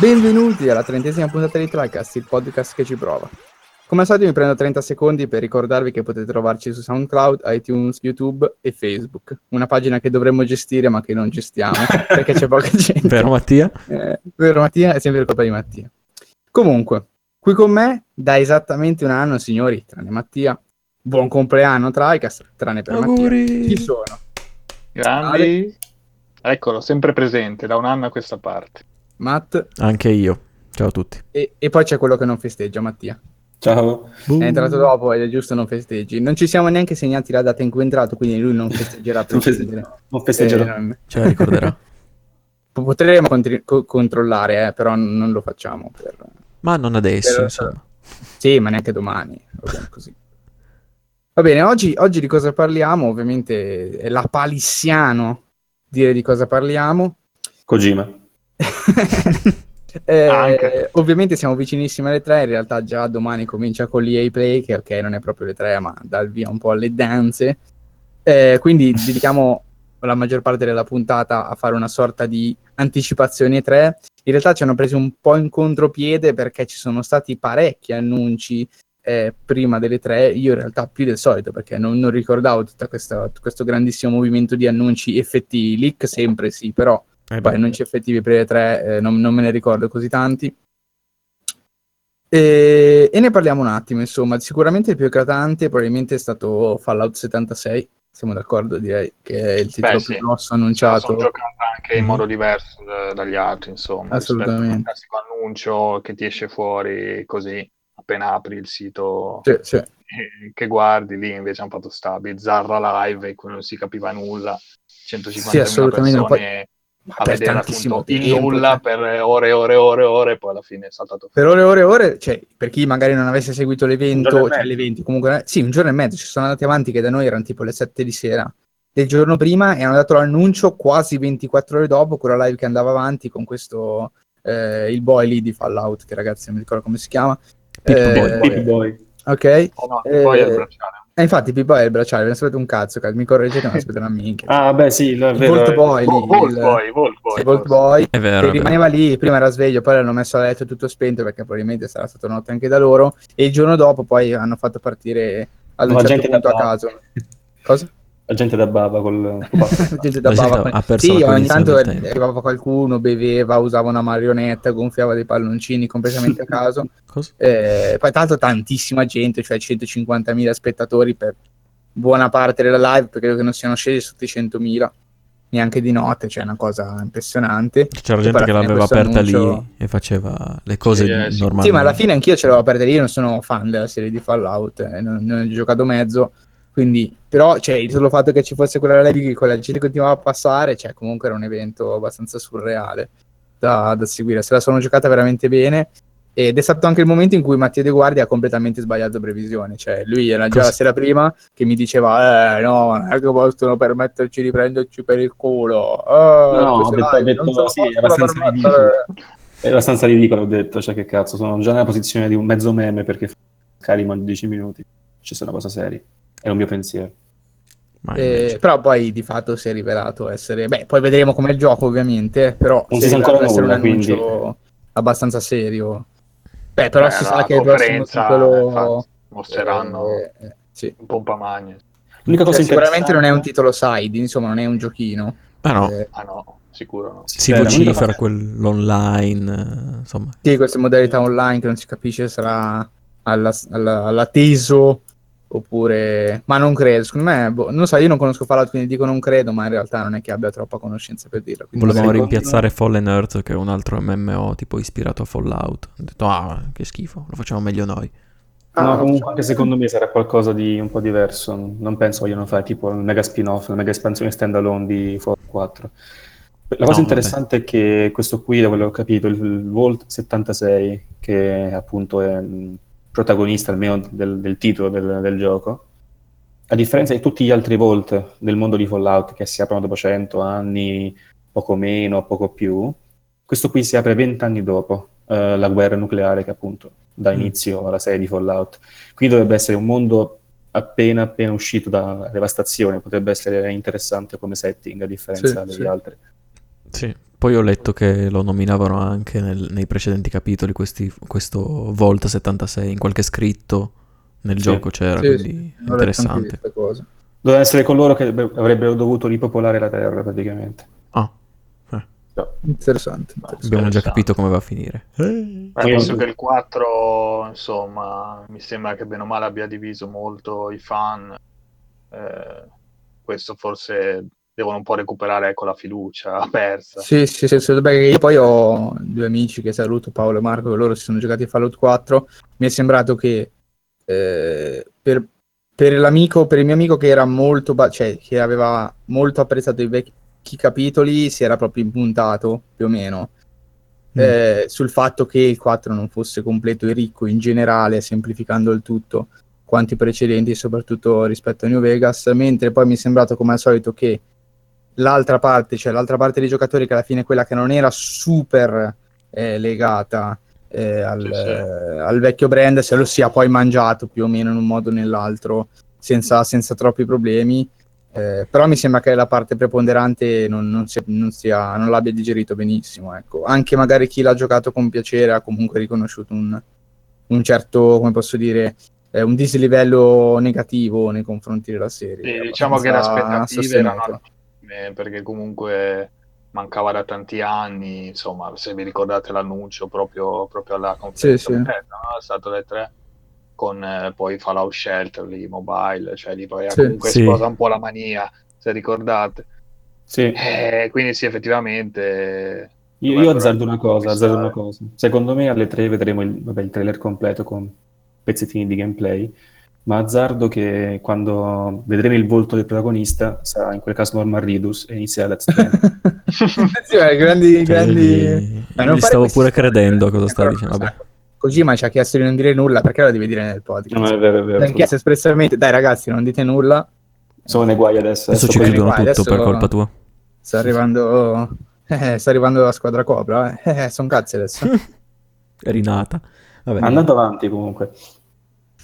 Benvenuti alla trentesima puntata di TriCast, il podcast che ci prova. Come al solito mi prendo 30 secondi per ricordarvi che potete trovarci su SoundCloud, iTunes, YouTube e Facebook. Una pagina che dovremmo gestire ma che non gestiamo perché c'è poca gente. Vero Mattia? Eh, vero Mattia? È sempre colpa di Mattia. Comunque, qui con me da esattamente un anno, signori, tranne Mattia. Buon compleanno TriCast, tranne per Auguri. Mattia. Chi sono? Grandi. Eccolo, sempre presente da un anno a questa parte. Matt Anche io. Ciao a tutti. e, e poi c'è quello che non festeggia, Mattia. Ciao. È entrato dopo ed è giusto non festeggi. Non ci siamo neanche segnati la data in cui è entrato, quindi lui non festeggerà Non feste-. Non festeggerò. Eh, non- Ce la ricorderà. Potremmo contri- co- controllare, eh, però non lo facciamo. Per... Ma non adesso, Per- insomma. Sì, ma neanche domani. va bene così. Va bene, oggi, oggi di cosa parliamo? Ovviamente è la palissiano dire di cosa parliamo. Kojima. Eh, ovviamente siamo vicinissimi alle tre, in realtà già domani comincia con l'EA Play, che ok non è proprio le tre, ma dà il via un po' alle danze. Eh, quindi dedichiamo la maggior parte della puntata a fare una sorta di anticipazione 3. In realtà ci hanno preso un po' in contropiede perché ci sono stati parecchi annunci eh, prima delle tre, io in realtà più del solito perché non, non ricordavo tutto questo, questo grandissimo movimento di annunci effettivi, leak sempre sì, però Eh poi annunci effettivi per le tre eh, non, non me ne ricordo così tanti. E, e ne parliamo un attimo, insomma, sicuramente il più eclatante probabilmente è stato Fallout 76, siamo d'accordo, direi che è il titolo Beh, più sì. grosso annunciato. sono giocato anche in Mhm. modo diverso da- dagli altri, insomma. Assolutamente. al classico annuncio che ti esce fuori così appena apri il sito Sì, sì. che guardi, lì invece hanno fatto sta bizzarra live in cui non si capiva nulla. 150.000 Sì, assolutamente, persone a per vedere tantissimo appunto tempo, nulla cioè. per ore e ore e ore e ore, e poi alla fine è saltato Per ore e ore e ore, cioè, per chi magari non avesse seguito l'evento, cioè l'evento, comunque, sì, un giorno e mezzo, ci sono andati avanti che da noi erano tipo le 7 di sera del giorno prima e hanno dato l'annuncio quasi 24 ore dopo, con la live che andava avanti con questo, eh, il boy lì di Fallout, che ragazzi non mi ricordo come si chiama. Pip Eh, Boy. Pip Boy. Ok, Oh no, Eh, poi è il bracciale. E infatti Pip-Boy è il bracciale, ve ne sapete un cazzo, cazzo, mi correggete, ma sapete una minchia. Ah, beh, sì, è il vero. Volt Boy lì, Vo- Volt il- Boy, Volt Boy, sì, Volt. Boy, È vero. che rimaneva lì, prima era sveglio, poi l'hanno messo a letto tutto spento perché probabilmente sarà stata notte anche da loro e il giorno dopo poi hanno fatto partire ad un certo gente punto a caso. Cosa? La gente da bava col... gente da La gente bava. ha perso Sì, ogni tanto arrivava qualcuno, beveva, usava una marionetta, gonfiava dei palloncini completamente a caso. Eh, poi tanto tantissima gente, cioè 150.000 spettatori per buona parte della live, perché credo che non siano scesi sotto i 100.000, neanche di notte, cioè una cosa impressionante. C'era gente che l'aveva aperta annuncio- lì e faceva le cose Sì, eh, sì. normali. Sì, ma alla fine anch'io ce l'avevo aperta lì, io non sono fan della serie di Fallout, eh, non, non ho giocato mezzo, quindi, però, cioè, il solo fatto che ci fosse quella live che quella gente continuava a passare, cioè, comunque era un evento abbastanza surreale da, da seguire, se la sono giocata veramente bene, ed è stato anche il momento in cui Mattia De Guardi ha completamente sbagliato previsione, cioè, lui era già la sera prima che mi diceva, eh, no, non è che possono permetterci di prenderci per il culo, eh, No, ho detto- ho detto, sì, possono abbastanza permettere." È abbastanza ridicolo, ho detto, cioè che cazzo, sono già nella posizione di un mezzo meme perché carico in 10 minuti. Sono una cosa seria. È un mio pensiero. Eh, però poi di fatto si è rivelato essere. Beh, poi vedremo com'è il gioco, ovviamente. Però Non si è si sa rivelato ancora essere nulla, un annuncio abbastanza serio. Beh, però Beh, si sa che il prossimo titolo. infatti, mostreranno eh, eh, sì. un pompa magna. L'unica cosa Cioè, sicuramente non è un titolo side, insomma, non è un giochino. Ah no, Eh, Ah no, sicuro no. si Beh, vocifera quell'online, insomma. sì, queste modalità online che non si capisce sarà alla, alla, all'atteso oppure. Ma non credo, secondo me, boh, non so, io non conosco Fallout, quindi dico non credo, ma in realtà non è che abbia troppa conoscenza per dirlo. Volevamo rimpiazzare Fallen Earth, che è un altro MMO tipo ispirato a Fallout. Ho detto, ah, che schifo, lo facciamo meglio noi. No, Ah, comunque anche secondo me sarà qualcosa di un po' diverso. Non penso vogliano fare tipo un mega spin-off, una mega espansione standalone di Fallout 4. La cosa No, interessante è che questo qui, da quello che ho capito, il Vault 76, che appunto è protagonista almeno del, del titolo del, del gioco, a differenza di tutti gli altri Vault del mondo di Fallout che si aprono dopo 100 anni, poco meno, poco più, questo qui si apre 20 anni dopo eh, la guerra nucleare che appunto dà Mm. inizio alla serie di Fallout. Qui dovrebbe essere un mondo appena appena uscito dalla devastazione, potrebbe essere interessante come setting a differenza Sì, degli sì. altri. Sì, Poi ho letto che lo nominavano anche nel- nei precedenti capitoli questi- questo Volt 76, in qualche scritto nel Sì. gioco c'era, Sì, quindi sì, interessante. Dovevano essere coloro che avrebbero dovuto ripopolare la Terra, praticamente. Ah, Interessante. interessante. abbiamo già capito come va a finire. Beh, Io- visto che il 4, insomma, mi sembra che bene o male abbia diviso molto i fan, eh, questo forse devono un po' recuperare ecco, la fiducia persa. Sì, sì, sì, sì, perché io poi ho due amici che saluto, Paolo e Marco, che loro si sono giocati a Fallout 4. Mi è sembrato che eh, per, per l'amico, per il mio amico che era molto, ba- cioè che aveva molto apprezzato i vecchi capitoli, si era proprio impuntato più o meno Mm. eh, sul fatto che il 4 non fosse completo e ricco in generale, semplificando il tutto quanti precedenti, soprattutto rispetto a New Vegas, mentre poi mi è sembrato come al solito che l'altra parte, cioè l'altra parte dei giocatori che alla fine è quella che non era super eh, legata eh, al, Sì, sì. eh, al vecchio brand, se lo sia poi mangiato più o meno in un modo o nell'altro senza, senza troppi problemi. Eh, però mi sembra che la parte preponderante non, non sia- non sia- non l'abbia digerito benissimo. Ecco. Anche magari chi l'ha giocato con piacere ha comunque riconosciuto un, un certo, come posso dire, eh, un dislivello negativo nei confronti della serie. Sì, diciamo che le aspettative erano altissime, perché comunque mancava da tanti anni, insomma, se vi ricordate l'annuncio proprio, proprio alla conferenza Sì, sì. No? È stato le tre con eh, poi Fallout Shelter lì, mobile, cioè lì poi Sì. comunque Sì. sposa un po' la mania, se ricordate. Sì. Eh, quindi sì, effettivamente... Io, io azzardo una cosa, azzardo una cosa. Secondo me alle 3 vedremo il, vabbè, il trailer completo con pezzettini di gameplay, ma azzardo che quando vedremo il volto del protagonista sarà in quel caso Norman Reedus e inizierà Let's. Sì, eh, grandi, Cioè, grandi... gli- Ma non gli fare stavo pure credendo a cosa stavi dicendo. Vabbè. sacco. Kojima ci ha chiesto di non dire nulla, perché lo devi dire nel podcast? No, è vero, è vero. L'ha chiesto espressamente, dai ragazzi, non dite nulla, Sono nei guai adesso. Adesso ci poi- chiudo. chiudono tutto adesso- per colpa tua. sta arrivando... eh, sta arrivando la squadra Cobra, eh, eh, sono cazzi adesso. È rinata. Vabbè. Andando avanti comunque.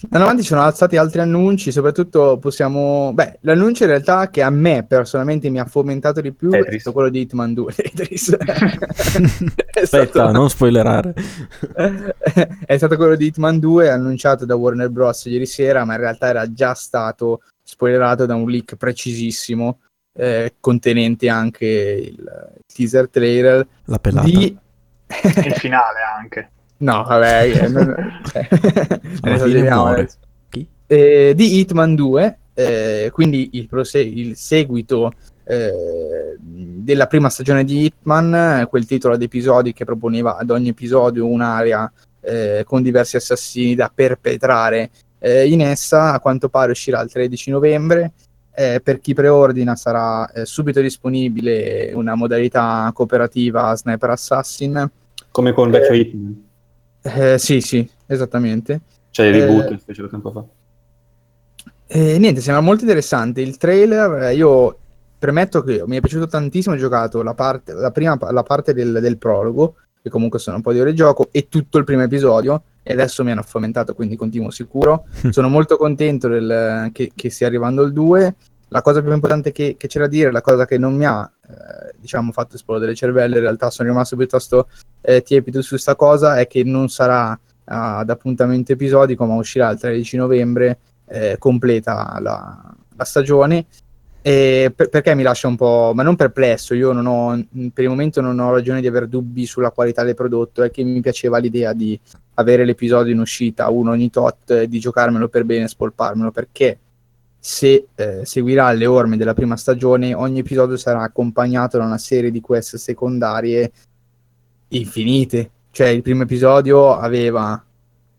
Andando avanti ci sono stati altri annunci, soprattutto possiamo... Beh, l'annuncio in realtà che a me personalmente mi ha fomentato di più è Tetris. stato quello di Hitman 2. Tetris. È Aspetta, stato- non spoilerare. è stato quello di Hitman 2 annunciato da Warner Bros. ieri sera, ma in realtà era già stato spoilerato da un leak precisissimo eh, contenente anche il teaser trailer La pelata. di... Il finale anche. No, vabbè, eh, non... cioè, fine esageriamo muore. adesso. Chi? Eh, di Hitman 2, eh, quindi il, prose- il seguito eh, della prima stagione di Hitman, eh, quel titolo ad episodi che proponeva ad ogni episodio un'area eh, con diversi assassini da perpetrare eh, in essa, a quanto pare uscirà il 13 novembre. Eh, per chi preordina sarà eh, subito disponibile una modalità cooperativa Sniper Assassin. Come con il vecchio Hitman. Eh, sì, sì, esattamente. Cioè il reboot Eh, fecero tempo fa. Eh, niente, sembra molto interessante. Il trailer, eh, io premetto che mi è piaciuto tantissimo. Ho giocato la parte, la prima, la parte del, del prologo, che comunque sono un po' di ore di gioco, e tutto il primo episodio. E adesso mi hanno fomentato, quindi continuo sicuro. Sono molto contento del- che, che stia arrivando il 2. La cosa più importante che, che c'è da dire, la cosa che non mi ha eh, diciamo, fatto esplodere le cervelle, in realtà sono rimasto piuttosto eh, tiepido su questa cosa, è che non sarà ah, ad appuntamento episodico, ma uscirà il 13 novembre eh, completa la, la stagione. Per- perché mi lascia un po', ma non perplesso, io non ho, per il momento non ho ragione di avere dubbi sulla qualità del prodotto, è che mi piaceva l'idea di avere l'episodio in uscita, uno ogni tot, e di giocarmelo per bene spolparmelo, perché se eh, seguirà le orme della prima stagione, ogni episodio sarà accompagnato da una serie di quest secondarie infinite. Cioè, il primo episodio aveva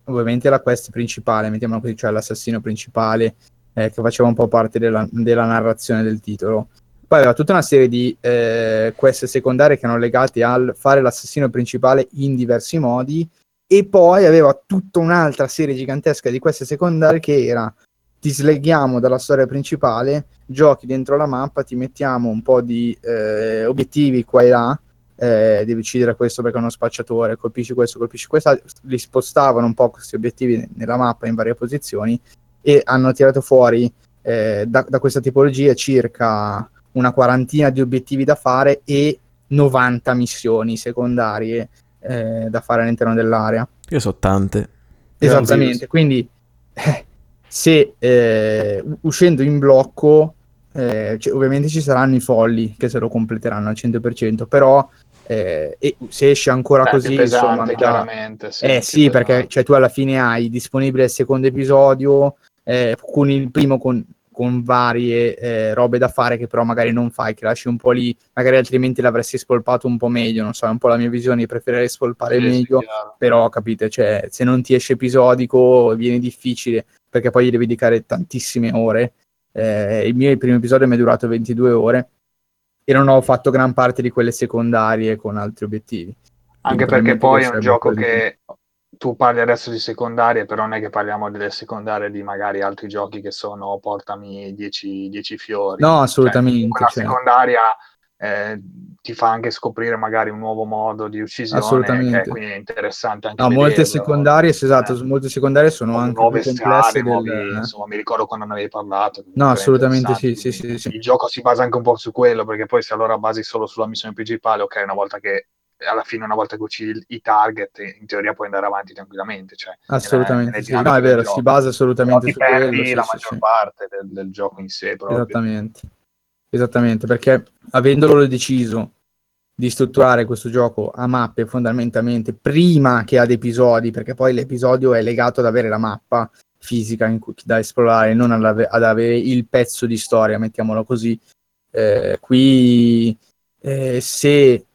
ovviamente la quest principale, mettiamola così, cioè l'assassino principale, eh, che faceva un po' parte della, della narrazione del titolo. Poi aveva tutta una serie di eh, quest secondarie che erano legate al fare l'assassino principale in diversi modi, e poi aveva tutta un'altra serie gigantesca di queste secondarie che era ti sleghiamo dalla storia principale, giochi dentro la mappa, ti mettiamo un po' di eh, obiettivi qua e là, eh, devi uccidere questo perché è uno spacciatore, colpisci questo, colpisci questo, li spostavano un po' questi obiettivi nella mappa in varie posizioni e hanno tirato fuori eh, da, da questa tipologia circa una quarantina di obiettivi da fare e 90 missioni secondarie eh, da fare all'interno dell'area. Io so tante. Esattamente, quindi eh, se eh, uscendo in blocco, eh, cioè, ovviamente ci saranno i folli che se lo completeranno al 100%, però eh, e se esce ancora Eh, così, pesante, insomma, chiaramente. Sì, eh sì, perché cioè, tu alla fine hai disponibile il secondo episodio eh, con il primo con, con varie eh, robe da fare che però magari non fai, che lasci un po' lì, magari altrimenti l'avresti spolpato un po' meglio, non so, è un po' la mia visione, preferirei spolpare Sì, sì, meglio, chiaro. però capite, cioè, se non ti esce episodico viene difficile perché poi gli devi dedicare tantissime ore. Eh, il mio il primo episodio mi è durato 22 ore e non ho fatto gran parte di quelle secondarie con altri obiettivi. Anche perché poi è un gioco di- che tu parli adesso di secondarie, però non è che parliamo delle secondarie di magari altri giochi che sono portami 10, 10 fiori. No, Cioè, assolutamente. la cioè. secondaria eh, ti fa anche scoprire magari un nuovo modo di uccisione, Assolutamente. che quindi è interessante anche No, molte vederlo. secondarie, sì, esatto, Eh, molte secondarie sono anche nuove più complesse nuovi- del... insomma, mi ricordo quando ne avevi parlato. No, assolutamente sì, sì, sì, sì. Il gioco si basa anche un po' su quello, perché poi se allora basi solo sulla missione principale, ok, una volta che alla fine, una volta che uccidi i target, in teoria puoi andare avanti tranquillamente. Cioè, Assolutamente nelle sì. No, è vero, si basa assolutamente su quello. sì, la sì, maggior sì. parte del, del gioco in sé proprio. Esattamente. Esattamente, perché avendolo deciso di strutturare questo gioco a mappe fondamentalmente prima che ad episodi, perché poi l'episodio è legato ad avere la mappa fisica in cui- da esplorare, non ad avere il pezzo di storia, mettiamolo così. Eh, qui eh, se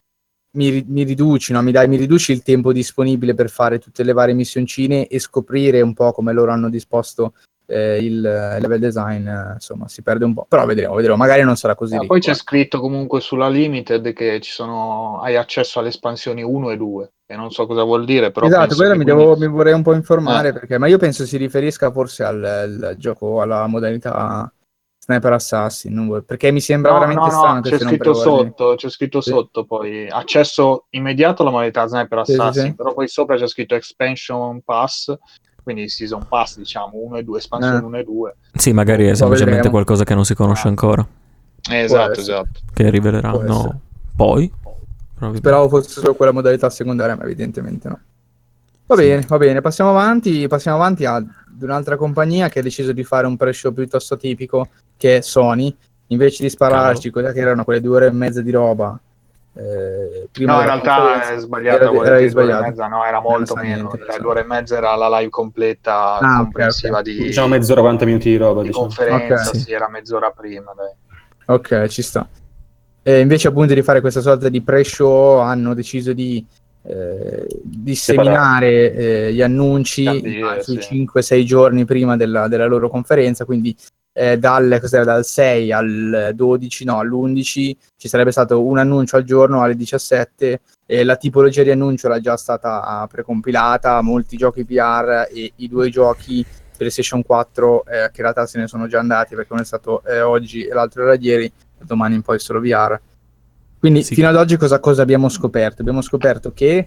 mi, mi riduci, no? mi, dai, mi riduci il tempo disponibile per fare tutte le varie missioncine e scoprire un po' come loro hanno disposto eh, il, level design, eh, insomma, si perde un po'. Però vedremo, vedremo. magari non sarà così. Ah, poi c'è eh. scritto comunque sulla Limited che ci sono, hai accesso alle espansioni 1 e 2, e non so cosa vuol dire, però Esatto, quello mi, quindi- devo- mi vorrei un po' informare Eh. perché, ma io penso si riferisca forse al, al gioco, alla modalità Sniper Assassin, perché mi sembra No, veramente no, strano no, c'è scritto sotto, c'è scritto Sì. sotto poi accesso immediato alla modalità Sniper Sì, sì, Assassin, sì. però poi sopra c'è scritto Expansion Pass, quindi Season Pass diciamo 1 e 2, espansione Eh. 1 e 2. Sì, magari è semplicemente qualcosa che non si conosce Ah. ancora, Eh, esatto, esatto. che riveleranno poi. Speravo fosse solo quella modalità secondaria, ma evidentemente no. Va Sì. bene, va bene, passiamo avanti, passiamo avanti ad un'altra compagnia che ha deciso di fare un pre-show piuttosto tipico, che è Sony. Invece di spararci, quella che erano quelle due ore e mezza di roba, eh, prima No, in realtà è sbagliata, era- era sbagliato. mezza, no, era molto sa meno, niente, cioè, due ore e mezza era la live completa, Ah, comprensiva ok. di, Diciamo mezz'ora, 40 minuti di roba, di diciamo. conferenza, Ok. sì, era mezz'ora prima, dai. Ok, ci sta. E invece appunto di fare questa sorta di pre-show hanno deciso di eh, disseminare eh, gli annunci sì. 5-6 giorni prima della, della loro conferenza, quindi eh, dal, dal 6 al 12, no, all'11 ci sarebbe stato un annuncio al giorno alle 17 e la tipologia di annuncio era già stata precompilata, molti giochi VR e i due giochi PlayStation 4 eh, che in realtà se ne sono già andati perché uno è stato eh, oggi e l'altro era ieri, domani in poi solo VR. Quindi Sì. fino ad oggi cosa, cosa abbiamo scoperto? Abbiamo scoperto che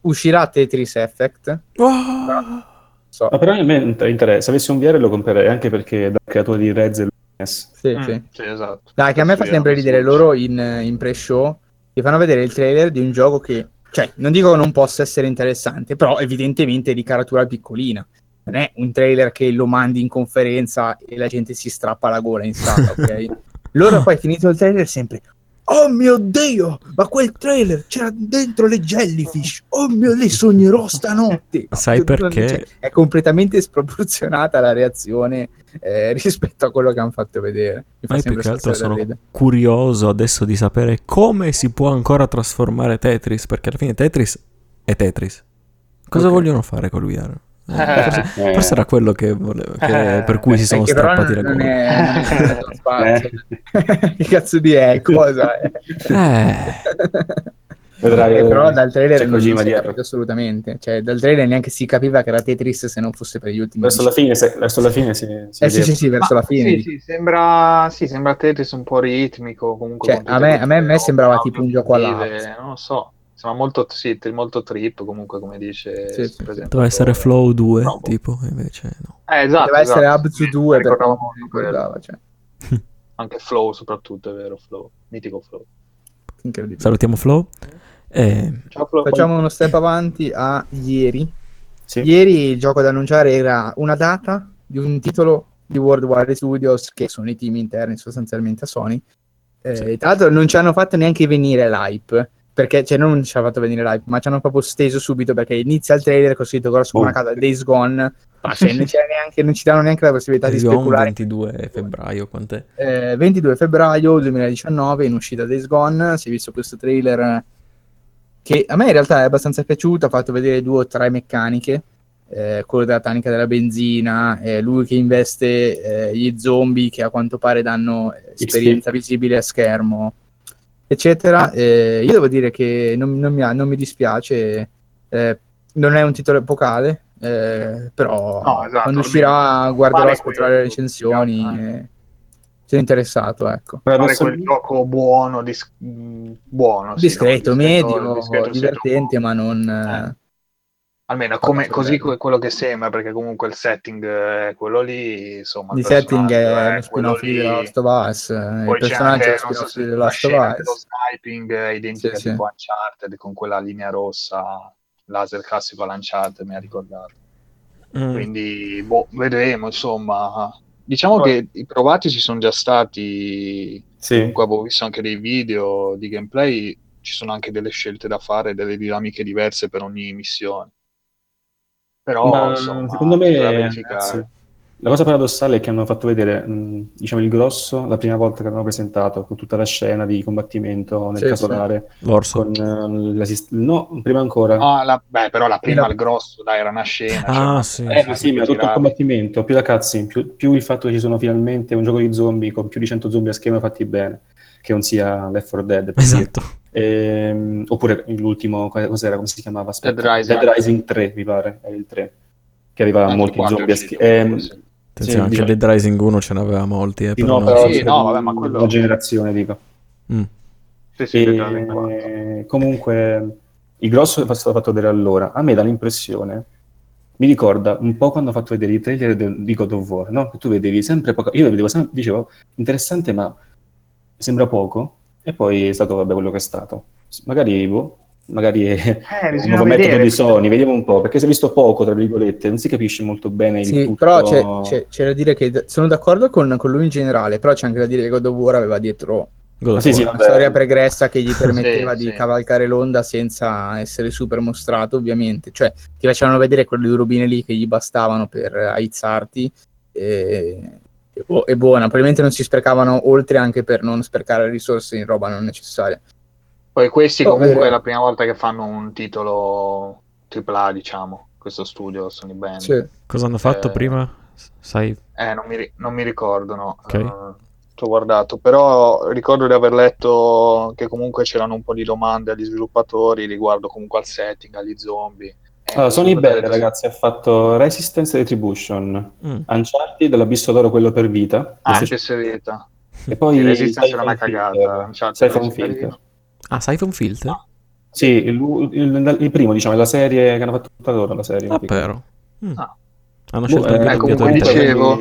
uscirà Tetris Effect. Ah! So, Ma però a me interessa, se avessi un VR lo comprerei anche perché è dal creatore di Rez e Lunes. sì, Mm, sì. sì, esatto. Dai, che a me fa sempre ridere loro in, in pre-show che fanno vedere il trailer di un gioco che, cioè, non dico che non possa essere interessante, però evidentemente è di caratura piccolina. Non è un trailer che lo mandi in conferenza e la gente si strappa la gola in sala, ok? Loro poi finito il trailer sempre Oh mio Dio, ma quel trailer c'era dentro le jellyfish. Oh mio, le sognerò stanotte. Sai perché? Cioè, è completamente sproporzionata la reazione eh, rispetto a quello che hanno fatto vedere. Mi fa Ma io più che altro sono curioso adesso di sapere come si può ancora trasformare Tetris, perché alla fine Tetris è Tetris. Cosa Ok. vogliono fare col VR? Eh, forse, Eh. forse era quello che volevo, che- Eh. per cui si sono Perché strappati la gola. è. Eh. che cazzo di è? Cosa è? Eh. Vedrai, Eh, però dal trailer non, si capito assolutamente. Cioè, dal trailer neanche si capiva che era Tetris se non fosse per gli ultimi Verso la fine, se- verso la fine si, si Eh sì, sì, sì, verso Ma la fine. Sì, sì, sembra, sì, sembra Tetris un po' ritmico. Comunque Cioè, a me- a me- a me sembrava tipo un gioco all'Aps. Non lo so, sembra molto, sì, molto trip comunque come dice Sì, sì, sì. Doveva essere Flow 2, No, tipo, invece no. Eh, esatto, Deve essere esatto, Abzu sì, 2 mi perché ricordavo non ricordava, cioè. Anche Flow soprattutto, è vero, Flow, mitico Flow. incredibile. Salutiamo Flow. Eh, Ciao, Flo. Facciamo uno step avanti a ieri. Sì. Ieri il gioco da annunciare era una data di un titolo di World Wide Studios, che sono i team interni sostanzialmente a Sony. Eh, Tra l'altro non ci hanno fatto neanche venire l'hype, perché cioè non ci hanno fatto venire l'hype, ma ci hanno proprio steso subito perché inizia il trailer con scritto grosso come una Oh. casa Days Gone, ma cioè, non, neanche, non ci danno neanche la possibilità di Days Gone, speculare 22 febbraio, quant'è? eh, 22 febbraio 2019 in uscita Days Gone si è visto questo trailer che a me in realtà è abbastanza piaciuto ha fatto vedere due o tre meccaniche eh, quello della tanica della benzina eh, lui che investe eh, gli zombie che a quanto pare danno esperienza visibile a schermo eccetera. Eh, io devo dire che non, non mi, ha- non mi dispiace eh, non è un titolo epocale eh, però No, esatto, quando uscirà guarderò Fare ascolterò le recensioni e sono interessato ecco. Fare Paradossalmente- quel gioco buono, dis- buono sì, discreto, medio, discreto, divertente, ma non... Eh. eh, Almeno come, così que- quello che sembra, perché comunque il setting è quello lì, insomma. di il setting è uno quello spin-off di lì. The Last of Us, eh, il personaggio anche, è lo so di Last scena of Us. sniping è identica Sì, sì. tipo Uncharted con quella linea rossa, laser classico all'Uncharted, mi ha ricordato. Mm. Quindi, boh, vedremo, insomma. Diciamo Poi- che i provati ci sono già stati, Sì. comunque avevo visto anche dei video di gameplay, ci sono anche delle scelte da fare, delle dinamiche diverse per ogni missione. Però, Ma insomma, secondo me, ragazzi, la cosa paradossale è che hanno fatto vedere, mh, diciamo, il grosso la prima volta che l'hanno presentato, con tutta la scena di combattimento nel Sì, casolare, L'orso. con l'assist- No, prima ancora. Ah, la- beh, però la prima, il grosso, dai, era una scena. Ah, cioè, sì. Eh, ma sì, ma tutto il combattimento, più la cutscene, più, più il fatto che ci sono finalmente un gioco di zombie con più di 100 zombie a schema fatti bene, che non sia Left 4 Dead. Esatto. Ehm, oppure l'ultimo, co- cos'era, come si chiamava? Aspetta. Dead Rising. Dead Rising 3, mi pare, è il 3, che aveva Anche molti zombie comunque, sì. Attenzione, Sì, anche Dead Rising 1 ce n'aveva molti, eh, Sì, no, però Sì, no, vabbè, ma quello- una generazione, dico. Mm. Sì, sì. E comunque il grosso è stato fatto vedere allora. A me dà l'impressione, mi ricorda un po' quando ho fatto vedere i trailer del- di God of War, no? Che tu vedevi sempre poco. Io vedevo sempre, dicevo interessante, ma sembra poco. E poi è stato vabbè, quello che è stato. Magari, boh, magari è Eh, un nuovo metodo di Sony, vediamo un po', perché si è visto poco, tra virgolette, non si capisce molto bene il Sì, tutto. però c'è, c'è- c'è da dire che d- sono d'accordo con, con lui in generale, però c'è anche da dire che God of War aveva dietro God of Sì, sì, una storia pregressa che gli permetteva Sì, di sì. cavalcare l'onda senza essere super mostrato, ovviamente. Cioè, ti facevano vedere quelle due rubine lì che gli bastavano per aizzarti. E, e e buona, probabilmente non si sprecavano oltre anche per non sprecare risorse in roba non necessaria. Poi questi Oh, comunque è la prima volta che fanno un titolo AAA, diciamo, questo studio Sony Band. Sì. Cosa hanno fatto Eh, prima? Sai? Eh, non mi, ri- non mi ricordo, no. Ok. Eh, ci ho guardato, però ricordo di aver letto che comunque c'erano un po' di domande agli sviluppatori riguardo comunque al setting, agli zombie. Eh, Allora, Sony potete- Band, ragazzi, ha fatto Resistance Retribution, Mm. Uncharted, l'Abisso d'Oro, quello per vita, Ah, PS Vita. e poi Resistance Siphon era una cagata, Siphon. Filter. Ah, Siphon Filter? Ah. Sì, il, il- il primo, diciamo, è la serie che hanno fatto tutta loro, la serie. Ah. Mm. Ah. Hanno Boh, scelto eh, il eh, comunque dicevo-.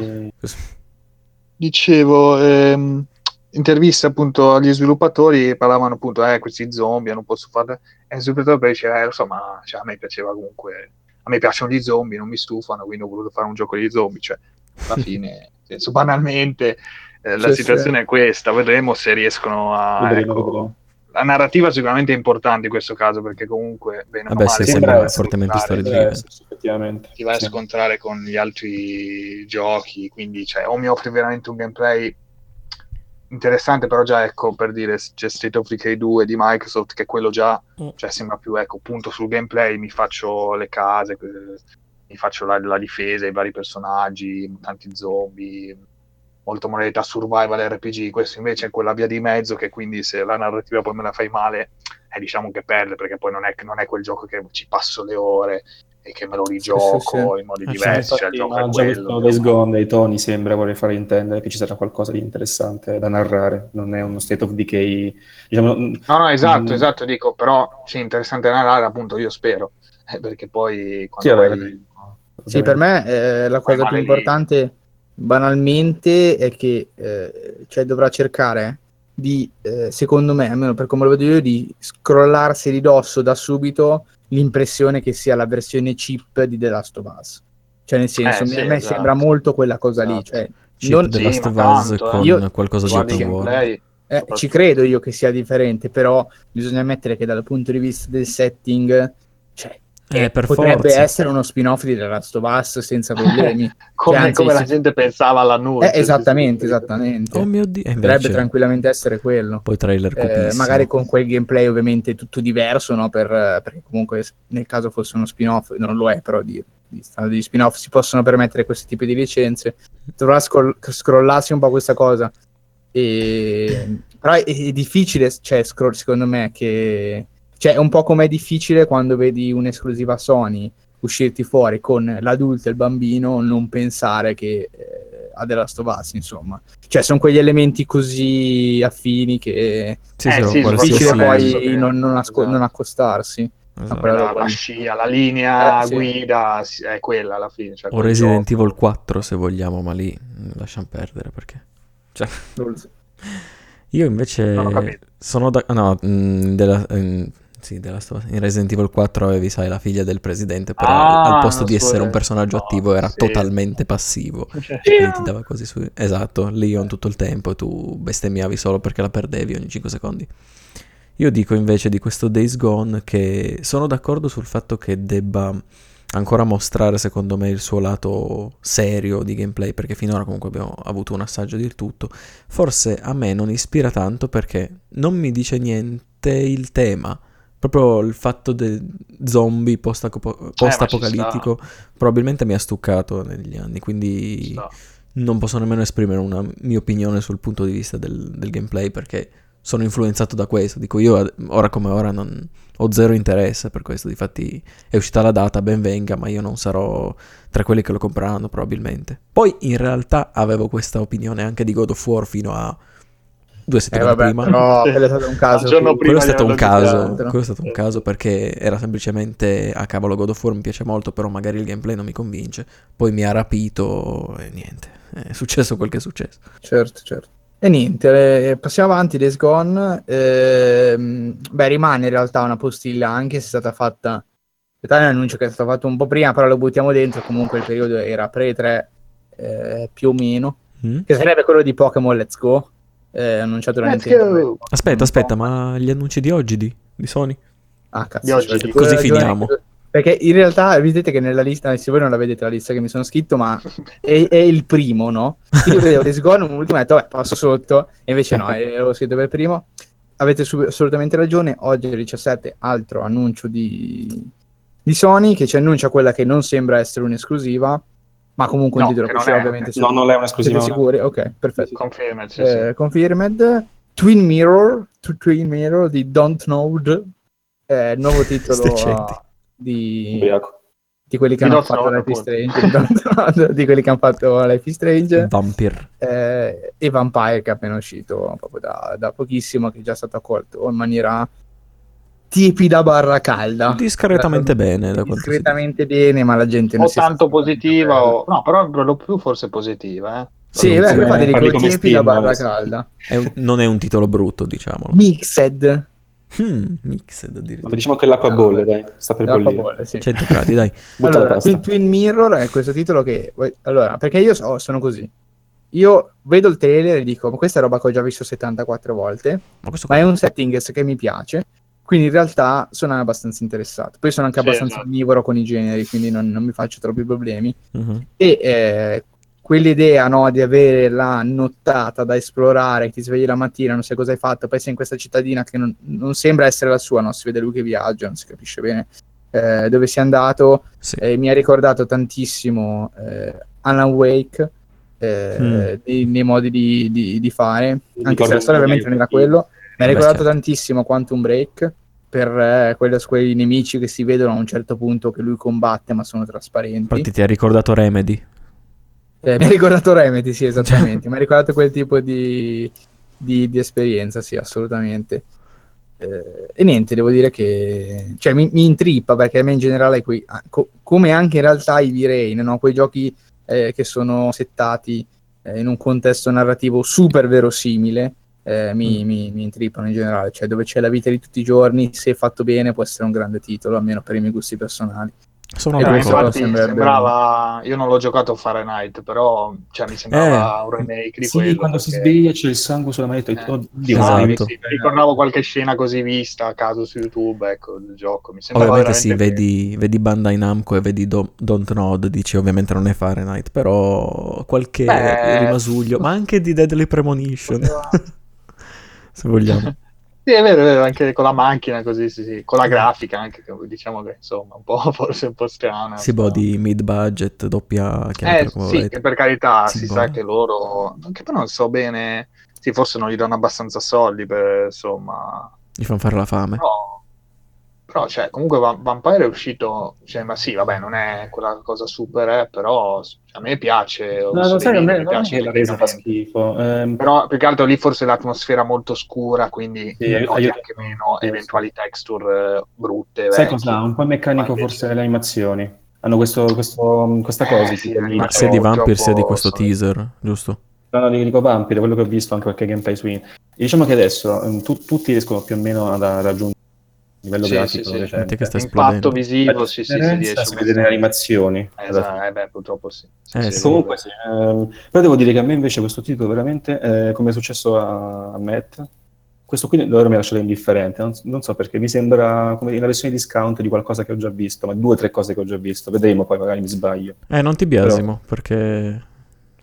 Dicevo, ehm, interviste appunto agli sviluppatori parlavano appunto, eh, questi zombie non posso fare. E il sviluppatore poi diceva, eh, lo so, ma cioè, a me piaceva comunque, a me piacciono gli zombie, non mi stufano, quindi ho voluto fare un gioco di zombie. Cioè, alla fine, senso, banalmente, eh, la Sì, situazione è questa, vedremo se riescono a... Ecco, la narrativa sicuramente è importante in questo caso perché comunque, bene o Vabbè, male, sì, sembra a fortemente Deve esserci, effettivamente. ti vai a Sì. scontrare con gli altri giochi, quindi cioè, o mi offri veramente un gameplay interessante, però già ecco per dire c'è State of Decay 2 di Microsoft che quello già Mm. cioè, sembra più ecco punto sul gameplay, mi faccio le case, mi faccio la, la difesa, i vari personaggi, tanti zombie, molto modalità survival RPG, questo invece è quella via di mezzo che quindi se la narrativa poi me la fai male, eh, diciamo che perde perché poi non è, non è quel gioco che ci passo le ore e che me lo rigioco sì. in modi Eh, diversi, cioè il Infatti, gioco ma è già quello. questo Days Gone dei Tony sembra voler fare intendere che ci sarà qualcosa di interessante da narrare, non è uno state of decay, diciamo, No, no, esatto, Mm. esatto, dico, però sì, interessante narrare, appunto, io spero, eh, perché poi Sì, quando vabbè, vai- Sì, per me eh, la cosa più lì. importante banalmente è che eh, cioè, dovrà cercare di, eh, secondo me, almeno per come lo vedo io, di scrollarsi di dosso da subito l'impressione che sia la versione chip di The Last of Us. Cioè, nel senso, Eh, sì, a me esatto. sembra molto quella cosa lì. Esatto. Cioè, Chip non- The Last of Us tanto, con Io- qualcosa di open Eh, ci credo io che sia differente, però bisogna ammettere che dal punto di vista del setting, Eh, per potrebbe forza. essere uno spin-off di The Last of Us senza problemi. come, Cioè, anzi, come la gente pensava all'annuncio. Eh, esattamente, esattamente. Oh mio dio, e Potrebbe invece tranquillamente essere quello. poi trailer Eh, magari con quel gameplay ovviamente tutto diverso, no? Per- perché comunque nel caso fosse uno spin-off, non lo è, però di, di di spin-off si possono permettere questi tipi di licenze. Dovrà scroll- scrollarsi un po' questa cosa. E... Però è, è difficile, cioè, scroll, secondo me, che... Cioè, è un po' come è difficile quando vedi un'esclusiva Sony uscirti fuori con l'adulto e il bambino, non pensare che eh, a The Last of Us, insomma. Cioè, sono quegli elementi così affini che Sì, Eh, sì, sì, è difficile poi che- non, non asco- esatto. non accostarsi. esatto. La, scia, la linea Eh, sì. guida è quella alla fine. Cioè O Resident gioco. Evil 4 se vogliamo, ma lì lasciamo perdere perché... Cioè, io invece Non ho capito. sono da... No, mm, della... mm, sì, della sto- in Resident Evil 4 avevi, sai, la figlia del presidente, però Ah, al posto di essere un so- personaggio no, attivo era sì. totalmente passivo. Cioè, ti dava così su... Esatto, Leon tutto il tempo e tu bestemmiavi solo perché la perdevi ogni 5 secondi. Io dico invece di questo Days Gone che sono d'accordo sul fatto che debba ancora mostrare secondo me il suo lato serio di gameplay perché finora comunque abbiamo avuto un assaggio del tutto. Forse a me non ispira tanto perché non mi dice niente il tema. Proprio il fatto del zombie post-apo- post-apocalittico probabilmente mi ha stuccato negli anni, quindi non posso nemmeno esprimere una mia opinione sul punto di vista del, del gameplay perché sono influenzato da questo. Dico io, ora come ora, non, ho zero interesse per questo. Difatti è uscita la data, ben venga, ma io non sarò tra quelli che lo compreranno probabilmente. Poi in realtà avevo questa opinione anche di God of War fino a due Eh, settimane vabbè, prima. però quello è stato un caso. Più- Quello è prima stato un caso, quello è stato un caso perché era semplicemente a cavolo God of War mi piace molto, però magari il gameplay non mi convince. Poi mi ha rapito e niente, è successo quel che è successo. Certo, certo. E niente, eh, passiamo avanti, Days Gone. Ehm, beh, rimane in realtà una postilla, anche se è stata fatta... In realtà è un annuncio che è stato fatto un po' prima, però lo buttiamo dentro, comunque il periodo era pre-3 eh, più o meno, Mm? che sarebbe quello di Pokémon Let's Go, eh, annunciato da Let's Nintendo. go! Aspetta, aspetta, ma gli annunci di oggi di, di Sony? Ah, cazzo. Di oggi, cioè, di- Così ragione, finiamo. Perché in realtà vedete che nella lista, se voi non la vedete la lista che mi sono scritto, ma è, è il primo, no? Quindi io vedevo Days Gone, un ultimo, ho detto, vabbè, passo sotto, e invece no, eh, l'avevo scritto per primo. Avete su- assolutamente ragione, oggi è il 17, altro annuncio di, di Sony, che ci annuncia quella che non sembra essere un'esclusiva, ma comunque un No, titolo che che non uscirà è. ovviamente No, non è siete un'esclusiva. sicuri? Ok, perfetto. Conferma, sì, Eh, confirmed. Twin Mirror, Twin Mirror di Don't Know, eh, nuovo titolo ah, di, di quelli che Di hanno fatto Life is. Strange, di, quelli che hanno fatto Life is Strange Vampir. eh, e Vampire che è appena uscito proprio da, da pochissimo, che è già stato accolto in maniera tiepida barra calda. Discretamente Eh, bene, da Discretamente bene, ma la gente non O tanto positiva, o... no, però per lo più forse positiva. Eh. Sì, beh, infatti eh, dico come tiepida barra calda. È un- non è un titolo brutto, diciamolo. Mixed. Hmm, mixed Ma addirittura. diciamo che l'acqua bolle, dai. Sta per L'acqua bollire. bolle, sì. 100 gradi, dai. Allora. Twin, Twin Mirror è questo titolo che... Allora, perché io so- sono così. Io vedo il trailer e dico, ma questa è roba che ho già visto 74 volte, Ma ma è un setting che mi piace, quindi in realtà sono abbastanza interessato. Poi sono anche Sì, abbastanza esatto. onnivoro con i generi, quindi non, non mi faccio troppi problemi. Mhm. E eh, quell'idea no, di avere la nottata da esplorare, che ti svegli la mattina, non sai cosa hai fatto, poi sei in questa cittadina che non, non sembra essere la sua, no? si vede lui che viaggia, non si capisce bene eh, dove sia andato, Sì. eh, mi ha ricordato tantissimo eh, Alan Wake eh, Mm. nei, nei modi di, di- di fare, anche se la storia ovviamente non era quello. Mi ha ricordato certo. tantissimo Quantum Break per eh, quello- quei nemici che si vedono a un certo punto che lui combatte ma sono trasparenti. Infatti ti ha ricordato Remedy. Eh, mi ha ricordato Remedy, sì, esattamente. mi ha ricordato quel tipo di, di- di esperienza, sì, assolutamente. Eh, e niente, devo dire che cioè, mi, mi intrippa perché a me in generale, quei, co- come anche in realtà i V-Rain, no? quei giochi eh, che sono settati eh, in un contesto narrativo super verosimile, eh, mi, mi, mi intrippano in generale, cioè dove c'è la vita di tutti i giorni, se fatto bene può essere un grande titolo, almeno per i miei gusti personali. Sono Eh, infatti sembrerebbe- sembrava, io non l'ho giocato a Fahrenheit, però cioè, mi sembrava Eh, un remake di Sì, quello. quando si perché- sveglia c'è il sangue sulla manetta. Eh. Oddio, Esatto. Sì, ricordavo qualche scena così vista a caso su YouTube, ecco, del gioco. Mi sembrava Ovviamente sì, vedi, vedi Bandai Namco e vedi Do- Don't Nod, dici ovviamente non è Fahrenheit, però qualche Beh. rimasuglio, ma anche di Deadly Premonition, Poteva- se vogliamo. Sì, è vero, è vero, anche con la macchina così, sì, sì, con la grafica anche, che diciamo che insomma un po' forse un po' strana. Si boh di mid-budget, doppia, Eh chiamatela come sì, per carità Sì, si boh. sa che loro, anche però non so bene, sì, forse non gli danno abbastanza soldi per, insomma, Gli fanno fare la fame. però, però cioè, comunque Va- Vampire è uscito, cioè, ma sì, vabbè, non è quella cosa super, eh, però a me piace. No, lo sai, è, mi non è piace che la resa fa schifo. ehm, Però più che altro lì forse l'atmosfera molto scura, quindi Sì, noti aiuta. anche meno Sì, eventuali texture eh, brutte. sai cosa? Un po' meccanico forse le animazioni. Hanno questo, questo- questa Eh, cosa. sì, tipo, le Ma sia di Vampire sia di troppo questo solito. teaser, giusto? No, di Rico Vampire, quello che ho visto anche qualche gameplay su Diciamo che adesso ehm, tu- tutti riescono più o meno ad- a raggiungere un livello Sì, grafico sì, sì. Senti che sta L'impatto esplodendo. visivo, sì, sì, si riesce si vede nelle animazioni. Esatto, fine. eh beh, purtroppo sì. Sì, Eh, sì, sì. sì. Comunque sì, ehm, però devo dire che a me invece questo titolo veramente, eh, come è successo a, a Matt, questo qui davvero mi ha lasciato indifferente, non, non so perché, mi sembra come una versione discount di qualcosa che ho già visto, ma due o tre cose che ho già visto, vedremo poi magari mi sbaglio. Eh, non ti biasimo, perché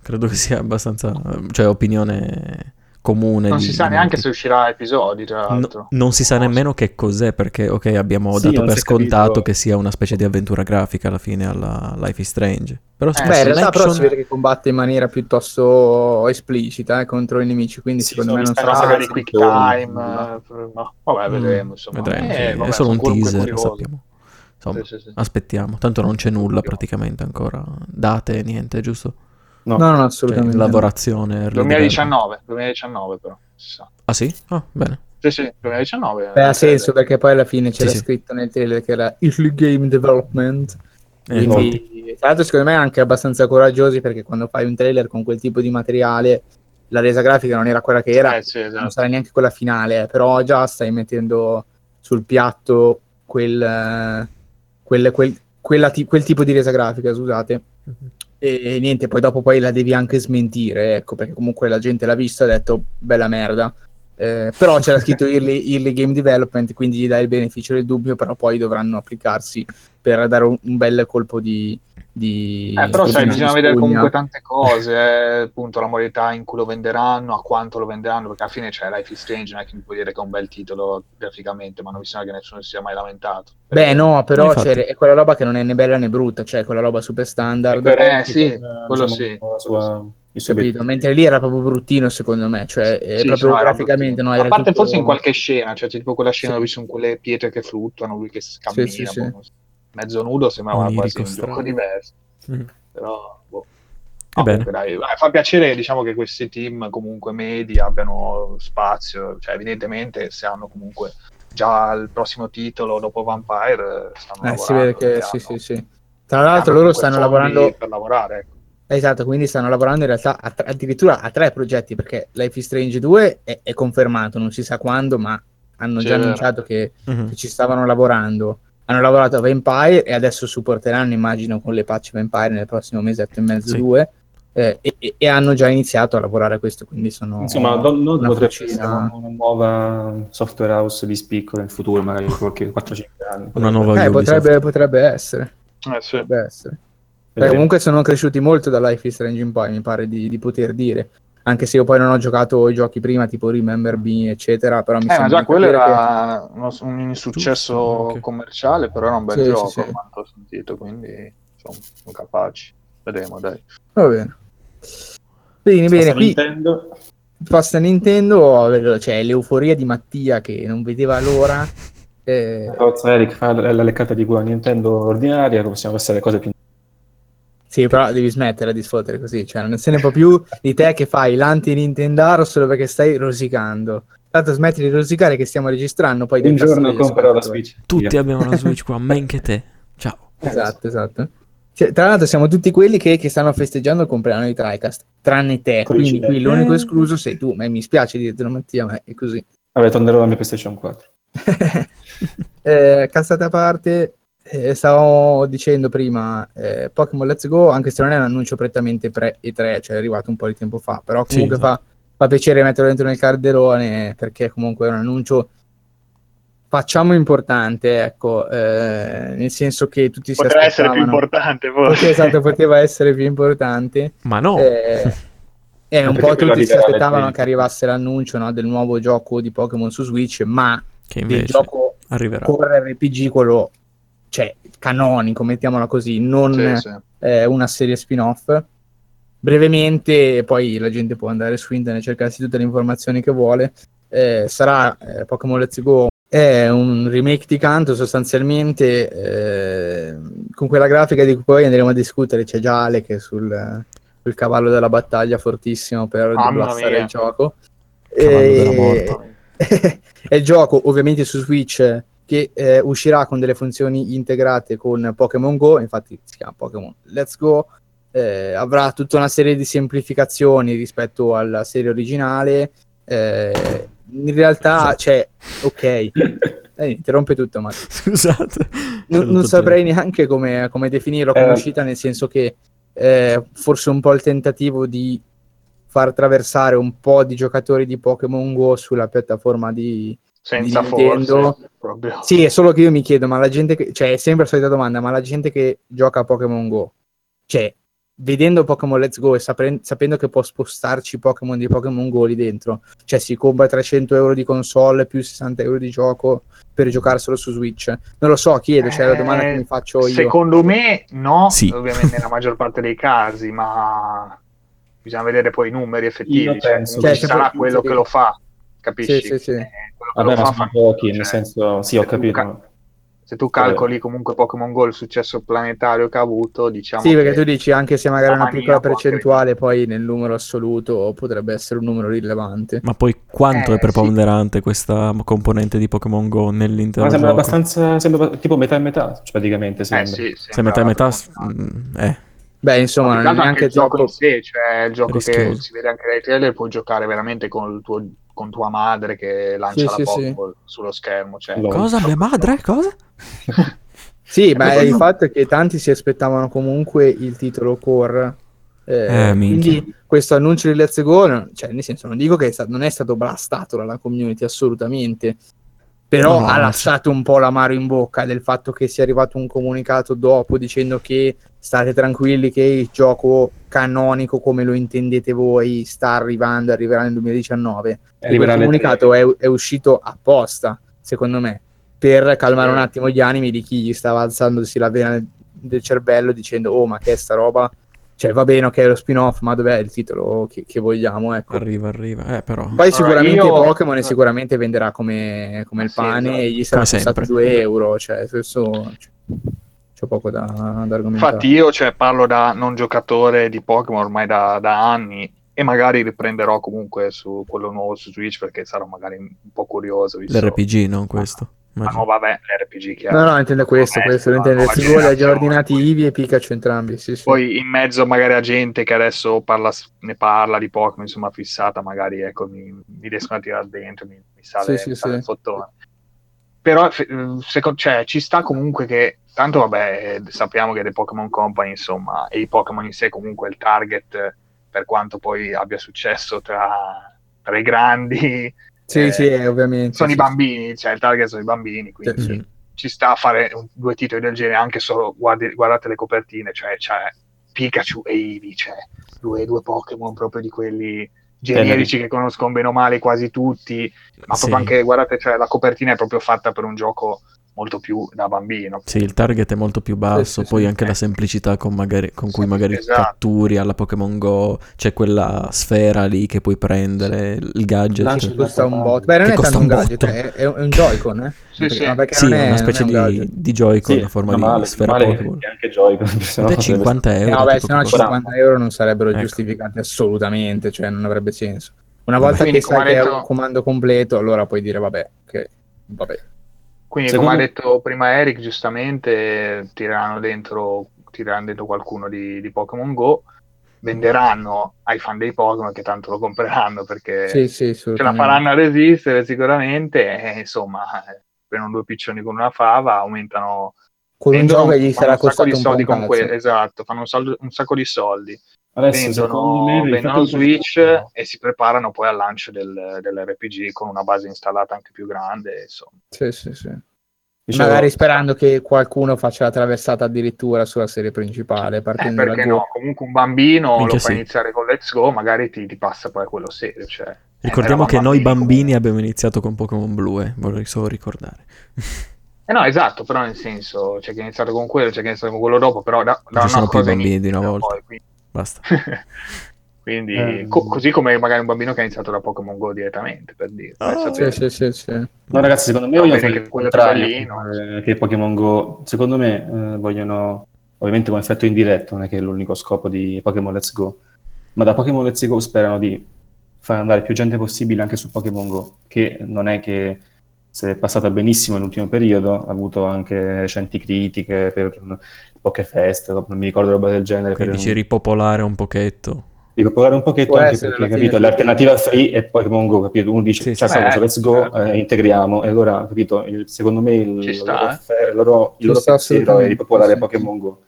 credo che sia abbastanza, cioè, opinione comune. Non di- si sa di neanche molti. se uscirà episodi, tra No- l'altro. non si sa nemmeno che cos'è, perché, ok, abbiamo Sì, dato per è capito. scontato che sia una specie di avventura grafica alla fine alla Life is Strange. Però Eh, Beh, in realtà però l'action- si vede che combatte in maniera piuttosto esplicita eh, contro i nemici, quindi Sì, secondo me non Sarà magari quick time, no. eh, ma vabbè, Mm, vedremo. Insomma. vedremo, Eh, sì. vabbè, è solo un teaser, lo sappiamo. Insomma, Sì, sì, sì. aspettiamo. Tanto non c'è nulla praticamente ancora. Date, niente, giusto? No, No, no, Cioè, assolutamente. lavorazione. early development. 2019, 2019 però, si sa. Ah sì? Ah, bene. Sì, sì, 2019. Beh, ha senso perché poi alla fine c'era Sì, sì. scritto nel trailer che era Early Game Development. Eh. Quindi, tra l'altro, secondo me anche abbastanza coraggiosi perché quando fai un trailer con quel tipo di materiale, la resa grafica non era quella che era, Eh, sì, esatto. non sarà neanche quella finale, eh, però già stai mettendo sul piatto quel, eh, quel, quel- quella ti- quel tipo di resa grafica, scusate. E, e niente, poi dopo poi la devi anche smentire, ecco, perché comunque la gente l'ha vista e ha detto bella merda. Eh, però c'era scritto early, early game development, quindi gli dai il beneficio del dubbio, però poi dovranno applicarsi per dare un, un bel colpo di... di Eh, però sai, bisogna vedere spugna. comunque tante cose, eh, appunto la modalità in cui lo venderanno, a quanto lo venderanno, perché alla fine c'è Life is Strange, non è che mi puoi dire che è un bel titolo graficamente, ma non mi sembra che nessuno si sia mai lamentato. Beh, no, però è quella roba che non è né bella né brutta, cioè quella roba super standard. Eh, sì, Eh, quello diciamo, sì. suo capito? Mentre lì era proprio bruttino, secondo me, cioè Sì, proprio no, graficamente no, era a parte tutto- forse in qualche scena, cioè tipo quella scena Sì. dove ci sono quelle pietre che fluttuano, lui che cammina, sì, sì. boh, mezzo nudo, sembrava Onirico quasi un strano. gioco diverso, Mm. però boh. Va bene. Comunque, dai, fa piacere diciamo che questi team comunque medi abbiano spazio, cioè evidentemente se hanno comunque già il prossimo titolo dopo Vampire stanno Eh, si vede che sì, hanno- sì, sì. Tra l'altro loro stanno lavorando per lavorare, ecco. Esatto, quindi stanno lavorando in realtà a tre- addirittura a tre progetti perché Life is Strange 2 è, è confermato, non si sa quando, ma hanno Sì, già annunciato che, Mhm. che ci stavano lavorando. Hanno lavorato a Vampire e adesso supporteranno, immagino, con le patch Vampire nel prossimo mesetto e mezzo, Sì. due. eh, e, e- hanno già iniziato a lavorare a questo, quindi sono Insomma, non, non potrebbe fucina. essere una, una nuova software house di spicco nel futuro, magari qualche 4-5 anni. Una nuova Eh, potrebbe, potrebbe essere. Eh, sì. Potrebbe essere. Perché comunque sono cresciuti molto da Life is Strange in poi, mi pare di, di poter dire. Anche se io poi non ho giocato i giochi prima, tipo Remember Me, eccetera, però mi Eh, ma sembra già quello che- era uno- un insuccesso Giusto, ok. commerciale, però era un bel Sì, gioco, sì, sì. ho sentito, quindi insomma, sono capaci. Vedremo, dai. Va bene. Bene, bene, qui Nintendo. passa Nintendo, c'è l'euforia di Mattia che non vedeva l'ora. Eh, Rozza Eric fa la, leccata di a Nintendo ordinaria, possiamo passare alle cose più sì, però devi smettere di sfottere così, cioè non se ne può più di te che fai l'anti-Nintendaro solo perché stai rosicando. Tanto smetti di rosicare che stiamo registrando, poi Un giorno comprerò la. Switch. Tutti Via. abbiamo la Switch qua, men che te. Ciao. Esatto, esatto. Cioè, tra l'altro siamo tutti quelli che, che stanno festeggiando il compleanno di TriCast, tranne te, quindi qui l'unico escluso sei tu, ma mi spiace dirtelo Mattia, ma è così. Vabbè, tornerò alla mia PlayStation 4. eh, cazzate a parte, eh, stavo dicendo prima, eh, Pokémon Let's Go, anche se non è un annuncio prettamente pre-E3, cioè è arrivato un po' di tempo fa, però Sì, comunque esatto. fa, fa piacere metterlo dentro nel calderone, perché comunque è un annuncio, facciamo importante, ecco, eh, nel senso che tutti si Potrebbe essere più aspettavano- importante Poteva- forse. esatto, poteva essere più importante. Ma no, Eh, e un po' tutti si aspettavano che arrivasse l'annuncio no, del nuovo gioco di Pokémon su Switch, ma che il invece gioco arriverà. core RPG, quello cioè canonico, mettiamola così, non Sì, sì. eh, una serie spin-off. Brevemente, poi la gente può andare su internet e cercarsi tutte le informazioni che vuole. eh, sarà eh, Pokémon Let's Go. È un remake di canto sostanzialmente eh, con quella grafica di cui poi andremo a discutere. C'è già Ale che è sul, sul cavallo della battaglia fortissimo per mia. il gioco. Cavallo della E- morte. è il gioco ovviamente su Switch che eh, uscirà con delle funzioni integrate con Pokémon Go, infatti si chiama Pokémon Let's Go, eh, avrà tutta una serie di semplificazioni rispetto alla serie originale, eh, in realtà c'è, ok, eh, interrompe tutto ma Scusate. non, non saprei neanche come, come definirlo come Eh. uscita, nel senso che eh, forse un po' il tentativo di far attraversare un po' di giocatori di Pokémon Go sulla piattaforma di... Senza forse. Proprio. Sì, è solo che io mi chiedo, ma la gente che... Cioè, è sempre la solita domanda, ma la gente che gioca a Pokémon Go, cioè, vedendo Pokémon Let's Go e sapre- sapendo che può spostarci Pokémon di Pokémon Go lì dentro, cioè si compra 300 euro di console più 60 euro di gioco per giocarselo su Switch. Non lo so, chiedo, cioè è la domanda che Eh, mi faccio io. Secondo me no, Sì. ovviamente nella maggior parte dei casi, ma bisogna vedere poi i numeri effettivi. Io cioè, penso comunque che- ci sarà Cioè, quello che lo fa, capisci? Sì, sì, sì. Eh, Vabbè, ma fa sono pochi, cioè, nel senso, sì, ho tu capito. ca- Se tu calcoli comunque Pokémon Go il successo planetario che ha avuto, diciamo Sì, perché che tu dici anche se magari una piccola percentuale, poi nel numero assoluto potrebbe essere un numero rilevante. Ma poi quanto Eh, è preponderante questa componente di Pokémon Go nell'intero Ma sembra gioco? abbastanza, sembra tipo metà e metà, cioè, praticamente. Eh Sembra. sì, Se metà e metà... sembra- mm, eh, Beh, insomma, Ma non è che neanche il gioco in sé, cioè il gioco che rischioso. si vede anche dai trailer, puoi giocare veramente con, il tuo, con tua madre che lancia Sì, la sì, sì. Sullo schermo. Cioè. Cosa? Mia madre? Cosa? Sì, ma il no. fatto è che tanti si aspettavano comunque il titolo core. eh, Eh, quindi questo annuncio di Let's Go, cioè nel senso non dico che è sta- non è stato blastato dalla community assolutamente, però No, ha lasciato un po' l'amaro in bocca del fatto che sia arrivato un comunicato dopo dicendo che state tranquilli che il gioco canonico come lo intendete voi sta arrivando, arriverà nel 2019. E quel Arriverà alle comunicato è, è uscito apposta, secondo me, per calmare un attimo gli animi di chi gli stava alzandosi la vena del cervello dicendo oh ma che è sta roba? Cioè va bene ok è lo spin-off ma dov'è il titolo che, che vogliamo? Ecco. Arriva, arriva. Eh, però... Poi sicuramente io- Pokémon sicuramente venderà come, come il Sì, pane esatto. e gli sarà Come costato sempre. 2 euro, cioè questo c'è poco da, da argomentare. Infatti io cioè, parlo da non giocatore di Pokémon ormai da, da anni e magari riprenderò comunque su quello nuovo su Switch perché sarò magari un po' curioso. visto L'RPG, non questo. La Immagino. nuova beh, l'RPG che No, no, intende questo, Eh, questo ha già generazione, ordinati poi- Eevee e Pikachu entrambi, sì, sì. Poi in mezzo magari a gente che adesso parla, ne parla di Pokémon, insomma fissata, magari ecco, mi, mi riescono a tirare dentro, mi, mi sale, Sì, sì, mi sale sì. il fottone. Però secondo, cioè, ci sta comunque che, tanto vabbè, sappiamo che The Pokémon Company, insomma, e i Pokémon in sé comunque il target, per quanto poi abbia successo tra, tra i grandi, Sì, eh, sì, eh, ovviamente. sono sì, i bambini, cioè il target sono i bambini, quindi Sì, ci sta a fare un- due titoli del genere, anche solo guardi- guardate le copertine, cioè c'è Pikachu e Eevee, cioè due, due Pokémon proprio di quelli generici che conoscono bene o male quasi tutti, ma proprio anche, guardate, cioè la copertina è proprio fatta per un gioco molto più da bambino. Sì, il target è molto più basso, Sì, sì, poi sì. anche la semplicità con, magari- con cui magari Esatto. catturi alla Pokémon Go, c'è quella sfera lì che puoi prendere, il gadget. Lanci- Che costa un botto. Beh, non è costa tanto un gadget, è, è un Joy-Con, eh? Sì, sì. Sì, è una specie è un di, di Joy-Con Sì, a forma male, di sfera male Pokémon. che anche Joy-Con, Ed è sarebbe- 50 euro. No, beh, se no questo. 50 euro non sarebbero Ecco. giustificati assolutamente, cioè non avrebbe senso. Una volta Quindi, che sai che è un comando completo, allora puoi dire vabbè, che vabbè. Quindi Secondo- come ha detto prima Eric, giustamente tireranno dentro tireranno dentro qualcuno di, di Pokémon Go, venderanno ai fan dei Pokémon che tanto lo compreranno perché Sì, sì, ce la faranno a resistere sicuramente. E insomma prendono due piccioni con una fava, aumentano Con un gioco che gli sarà costato di un po' soldi un con que- esatto, fanno un, saldo- un sacco di soldi. Adesso, secondo me, Vendono, vendono Switch e si preparano poi al lancio del, dell'RPG con una base installata anche più grande, insomma. Sì, sì, sì. Dicevo- Magari sperando che qualcuno faccia la traversata addirittura sulla serie principale, Eh, partendo da perché Go. no? Comunque un bambino Minchia lo fa sì. iniziare con Let's Go, magari ti, ti passa poi a quello serio. Cioè, Ricordiamo eravamo che noi bambini comunque. abbiamo iniziato con Pokémon Blu, eh, vorrei solo ricordare. Eh no, esatto, però nel senso, c'è chi ha iniziato con quello, c'è chi ha iniziato con quello dopo, però da, da ci sono più bambini di una volta. poi, quindi, Basta. quindi Eh. co- così come magari un bambino che ha iniziato da Pokémon Go direttamente, per dire. Ah, Sì, sì, sì, sì. No, ragazzi, secondo me Va vogliono che contrario eh, che Pokémon Go. Secondo me eh, vogliono, ovviamente con effetto indiretto, non è che è l'unico scopo di Pokémon Let's Go, ma da Pokémon Let's Go sperano di far andare più gente possibile anche su Pokémon Go, che non è che se è passata benissimo nell'ultimo periodo, ha avuto anche recenti critiche per Pokéfest, non mi ricordo roba del genere, per Quindi dici ripopolare un pochetto. di popolare un pochetto Può anche perché, capito, l'alternativa free è Pokémon Go, capito? Uno dice, Sì, ciao, sì. Eh, Let's Go, certo. eh, integriamo, e allora, capito, il- secondo me il, Ci il sta, loro, eh. il loro, il loro pensiero è ripopolare sì. Pokémon Go.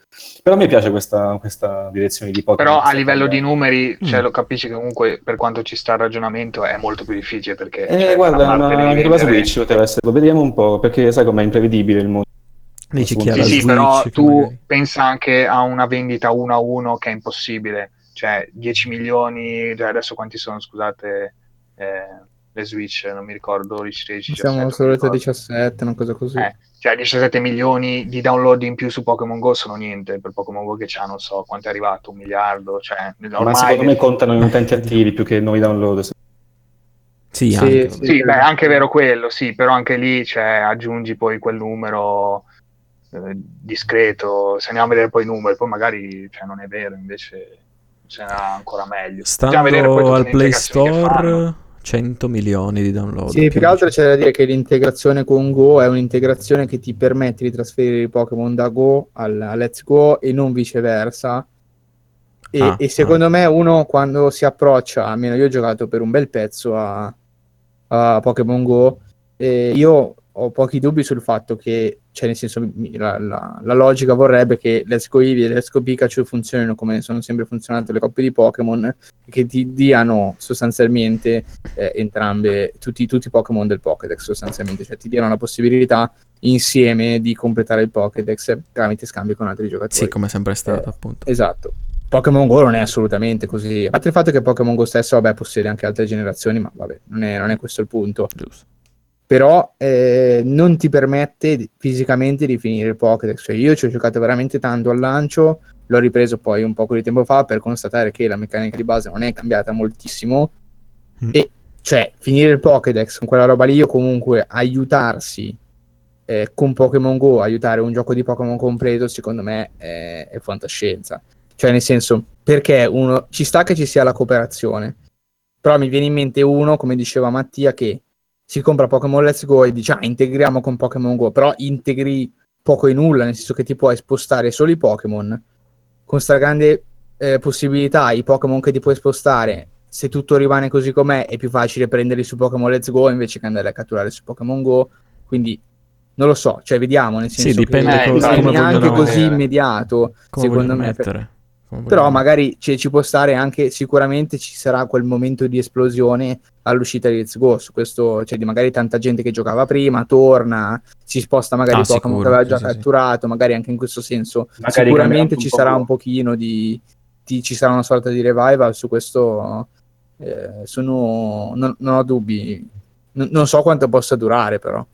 Però a me piace questa, questa direzione di Pokémon. Però a livello di numeri, cioè, Mm. lo capisci che comunque per quanto ci sta il ragionamento è molto più difficile perché... Eh, cioè, guarda, ma anche la Switch poteva essere, lo vediamo un po', perché sai com'è imprevedibile il mondo. Dici Sì, Sì, però tu magari- pensa anche a una vendita uno a uno che è impossibile. Cioè, 10 milioni, cioè adesso quanti sono, scusate, eh, le Switch, non mi ricordo, 12, 13, 17, Siamo mi a ricordo. 17, una cosa così. Eh, cioè 17 milioni di download in più su Pokémon Go sono niente per Pokémon Go che c'ha, non so quanto è arrivato, un miliardo, cioè ormai... ma secondo me contano in utenti attivi più che nuovi download. Sì, Sì, anche. sì. Sì, beh, è anche vero quello, sì, però anche lì cioè, aggiungi poi quel numero eh, discreto, se andiamo a vedere poi i numeri, poi magari cioè, non è vero, invece ce n'era ancora meglio. Stando al Play. Store 100 milioni di download. Sì, più che altro c'è da dire che l'integrazione con Go è un'integrazione che ti permette di trasferire i Pokémon da Go al, a Let's Go e non viceversa. E, Ah, e secondo me uno quando si approccia, almeno io ho giocato per un bel pezzo a, a Pokémon Go, e io ho pochi dubbi sul fatto che, cioè nel senso, la, la- la logica vorrebbe che Let's Go Eevee e Let's Go Pikachu funzionino come sono sempre funzionate le coppie di Pokémon che ti diano sostanzialmente eh, entrambe, tutti, tutti i Pokémon del Pokédex sostanzialmente, cioè ti diano la possibilità insieme di completare il Pokédex tramite scambi con altri giocatori. Sì, come è sempre stato, Eh, appunto. Esatto. Pokémon Go non è assolutamente così. A parte il fatto che Pokémon Go stesso, vabbè, possiede anche altre generazioni, ma vabbè, non è, non è questo il punto. Giusto. Però eh, non ti permette fisicamente di finire il Pokédex. Cioè, io ci ho giocato veramente tanto al lancio, l'ho ripreso poi un po' di tempo fa per constatare che la meccanica di base non è cambiata moltissimo. Mm. E cioè, finire il Pokédex con quella roba lì, o comunque aiutarsi eh, con Pokémon Go, aiutare un gioco di Pokémon completo, secondo me è, è fantascienza. Cioè, nel senso, perché uno ci sta che ci sia la cooperazione, però mi viene in mente uno, come diceva Mattia, che si compra Pokémon Let's Go e dice, ah, integriamo con Pokémon Go, però integri poco e nulla, nel senso che ti puoi spostare solo i Pokémon, con stragrande eh, possibilità, i Pokémon che ti puoi spostare, se tutto rimane così com'è, è più facile prenderli su Pokémon Let's Go invece che andare a catturare su Pokémon Go, quindi non lo so, cioè vediamo, nel Sì, senso dipende che co- non è come neanche vogliono così vedere. immediato, Come secondo me, mettere? Come però magari ci, ci può stare anche, sicuramente ci sarà quel momento di esplosione all'uscita di Let's Go, su questo, cioè di magari tanta gente che giocava prima, torna, si sposta magari Ah, Pokémon sicuro, che aveva sì, già sì, sì. catturato, magari anche in questo senso Magari sicuramente ci un sarà un pochino di, di- ci sarà una sorta di revival su questo, eh, sono, non, non ho dubbi, non, non so quanto possa durare però.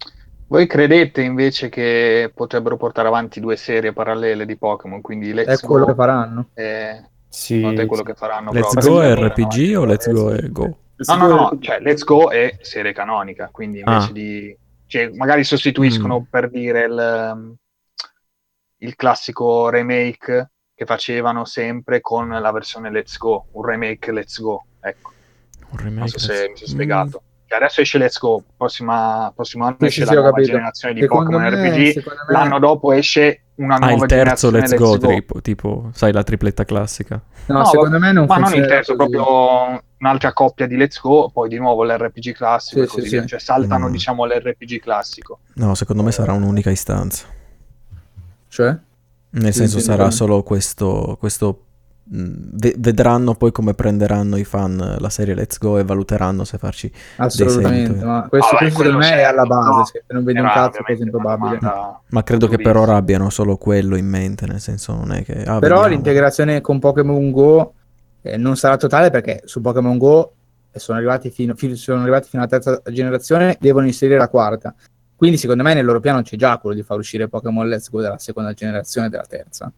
Voi credete invece che potrebbero portare avanti due serie parallele di Pokémon, quindi Let's È quello Go che faranno. e Sì, secondo te quello che faranno Let's? Go è RPG o Let's Go è Go? No, no, no, cioè Let's Go è serie canonica, quindi invece Ah. di... Cioè, magari sostituiscono Mm. per dire il, il classico remake che facevano sempre con la versione Let's Go, un remake Let's Go, ecco, Un remake. non so se mi sono Mm, spiegato. Cioè, adesso esce Let's Go, prossima, prossimo anno Sì, esce sì, la nuova capito. generazione di Secondo Pokémon me- RPG, me- l'anno dopo esce una Ah, nuova il terzo Let's Go, tipo, tipo, sai, la tripletta classica. No, No, secondo me non ma non il terzo, così. proprio un'altra coppia di Let's Go, poi di nuovo l'RPG classico Sì, e così sì. Cioè saltano, Mm. diciamo, l'RPG classico. No, secondo me sarà un'unica istanza. Cioè? Nel Sì, senso sì, sarà sì. solo questo, questo ve- vedranno poi come prenderanno i fan la serie Let's Go e valuteranno se farci Assolutamente, ma questo, questo secondo me è alla base, no. se non vedi un cazzo è improbabile. domanda ma credo che per ora abbiano solo quello in mente nel senso non è che ah, Però vediamo. l'integrazione con Pokémon Go eh, non sarà totale perché su Pokémon Go eh, sono arrivati fino, fi- sono arrivati fino alla terza generazione, devono inserire la quarta. Quindi secondo me nel loro piano c'è già quello di far uscire Pokémon Let's Go dalla seconda generazione e della terza.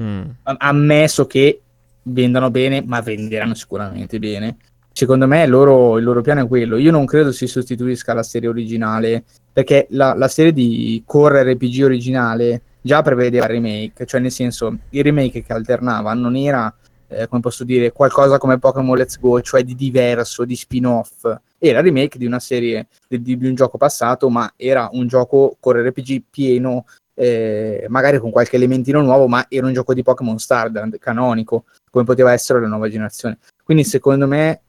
Mm. Am- Ammesso che vendano bene, ma venderanno sicuramente bene. Secondo me loro, il loro piano è quello. Io non credo si sostituisca alla serie originale, perché la, la serie di Core RPG originale già prevedeva il remake, cioè nel senso il remake che alternava non era, eh, come posso dire, qualcosa come Pokémon Let's Go, cioè di diverso, di spin-off. Era remake di una serie, di, di un gioco passato, ma era un gioco Core RPG pieno eh, magari con qualche elementino nuovo, ma era un gioco di Pokémon Stardust canonico, come poteva essere la nuova generazione. Quindi secondo me,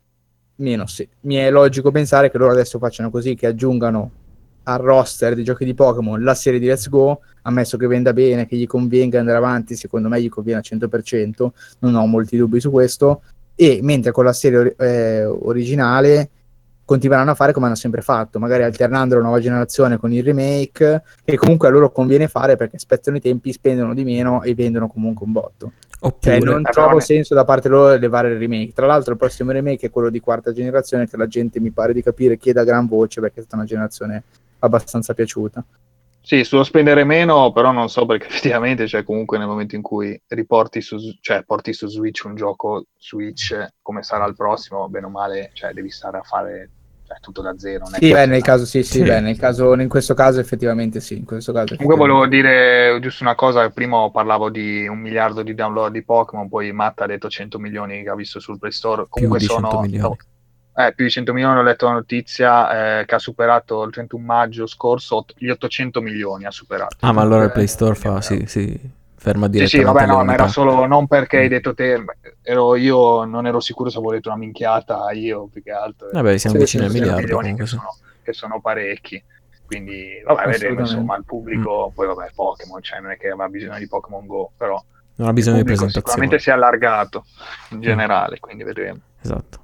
meno sì, mi è logico pensare che loro adesso facciano così, che aggiungano al roster dei giochi di Pokémon la serie di Let's Go, ammesso che venda bene, che gli convenga andare avanti, secondo me gli conviene al 100%, non ho molti dubbi su questo, e mentre con la serie eh, originale continueranno a fare come hanno sempre fatto, magari alternando la nuova generazione con il remake, che comunque a loro conviene fare perché spezzano i tempi, spendono di meno e vendono comunque un botto. Cioè, oppure non Eh, trovo ne- senso da parte loro levare il remake. Tra l'altro, il prossimo remake è quello di quarta generazione, che la gente mi pare di capire chiede a gran voce perché è stata una generazione abbastanza piaciuta. Sì, sullo spendere meno, però non so perché effettivamente, cioè comunque nel momento in cui riporti su, cioè porti su Switch un gioco Switch, come sarà il prossimo, bene o male, cioè devi stare a fare cioè, tutto da zero. non è Sì, beh, nel caso, sì, sì, Sì. beh, nel caso, in questo caso effettivamente sì. In questo caso Comunque volevo dire giusto una cosa, prima parlavo di un miliardo di download di Pokémon, poi Matt ha detto 100 milioni che ha visto sul Play Store, più comunque di sono... 100 milioni. Eh, più di 100 milioni, ho letto la notizia eh, che ha superato il 31 maggio scorso gli 800 milioni ha superato. Ah, ma allora il Eh, Play Store fa, sì, sì, ferma Sì, direttamente sì, vabbè, no, ma era solo non perché hai Mm. detto te, ero io non ero sicuro se avevo detto una minchiata io più che altro. Vabbè, siamo Sì, vicini sì, al sì, miliardo che sì. sono, che sono parecchi. Quindi, vabbè, vedremo, insomma, il pubblico, poi vabbè, Pokémon, cioè non è che aveva bisogno di Pokémon Go, però Non ha bisogno di presentazione. sicuramente si è allargato in generale, quindi vedremo. Esatto.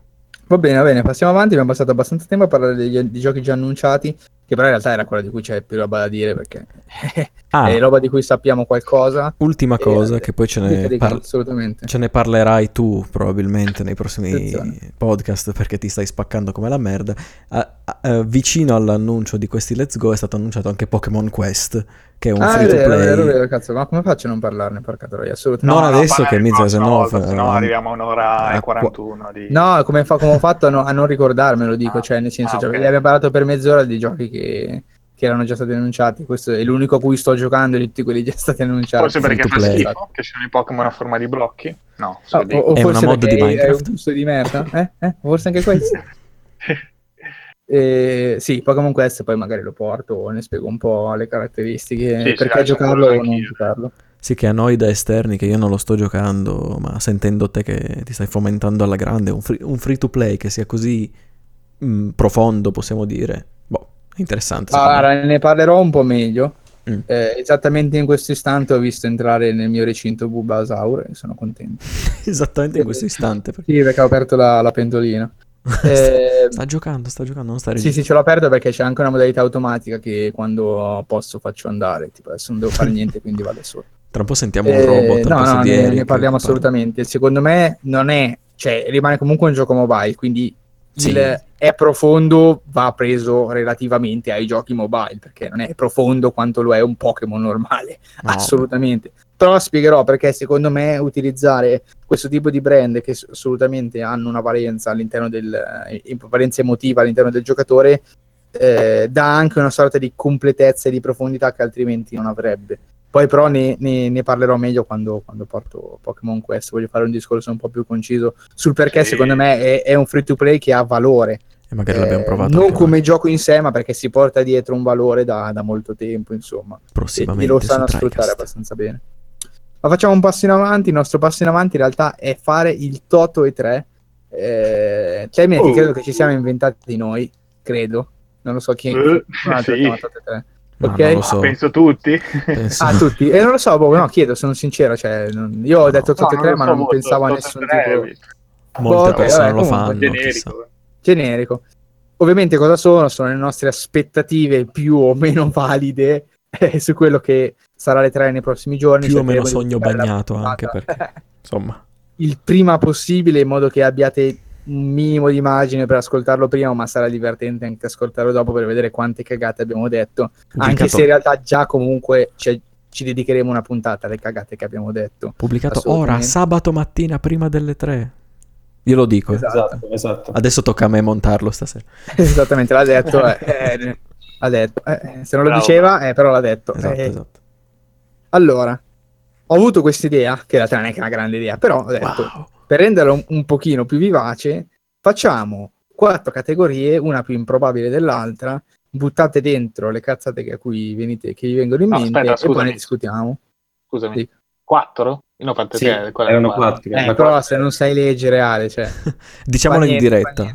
Va bene, va bene, passiamo avanti. Abbiamo passato abbastanza tempo a parlare degli, di giochi già annunciati, che però in realtà era quella di cui c'è più roba da dire perché Ah, è roba di cui sappiamo qualcosa. ultima E- cosa che poi ce ne, par- assolutamente. ce ne parlerai tu probabilmente nei prossimi Attenzione. podcast perché ti stai spaccando come la merda. Ah, ah, eh, vicino all'annuncio di questi Let's Go è stato annunciato anche Pokémon Quest, che è un Ah, free to play. vero, vero, cazzo, ma come faccio a non parlarne? Porca troia, assolutamente. Non adesso parla che mizza, se no se no arriviamo a un'ora a e qua- 41 di... No, come, fa- come ho fatto a, no- a non ricordarmelo, dico, Ah, cioè nel senso, ah, cioè, ok. abbiamo parlato per mezz'ora di giochi che, che erano già stati annunciati, questo è l'unico a cui sto giocando di tutti quelli già stati annunciati. Forse perché fa schifo, che sono i Pokémon a forma di blocchi? No, Ah, solo o, o È una mod di Minecraft. È un gusto di merda, eh? Eh? Forse anche questo. Eh, sì, Pokémon Quest poi magari lo porto o ne spiego un po' le caratteristiche, Sì, perché giocarlo o non giocarlo. Sì, che a noi da esterni, che io non lo sto giocando, ma sentendo te che ti stai fomentando alla grande, un free, un free to play che sia così mm, profondo, possiamo dire, interessante. secondo me. Allora, ne parlerò un po' meglio. Mm. Eh, esattamente in questo istante ho visto entrare nel mio recinto Bulbasaur e sono contento. Esattamente in questo istante. perché- Sì, perché ho aperto la, la pentolina. Eh, sta giocando, sta giocando, non sta Sì, registrando. sì, ce l'ho aperto perché c'è anche una modalità automatica che quando posso faccio andare. Tipo, adesso non devo fare niente, quindi vado solo. Tra un po' sentiamo un Eh, robot al no, no, ne, ne parliamo parla. assolutamente. Secondo me non è, cioè, rimane comunque un gioco mobile, quindi Sì. il è profondo va preso relativamente ai giochi mobile, perché non è profondo quanto lo è un Pokémon normale, No. assolutamente. Però spiegherò perché secondo me utilizzare questo tipo di brand che assolutamente hanno una valenza all'interno del eh, valenza emotiva all'interno del giocatore eh, dà anche una sorta di completezza e di profondità che altrimenti non avrebbe. Poi però ne, ne- ne parlerò meglio quando, quando porto Pokémon Quest, voglio fare un discorso un po' più conciso sul perché Sì. secondo me è, è un free to play che ha valore, E magari l'abbiamo Eh, provato. non come gioco in sé, ma perché si porta dietro un valore da, da molto tempo, insomma. Prossimamente e lo sanno sfruttare TriCast. abbastanza bene. Ma facciamo un passo in avanti. Il nostro passo in avanti in realtà è fare il Toto e 3. Eh, termine che Oh. credo che ci siamo inventati noi, credo. Non lo so chi. Un altro sì. Toto e 3. Ma Ok. non lo Ah, so. penso tutti. Penso- Ah, tutti? E non lo so, boh, no, chiedo, sono sincero. Cioè, non- io ho detto e No, 3, lo ma so non molto, pensavo a nessun tre, tipo Molte ok, persone vabbè, lo fanno. generico. generico. Ovviamente cosa sono? Sono le nostre aspettative più o meno valide eh, su quello che sarà le tre nei prossimi giorni. Più o meno sogno bagnato anche perché, insomma, il prima possibile in modo che abbiate un minimo di immagine per ascoltarlo prima, ma sarà divertente anche ascoltarlo dopo per vedere quante cagate abbiamo detto. Anche pubblicato, se in realtà già comunque ci, ci dedicheremo una puntata alle cagate che abbiamo detto. pubblicato ora, sabato mattina, prima delle tre. Io lo dico. Esatto. Esatto, esatto. Adesso tocca a me montarlo stasera. Esattamente, l'ha detto. eh, eh, l'ha detto. Eh, se non lo Bravo. diceva, eh, però l'ha detto. Esatto, Eh, esatto. Allora, ho avuto questa idea, che in realtà non è che è una grande idea, però ho detto, Wow. Per renderlo un, un pochino più vivace, facciamo quattro categorie, una più improbabile dell'altra, buttate dentro le cazzate che, a cui venite, che vi vengono in No, mente aspetta, e poi scusami. ne discutiamo. Scusami. Sì. Quattro? Io ne ho fatte Sì, Erano guarda. quattro. Eh, ma però qua- se non sai leggere, Ale, cioè... Diciamolo in niente, diretta.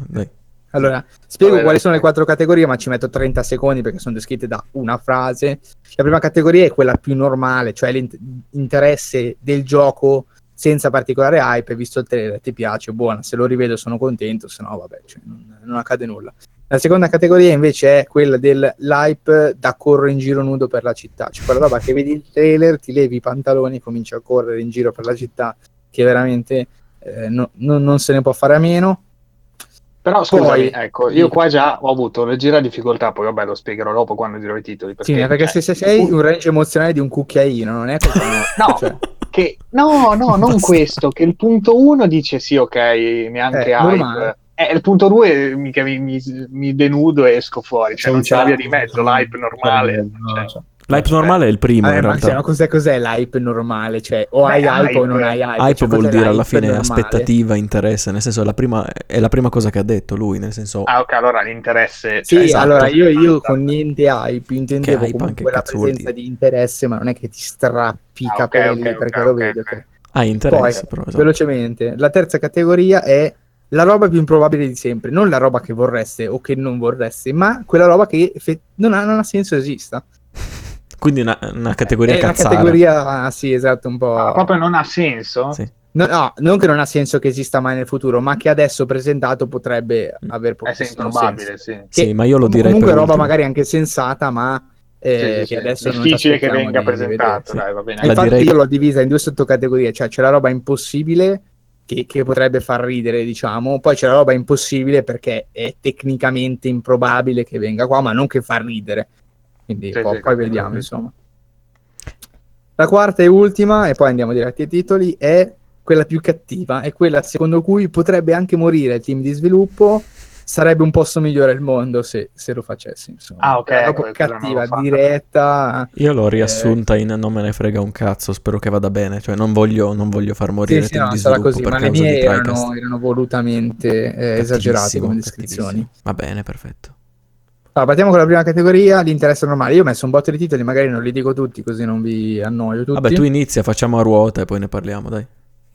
Allora, spiego Vabbè, quali sono le quattro categorie, ma ci metto 30 secondi perché sono descritte da una frase. La prima categoria è quella più normale, cioè l'interesse del gioco senza particolare hype, visto il trailer, ti piace, buona, se lo rivedo sono contento, se no vabbè, cioè, non, non accade nulla. La seconda categoria invece è quella dell'hype da correre in giro nudo per la città, cioè quella roba che vedi il trailer, ti levi i pantaloni cominci a correre in giro per la città, che veramente eh, no- non- non se ne può fare a meno. Però scusami, Poi- ecco, io qua già ho avuto leggera difficoltà, poi vabbè lo spiegherò dopo quando dirò i titoli. Sì, ma perché cioè, se sei un range emozionale di un cucchiaino, non è nostra, No, cioè, che, no, no, non questo, che il punto 1 dice sì, ok, neanche Eh, hype. Eh, il punto 2 mi, mi, mi, denudo e esco fuori, cioè non c'è la via di mezzo, l'hype normale. No, cioè. Cioè, L'hype normale è il primo, Vabbè, in ma, realtà. sì, ma cos'è, cos'è l'hype normale? Cioè, o Beh, hai hype, o non hai hype. Hype Cioè, vuol dire alla fine normale? aspettativa, interesse, nel senso è la, prima, è la prima cosa che ha detto lui, nel senso Ah, ok, allora l'interesse. Sì, cioè, esatto. allora io, io con niente hype intendevo Che hype comunque anche la cazzo vuol presenza dire? di interesse, ma non è che ti strappi i Ah, capelli ok, perché ok, lo ok. ok. ha interesse, Poi, però esatto. velocemente, la terza categoria è la roba più improbabile di sempre, non la roba che vorreste o che non vorreste, ma quella roba che effe- non ha, non ha senso esista. Quindi una, una categoria è una cazzara. categoria, ah, sì, esatto, un po'... Ah, proprio non ha senso? Sì. No, no, non che non ha senso che esista mai nel futuro, ma che adesso presentato potrebbe aver È pochissimo improbabile, senso. sì. Sì, Che ma io lo direi Comunque per roba ultimo. magari anche sensata, ma eh, Sì, sì, che sì. difficile che venga di- presentato, dai, va bene. La Infatti direi- io l'ho divisa in due sottocategorie, cioè c'è la roba impossibile che, che potrebbe far ridere, diciamo, poi c'è la roba impossibile perché è tecnicamente improbabile che venga qua, ma non che fa ridere. Quindi Sì, poi, sì, poi vediamo, insomma. La quarta e ultima, e poi andiamo diretti ai titoli, è quella più cattiva, è quella secondo cui potrebbe anche morire il team di sviluppo, sarebbe un posto migliore il mondo se, se lo facessi. Insomma. Ah, ok, proprio cattiva, diretta. Io l'ho Eh, riassunta in non me ne frega un cazzo, spero che vada bene, cioè non voglio, non voglio far morire Sì, il sì, team no, di sarà sviluppo così, per ma le mie erano, erano volutamente eh, esagerate come descrizioni. Va bene, perfetto. Allora, partiamo con la prima categoria, l'interesse normale. Io ho messo un botto di titoli, magari non li dico tutti così non vi annoio tutti. Vabbè, tu inizia, facciamo a ruota e poi ne parliamo, dai.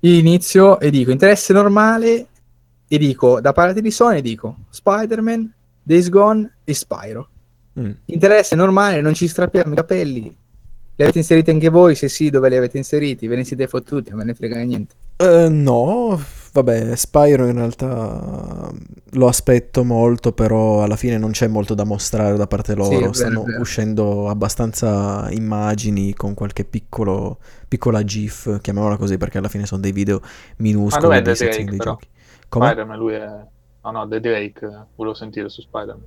Io inizio e dico interesse normale e dico da parte di Sony dico Spider-Man, Days Gone e Spyro. Mm. Interesse normale, non ci strappiamo i capelli. Li avete inseriti anche voi? Se sì, dove li avete inseriti? Ve ne siete fottuti, non me ne frega niente. Eh, no, vabbè, Spyro in realtà lo aspetto molto, però alla fine non c'è molto da mostrare da parte loro. Sì, Stanno uscendo abbastanza immagini con qualche piccolo, piccola GIF, chiamiamola così, perché alla fine sono dei video Ma minuscoli dov'è di The sezioni Drake, dei però? giochi. Come? Spider-Man, lui è... No, no, The Drake, eh, volevo sentire su Spider-Man.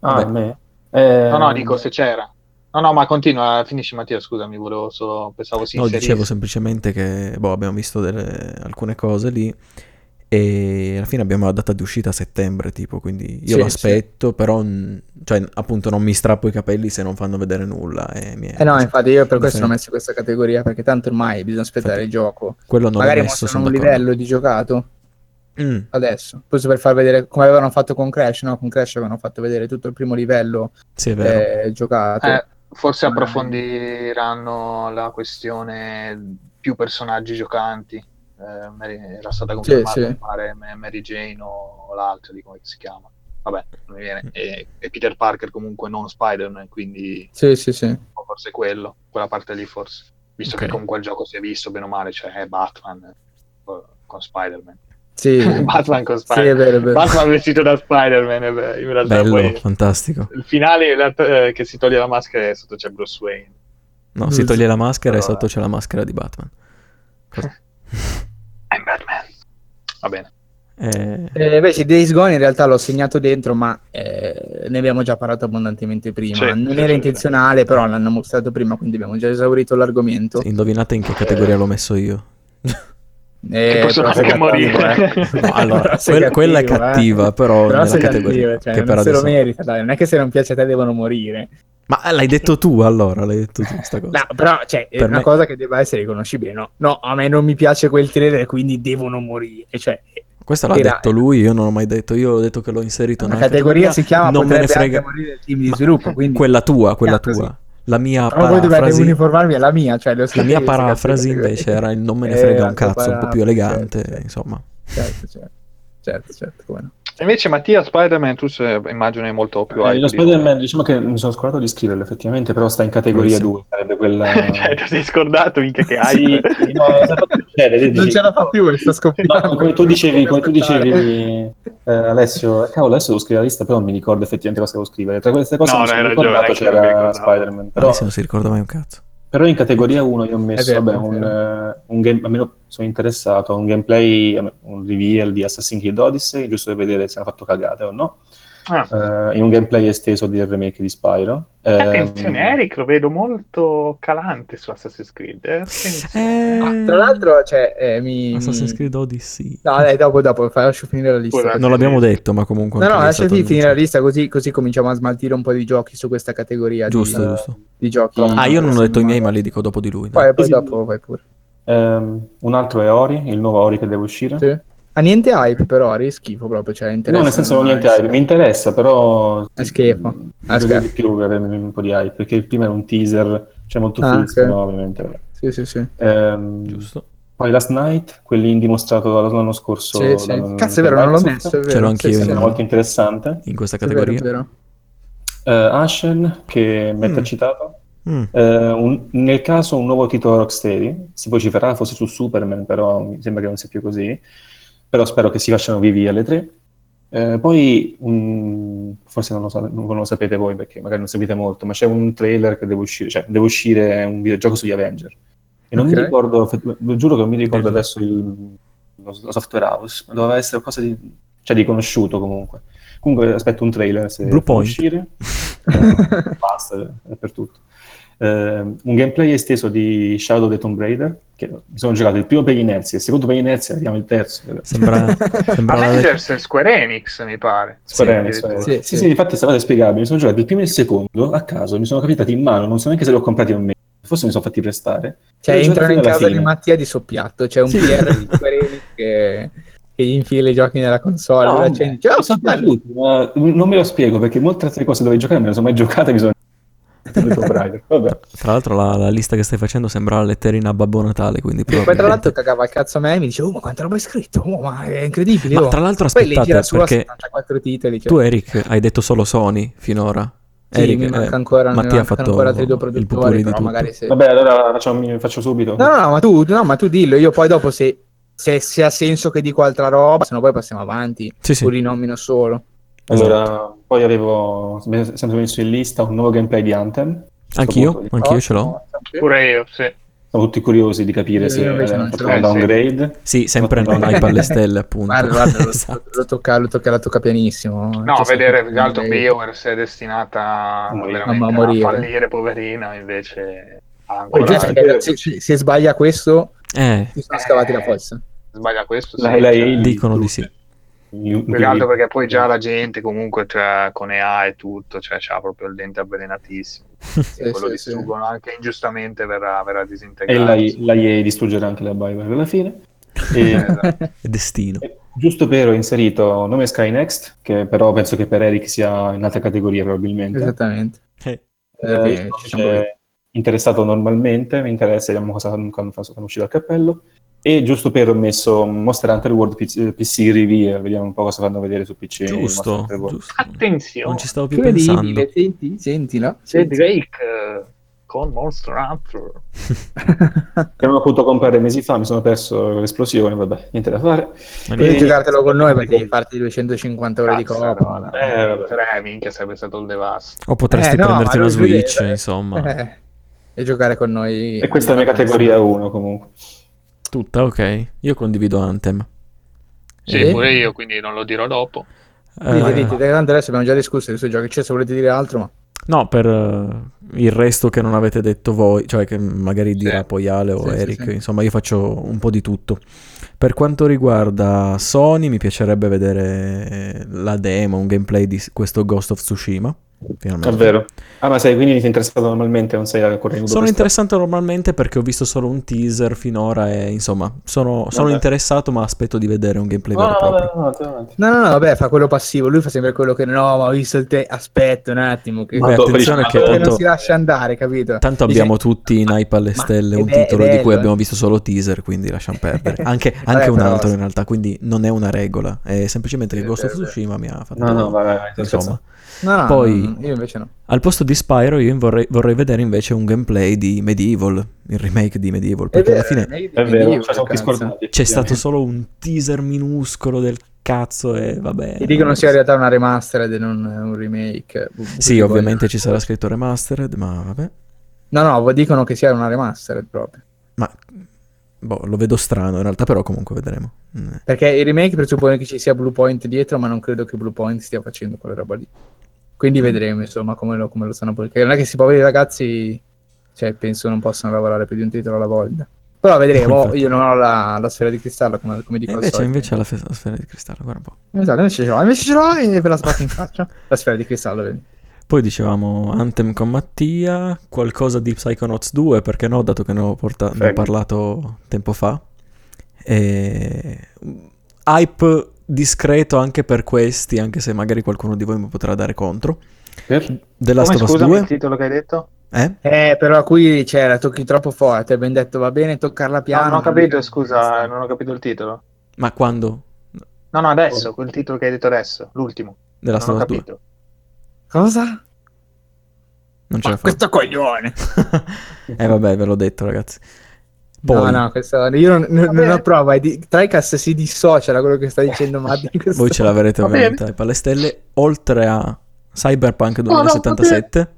Ah, Vabbè. me? Eh, No, no, dico se c'era. No, no, ma continua, finisci Mattia, scusami, volevo solo, pensavo si No, dicevo semplicemente che boh, abbiamo visto delle- alcune cose lì e alla fine abbiamo la data di uscita a settembre, tipo, quindi io Sì, lo aspetto, però cioè, appunto non mi strappo i capelli se non fanno vedere nulla. E mi è- Eh no, infatti io per questo Sì. ho messo questa categoria, perché tanto ormai bisogna aspettare Infatti, il gioco. quello non Magari messo, mostrano un d'accordo. livello di giocato. Mm. adesso. Questo per far vedere come avevano fatto con Crash, no? Con Crash avevano fatto vedere tutto il primo livello Sì, è vero. eh, giocato. Eh, forse approfondiranno la questione più personaggi giocanti. Eh, era stata confermata, sì. mi pare, Ma- Mary Jane o l'altro di come si chiama. Vabbè, non mi viene. E, e Peter Parker comunque non Spider-Man, quindi Sì, sì, sì. forse quello, quella parte lì forse. Visto Ok. che comunque il gioco si è visto bene o male, cioè è Batman eh, con Spider-Man. Sì, Batman con sì, è Spider-Man. vero, è vero. Batman vestito da Spider-Man, eh, beh, in realtà Bello, poi fantastico. il finale in realtà, eh, che si toglie la maschera e sotto c'è Bruce Wayne. No, si Giusto. toglie la maschera e Però, sotto eh. c'è la maschera di Batman. Cosa? I'm Batman. Va bene. Eh, Eh, invece Days Gone in realtà l'ho segnato dentro, ma eh, ne abbiamo già parlato abbondantemente prima. Sì, non sì, era sì, intenzionale, però l'hanno mostrato prima, quindi abbiamo già esaurito l'argomento. indovinate in che categoria l'ho messo io? Eh, possono anche morire. eh. No, allora, Però sei quel- quella è cattivo, eh. cattiva, però, Però nella categoria cattivo, cioè, che per non se lo merita, dai. Non è che se non piace a te devono morire. Ma l'hai detto tu allora, l'hai detto tu sta cosa. No, però cioè, è Per una me- cosa che debba essere riconoscibile. No, no, a me non mi piace quel trailer, quindi devono morire. Cioè, Questo l'ha era- detto lui, io non l'ho mai detto, io ho detto che l'ho inserito la nella categoria si chiama non me ne frega. anche morire il team di Ma sviluppo, quindi Quella tua, quella Ah, così. La mia Però voi dovete uniformarmi alla mia, cioè lo la mia parafrasi invece era il non me ne Eh, frega un cazzo, un po' più elegante, certo. insomma. Certo, certo, certo, certo, come no. Invece Mattia Spider-Man tu se, immagino è molto più Eh, lo di- Spider-Man, diciamo che mi sono scordato di scriverlo effettivamente, però sta in categoria Bravissimo. 2, sarebbe quella... cioè, ti sei scordato minchia che Sì, hype. sì, no? Non ce la fa più, sta scoppiando. No, come tu dicevi, come tu dicevi eh, Alessio, cavolo, adesso devo scrivere la lista, però non mi ricordo effettivamente cosa devo scrivere. Tra queste cose No, mi no, sono hai ragione, c'era. Spider-Man, però, Alessio non si ricorda mai un cazzo. Però in categoria 1 io ho messo, vero, vabbè, un, eh, un game, almeno sono interessato a un gameplay, un reveal di Assassin's Creed Odyssey, giusto per vedere se hanno fatto cagate o no, Ah. eh, in un gameplay esteso del remake di Spyro. Ehm, Attenzione, Eric lo vedo molto calante su Assassin's Creed. eh. Attenzione. Ah, tra l'altro, cioè, eh, mi... Assassin's Creed Odyssey. No, dai, dopo, dopo, lascio finire la lista. Non l'abbiamo detto, ma comunque... No, no, lasciati finire la lista così, così cominciamo a smaltire un po' di giochi su questa categoria Giusto, di, giusto. di giochi. Ah, io non ho detto i miei, ma li dico dopo di lui. Poi, poi dopo vai pure. ehm, un altro è Ori, il nuovo Ori che deve uscire. Sì. Ha niente hype, però, è schifo proprio, cioè, interessa. No, nel senso non niente hype, mi interessa, però È schifo. Mm, È schifo. di più avere un po' di hype, perché il primo era un teaser, cioè molto Ah, fresco, ok. no, ovviamente. Sì, sì, sì. Ehm, Giusto. Poi Last Night, quell'indie dimostrato l'anno scorso. Sì, sì. da- Cazzo, è vero, non l'ho messo, è vero. Ce l'ho Sì, anch'io sì, sì. Era molto interessante. In questa È vero, è categoria. vero. Eh, Ashen, che Matt Mm. ha citato. Mm. Eh, un- nel caso un nuovo titolo Rocksteady, si vociferà forse su Superman, però mi sembra che non sia più così. Però spero che si facciano vivi alle tre. Eh, poi, un- forse non lo, sa- non lo sapete voi perché magari non seguite molto, ma c'è un trailer che deve uscire, cioè deve uscire un videogioco sugli Avenger. E non Ok. mi ricordo, lo giuro che non mi ricordo adesso il, lo, software house, ma doveva essere qualcosa di, cioè, di conosciuto comunque. Comunque aspetto un trailer se Blue Point. uscire. Eh, basta, è per tutto. Eh, un gameplay esteso di Shadow the Tomb Raider, che mi sono giocato il primo per inerzia, il secondo per inerzia, vediamo il terzo. Sembra, sembra la- Avengers è Square Enix, mi pare. Square Sì, Enix. Square Enix. Sì, Sì, sì. sì, infatti stavo a spiegarmi, mi sono giocato il primo e il secondo a caso, mi sono capitati in mano, non so neanche se li ho comprati o meno, forse mi sono fatti prestare. Cioè, entrano in casa di. Mattia di soppiatto. C'è un Sì. PR di Square Enix che, che gli infila i giochi nella console. No, accendi, dice, mi "Oh, sono bello". piaciuti, ma non me lo spiego perché molte altre cose dove giocare me le sono mai giocate mi sono. Tra l'altro la, la lista che stai facendo sembra la letterina a Babbo Natale, quindi poi tra l'altro cagava il cazzo a me e mi dice, oh ma quanta roba hai scritto? Oh, ma è incredibile. Ma oh". tra l'altro aspettate, perché 74 titoli. Cioè. tu Eric hai detto solo Sony finora. Sì, Eric, mi manca eh, ancora, mi Mattia ha mancano fatto ancora altri due il produttori, però magari se... Vabbè, allora facciamo, faccio subito. No, no, no, ma tu, no, ma tu dillo, io poi dopo se, se, se ha senso che dico altra roba, se no poi passiamo avanti, Sì, sì. o rinomino solo. Allora, poi avevo sempre messo in lista un nuovo gameplay di Anthem. Anch'io, punto anch'io ce l'ho. Pure io, sì. Siamo tutti curiosi di capire Io se l'ho. un downgrade. Sì, sempre Fatto non hype alle stelle, appunto. Guarda, guarda, lo, Esatto. lo tocca, lo tocca, la tocca pianissimo. No, Cioè, vedere sempre- più che altro BioWare se è destinata A morire. A a, morire. fallire, poverina, invece Poi giusto Perché se, se- sbaglia questo, Eh, si sono scavati la Eh, fossa. sbaglia questo. La- sì, la- cioè, il- dicono di sì. Più che altro perché poi già la gente comunque cioè, con EA e tutto cioè, c'ha proprio il dente avvelenatissimo e quello sì, distruggono anche ingiustamente verrà, verrà E disintegrato la, la EA distruggerà anche la BioWare alla fine. E- È destino. e giusto per ho inserito nome Sky Next, che però penso che per Eric sia in altra categoria probabilmente. Esattamente. Eh, Eh, interessato normalmente, mi interessa, vediamo cosa quando, quando è uscito dal cappello. E giusto per ho messo Monster Hunter World PC, PC Review, vediamo un po' cosa fanno vedere su PC. Giusto, giusto. Attenzione, Non ci stavo più pensando. Incredibile, senti, sentila. c'è Senti. Drake eh, con Monster Hunter. Che avevo potuto comprare mesi fa, mi sono perso l'esplosione, vabbè, niente da fare. Devi E- giocartelo con noi perché devi farti 250 ore di coop. Eh, tre, minchia, sarebbe stato il devasto. O potresti Eh, no, prenderti una devi vedere. Switch, insomma. Eh, e giocare con noi. E questa è la mia categoria 1 comunque. Tutta, ok. Io condivido Anthem. Sì, Eh? pure io, quindi non lo dirò dopo. Dite, dite, tanto adesso abbiamo già discusso dei suoi giochi. Cioè, se volete dire altro, ma. No, per eh, il resto che non avete detto voi, cioè che magari dirà poi Ale o Sì, sì, Eric, sì. insomma io faccio un po' di tutto. Per quanto riguarda Sony, mi piacerebbe vedere la demo, un gameplay di questo Ghost of Tsushima. Finalmente. Davvero. Ah, ma sei quindi sei interessato normalmente, non sei ancora in Sono interessato normalmente perché ho visto solo un teaser finora e insomma sono, sono Vabbè. interessato ma aspetto di vedere un gameplay No, vero e no, proprio. no, no, no, no. No, no, no, vabbè, fa quello passivo. Lui fa sempre quello che no, ma ho visto il te. Aspetta un attimo. Che, Beh, Ma attenzione che ma tanto, non si lascia andare, capito? tanto Dice- abbiamo tutti in hype alle Ma stelle è un be- titolo è di cui bello, abbiamo eh. visto solo teaser, quindi lasciamo perdere. Anche, Vabbè, anche un altro in realtà, quindi non è una regola, è semplicemente che Ghost of. Tsushima mi ha fatto... No, no, vai, vai, vai, insomma. No, no, Poi- no, io invece no. Al posto di Spyro io vorrei, vorrei vedere invece un gameplay di Medieval, il remake di Medieval, perché alla fine È vero, ci siamo più scordati. c'è stato solo un teaser minuscolo del cazzo e vabbè. Ti dicono sia in realtà una remastered e non un remake. Sì, ovviamente ci sarà scritto remastered, ma vabbè. No, no, dicono che sia una remastered proprio. Ma boh, lo vedo strano in realtà, però comunque vedremo. Mm. Perché il remake presuppone che ci sia Bluepoint dietro, ma non credo che Bluepoint stia facendo quella roba lì. Quindi vedremo, insomma, come lo, come lo stanno perché non è che questi poveri ragazzi, cioè, penso non possano lavorare più di un titolo alla volta. Però vedremo, Infatti. io non ho la, la sfera di cristallo, come, come dico invece, invece la, fe- la sfera di cristallo, guarda un po'. Esatto, invece ce l'ho, invece ce l'ho e ve la sbatto in faccia. La sfera di cristallo, vedi. Poi dicevamo Anthem con Mattia, qualcosa di Psychonauts 2, perché no, dato che ne ho, porta- ne ho parlato tempo fa. E... Hype discreto anche per questi, anche se magari qualcuno di voi mi potrà dare contro. Per? The Last Come of Us scusami 2? il titolo che hai detto? Eh? Eh, però qui c'è, la tocchi troppo forte. Abbiamo detto va bene toccarla No, piano. non ho capito, scusa, non ho capito il titolo. Ma quando? No, no, adesso, quel titolo che hai detto adesso, l'ultimo. The Last non of Us 2? capito. Cosa? Non ce Ma la fa. questo coglione. eh vabbè, ve l'ho detto ragazzi. Poi, No, no, questo, io non, non- non ho prova. di- Tricast si dissocia da quello che sta dicendo questo voi ce l'avrete ovviamente alle stelle, oltre a Cyberpunk no, va 2077.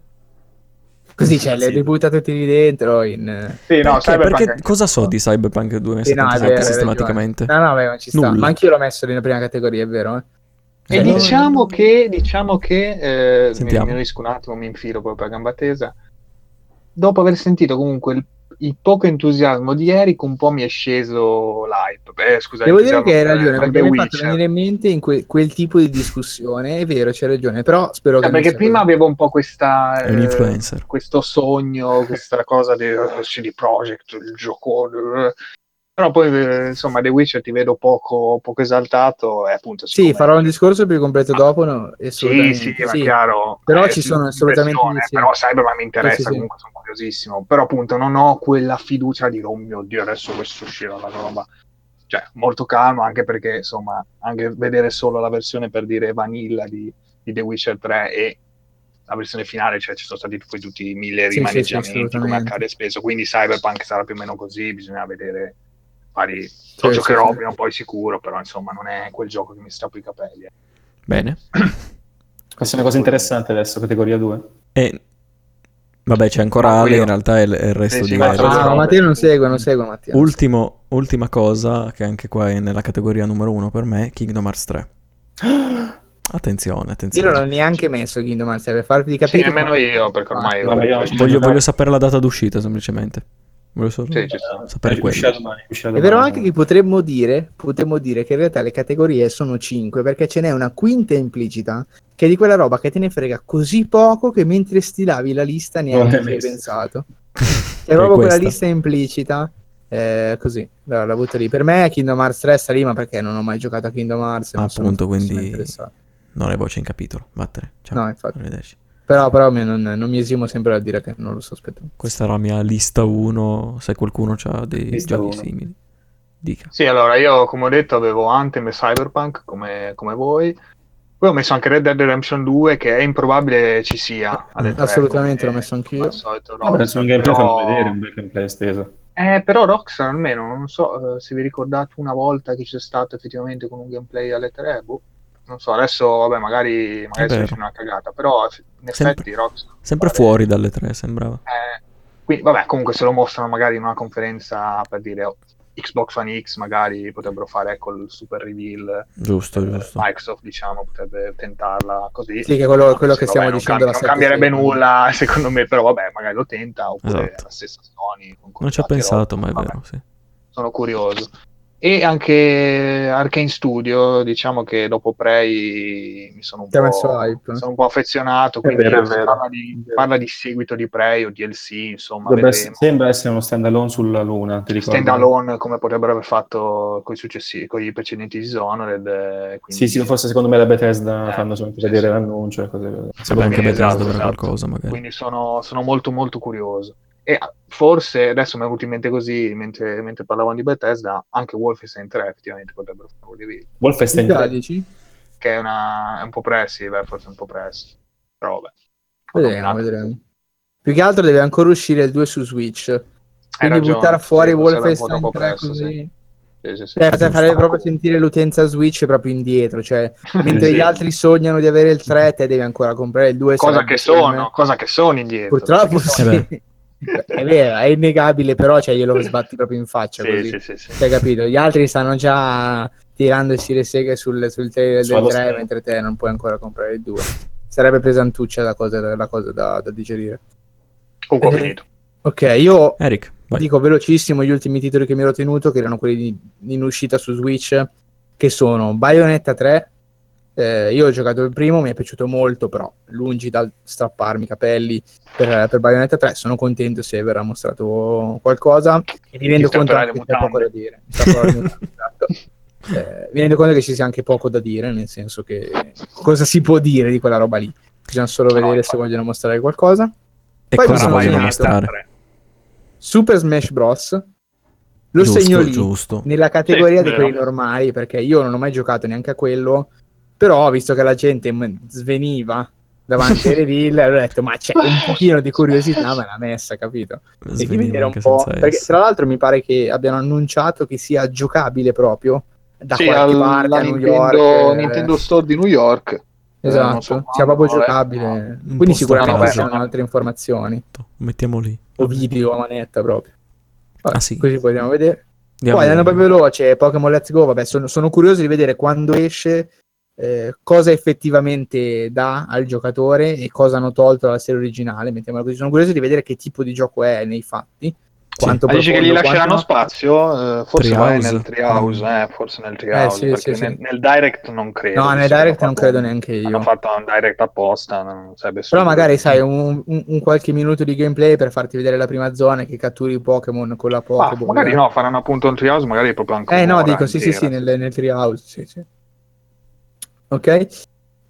Così c'è, le Sì. ributta tutti lì dentro. In... Sì, no, Perché, perché cosa so di Cyberpunk Sì, no, è 2077 vero, hai sistematicamente? No, no, beh, ma ci sta. Nulla. Ma anch'io l'ho messo nella prima categoria, è vero? Eh? E Cioè, diciamo che, diciamo che eh, mi, Sentiamo. mi riesco un attimo, mi infilo proprio a gamba tesa. Dopo aver sentito comunque il, il poco entusiasmo di Eric, un po' mi è sceso l'hype. Eh, scusa, Devo dire che hai ragione, per perché mi hai fatto venire in mente in que- quel tipo di discussione. È vero, c'hai ragione, però spero che Eh, non perché prima così. avevo un po' questa eh, questo sogno, questa cosa di CD Projekt, il giocone. Però poi, eh, insomma, The Witcher ti vedo poco, poco esaltato e appunto... Sì, farò un discorso più completo Ah. dopo, no? Sì, sì, ma chiaro. Però Eh, ci sì, sono assolutamente sì. Però Cyberman mi interessa, Sì, sì, sì. comunque sono curiosissimo. Però appunto non ho quella fiducia di oh mio Dio, adesso questo uscirà la roba. Cioè, molto calmo, anche perché, insomma, anche vedere solo la versione per dire vanilla di, di The Witcher 3 e la versione finale, cioè ci sono stati poi tutti i mille Sì, sì, sì, rimaneggiamenti come accade spesso, quindi Cyberpunk sarà più o meno così, bisogna vedere vari... Sì, Lo sì, giocherò sì. prima o poi sicuro, però insomma non è quel gioco che mi strappo i capelli. eh. Bene. Questa è una cosa interessante adesso, categoria 2. E vabbè, c'è ancora Ma Ale, io- in realtà è il, è il resto Sì, di sì, ma Eric. sono Ah. Matteo non segue, non segue Matteo. Ultimo, ultima cosa, che anche qua è nella categoria numero uno per me, Kingdom Hearts 3. Attenzione, Io attenzione. non ho neanche messo Kingdom Hearts per farvi Sì, capire. nemmeno io, perché ormai... Ah, vabbè, io- Voglio, voglio sapere la data d'uscita semplicemente. Voglio solo Sì, sapere quello. Uscirà domani, È vero anche che potremmo dire, potremmo dire che in realtà le categorie sono 5 perché ce n'è una quinta implicita che è di quella roba che te ne frega così poco che mentre stilavi la lista neanche l'hai hai pensato. È proprio quella lista implicita Eh, così, la, la butto lì. Per me Kingdom Hearts 3 sta lì, ma perché non ho mai giocato a Kingdom Hearts. non sono Appunto, quindi-. Non hai voce in capitolo. Vattene. Ciao. No, infatti. Arrivederci. Però, però non, non mi esimo sempre dal dire che non lo so aspettando. Questa è la mia lista 1. Se qualcuno ha dei Lista giochi uno. simili, dica. Sì, allora io come ho detto avevo Anthem e Cyberpunk come, come voi. Poi ho messo anche Red Dead Redemption 2 che è improbabile ci sia. tre, Assolutamente, l'ho messo anch'io. al solito No, penso un gameplay però- farlo vedere, un bel gameplay esteso. Eh, però Rockstar almeno, non so eh, se vi ricordate una volta che c'è stato effettivamente con un gameplay alle 3, boh. Non so, adesso vabbè, magari, magari sto dicendo una cagata, però in Sempre- effetti Rockstar... Sempre pare- fuori dalle tre, sembrava. Eh, quindi, vabbè, comunque se lo mostrano magari in una conferenza per dire oh, Xbox One X, magari potrebbero fare ecco il super reveal. Giusto, eh, giusto. Microsoft, diciamo, potrebbe tentarla così. Sì, che quello, quello che Vabbè, stiamo non dicendo cambia- la non cambierebbe 7 nulla, secondo me, però vabbè, magari lo tenta, oppure Esatto. è la stessa Sony. con Non ci ho pensato, ma è vabbè, vero, sì. Sono curioso. E anche Arcane Studio, diciamo che dopo Prey mi sono un, po', sono un po' affezionato, quindi vero, parla, di, parla di seguito di Prey o DLC, insomma, Dovrebbe vedremo. ess- sembra essere uno standalone sulla Luna, ti ricordi? stand alone come potrebbero aver fatto con i successivi con i precedenti Dishonored eh, quindi... Sì, sì, forse secondo me la Bethesda Eh, fanno solamente sì, vedere sì. l'annuncio e cose Secondo anche Bethesda esatto, esatto. qualcosa, magari. quindi sono, sono molto molto curioso e ah, forse adesso mi è venuto in mente così mentre, mentre parlavamo di Bethesda anche Wolfenstein 3 effettivamente potrebbero fare un reveal Wolfenstein Già, 3. dici? che è, una, è un po' presto beh, forse un po' presto però vabbè Vedremo, vedremo. Più che altro deve ancora uscire il 2 su Switch. Quindi ragione, buttare fuori sì, Wolfenstein troppo 3 presto, così... sì. Sì, sì, sì. Cioè, cioè, farebbe proprio sentire l'utenza Switch proprio indietro. Cioè, mentre Sì. gli altri sognano di avere il 3, te devi ancora comprare il 2. cosa che sono cosa che sono indietro Purtroppo sì. È vero, è innegabile, però cioè, glielo sbatti proprio in faccia. Sì, così. sì, sì, sì. Cioè, capito? Gli altri stanno già tirandosi le seghe sul, sul trailer del 3, scheda. mentre te non puoi ancora comprare il 2. Sarebbe pesantuccia la cosa, la cosa da, da digerire. comunque ho Eh, finito Ok, io Eric, dico velocissimo gli ultimi titoli che mi ero tenuto, che erano quelli di- in uscita su Switch, che sono Bayonetta 3. Eh, io ho giocato il primo, mi è piaciuto molto, però lungi dal strapparmi i capelli per, per Bayonetta 3. Sono contento se verrà mostrato qualcosa. E mi rendo conto che c'è poco da dire. Mutande, esatto. Eh, mi rendo conto che ci sia anche poco da dire, nel senso che cosa si può dire di quella roba lì? Bisogna solo No, vedere infatti. se vogliono mostrare qualcosa. E Poi cosa vogliono mostrare? Super Smash Bros. Lo giusto, segno lì giusto. nella categoria Sì, di quelli normali perché io non ho mai giocato neanche a quello però visto che la gente sveniva davanti ai reveal ho detto ma c'è un pochino di curiosità me l'ha messa capito e di vedere un po' perché S. tra l'altro mi pare che abbiano annunciato che sia giocabile proprio da sì, qualche parte a New Nintendo, York eh, Nintendo Store di New York. Eh, esatto so sia quando, proprio vabbè, giocabile Un quindi sicuramente ci saranno beh. altre informazioni Mettiamo lì. o video a manetta proprio Vabbè, Ah, sì. così possiamo vedere Andiamo. Poi andando proprio veloce, Pokémon Let's Go, vabbè, sono, sono curioso di vedere quando esce eh, cosa effettivamente dà al giocatore e cosa hanno tolto dalla serie originale, mettiamola così. Sono curioso di vedere che tipo di gioco è nei fatti. Quanto Ma dici che gli lasceranno quanto- spazio? Eh, forse Treehouse. nel Treehouse, eh, forse nel Treehouse, sì, perché sì, sì. nel, nel Direct non credo. No, nel Direct non credo un- neanche io. Hanno fatto un Direct apposta, non sarebbe Però magari sai un, un- un qualche minuto di gameplay per farti vedere la prima zona che catturi i Pokémon con la Ma Pokéball. magari no, faranno appunto un Treehouse, magari proprio anche Eh no, dico sì, sì, sì, nel, nel Treehouse, sì, sì. Ok.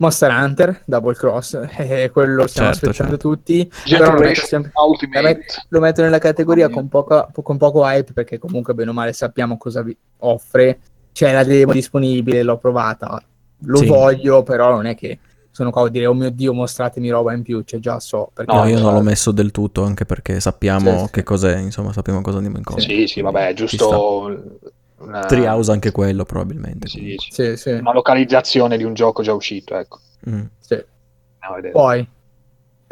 Monster Hunter, Double Cross, eh, quello lo stiamo Certo, aspettando certo. tutti. però lo metto, sempre- Ultimate. lo metto nella categoria Mamma con, poca- con poco hype perché comunque bene o male sappiamo cosa vi offre. C'è la demo disponibile, l'ho provata, lo Sì. voglio, però non è che sono qua a dire oh mio dio mostratemi roba in più, cioè già so. Perché No, io non l'ho messo del tutto anche perché sappiamo Sì, sì. che cos'è, insomma, sappiamo cosa andiamo incontro. Sì, sì, vabbè, Ci giusto una. Treehouse anche quello, probabilmente. dice. Sì, sì, una localizzazione di un gioco già uscito, ecco. Mm. sì. Vedere. Poi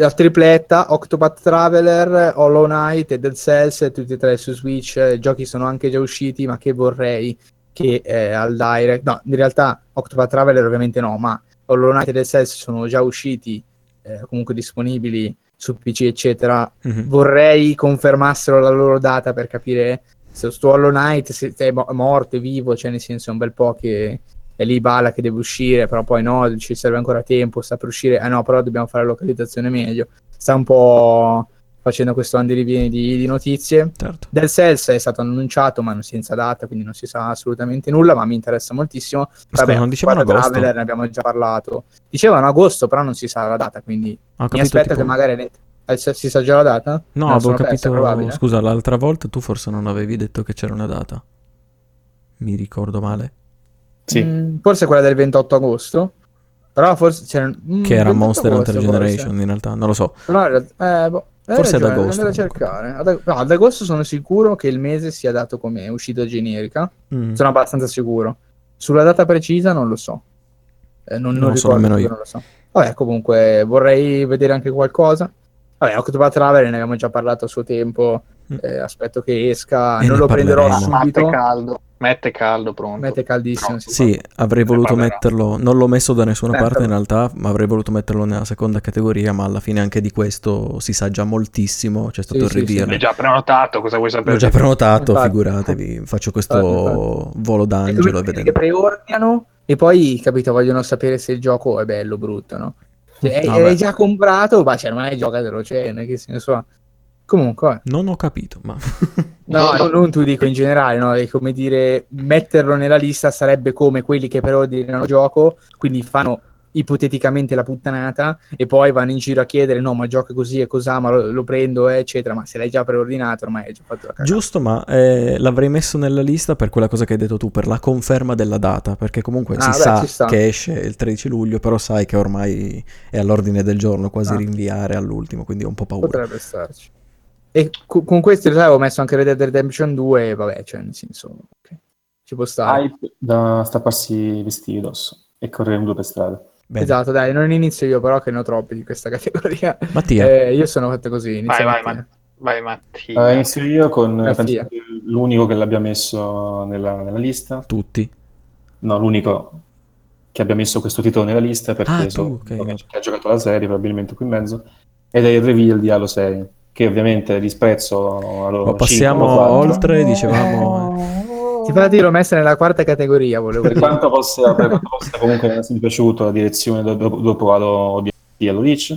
la tripletta, Octopath Traveler, Hollow Knight e Dead Cells, tutti e tre su Switch. I giochi sono anche già usciti, ma che vorrei che eh, al Direct... No, in realtà Octopath Traveler ovviamente no, ma Hollow Knight e Dead Cells sono già usciti, eh, comunque disponibili su PC, eccetera. Mhm. Vorrei confermassero la loro data per capire se sto Hollow Knight se è mo- morto, è vivo, cioè nel senso è un bel po' che è lì balla che deve uscire, però poi no, ci serve ancora tempo, sta per uscire, eh no, però dobbiamo fare la localizzazione meglio. Sta un po', facendo questo andirivieni di, di notizie. Certo. Del Cells è stato annunciato, ma non senza data, quindi non si sa assolutamente nulla, ma mi interessa moltissimo. Scusa, non dicevano agosto? Traveler, ne abbiamo già parlato. Dicevano agosto, però non si sa la data, quindi Ho mi capito, aspetto tipo- che magari si sa già la data? No, Me la avevo persa, capito. probabile. Scusa, l'altra volta tu forse non avevi detto che c'era una data. Mi ricordo male. Sì. Mm, forse quella del 28 agosto. Però forse c'era mm, Che era 28 Monster Hunter agosto, forse. Generation, in realtà. Non lo so. Però eh, boh, Forse ad ragione, agosto, andare a comunque. cercare. Ad, no, ad agosto sono sicuro che il mese sia dato come uscita generica. Mm. Sono abbastanza sicuro. Sulla data precisa non lo so. Eh, non, non Non lo so nemmeno io. non lo so. Vabbè, comunque vorrei vedere anche qualcosa. Vabbè, Octopath Traveler ne abbiamo già parlato a suo tempo. Mm. eh, aspetto che esca. E non lo prenderò subito. Mette caldo. Mette caldo, pronto. Mette caldissimo. No. sì. Sì, avrei Ne voluto parlerò. metterlo. Non l'ho messo da nessuna Metterlo. parte in realtà, ma avrei voluto metterlo nella seconda categoria. Ma alla fine anche di questo si sa già moltissimo. C'è stato Sì, il sì, reveal. sì. L'hai già prenotato, cosa vuoi sapere? L'ho già prenotato, Infatti. figuratevi. Faccio questo Infatti, volo È d'angelo e quelli vedendo. che preordinano e poi, capito, vogliono sapere se il gioco è bello o brutto, no? Cioè, Vabbè. hai già comprato, ma cioè, ormai giocatelo, cioè, è che se ne so. Comunque. Non ho capito, ma no, non, non tu dico in generale, no? È come dire, metterlo nella lista sarebbe come quelli che preordinano il gioco, quindi fanno ipoteticamente la puttanata e poi vanno in giro a chiedere no ma gioca così e cos'ha ma lo, lo prendo eh, eccetera ma se l'hai già preordinato ormai hai già fatto la cagata giusto, ma eh, l'avrei messo nella lista per quella cosa che hai detto tu, per la conferma della data, perché comunque Ah, si beh, sa che esce il 13 luglio, però sai che ormai è all'ordine del giorno, quasi Ah. rinviare all'ultimo, quindi ho un po' paura. Potrebbe starci. E co- con questo in realtà avevo messo anche Red Dead Redemption 2, e vabbè, cioè nel senso, ok. ci può stare. Hype da stapparsi i vestiti d'osso e correre nudo per strada. Bene. Esatto, dai, non inizio io però che ne ho troppi di questa categoria. Mattia, Eh, io sono fatto così, Vai, inizio vai, Mattia. ma- vai Mattia. Eh, inizio io con l'unico che l'abbia messo nella, nella lista. tutti. No, l'unico che abbia messo questo titolo nella lista perché Ah, tu, so- ok, che vabbè. ha giocato la serie probabilmente qui in mezzo ed è il reveal di Halo 6 che ovviamente disprezzo Halo Ma passiamo 5 o 4. oltre, dicevamo... Ti fa dire l'ho messa nella quarta categoria, volevo per dire. quanto possa, per quanto possa comunque essere piaciuto la direzione do- dopo, dopo Halo di Halo Reach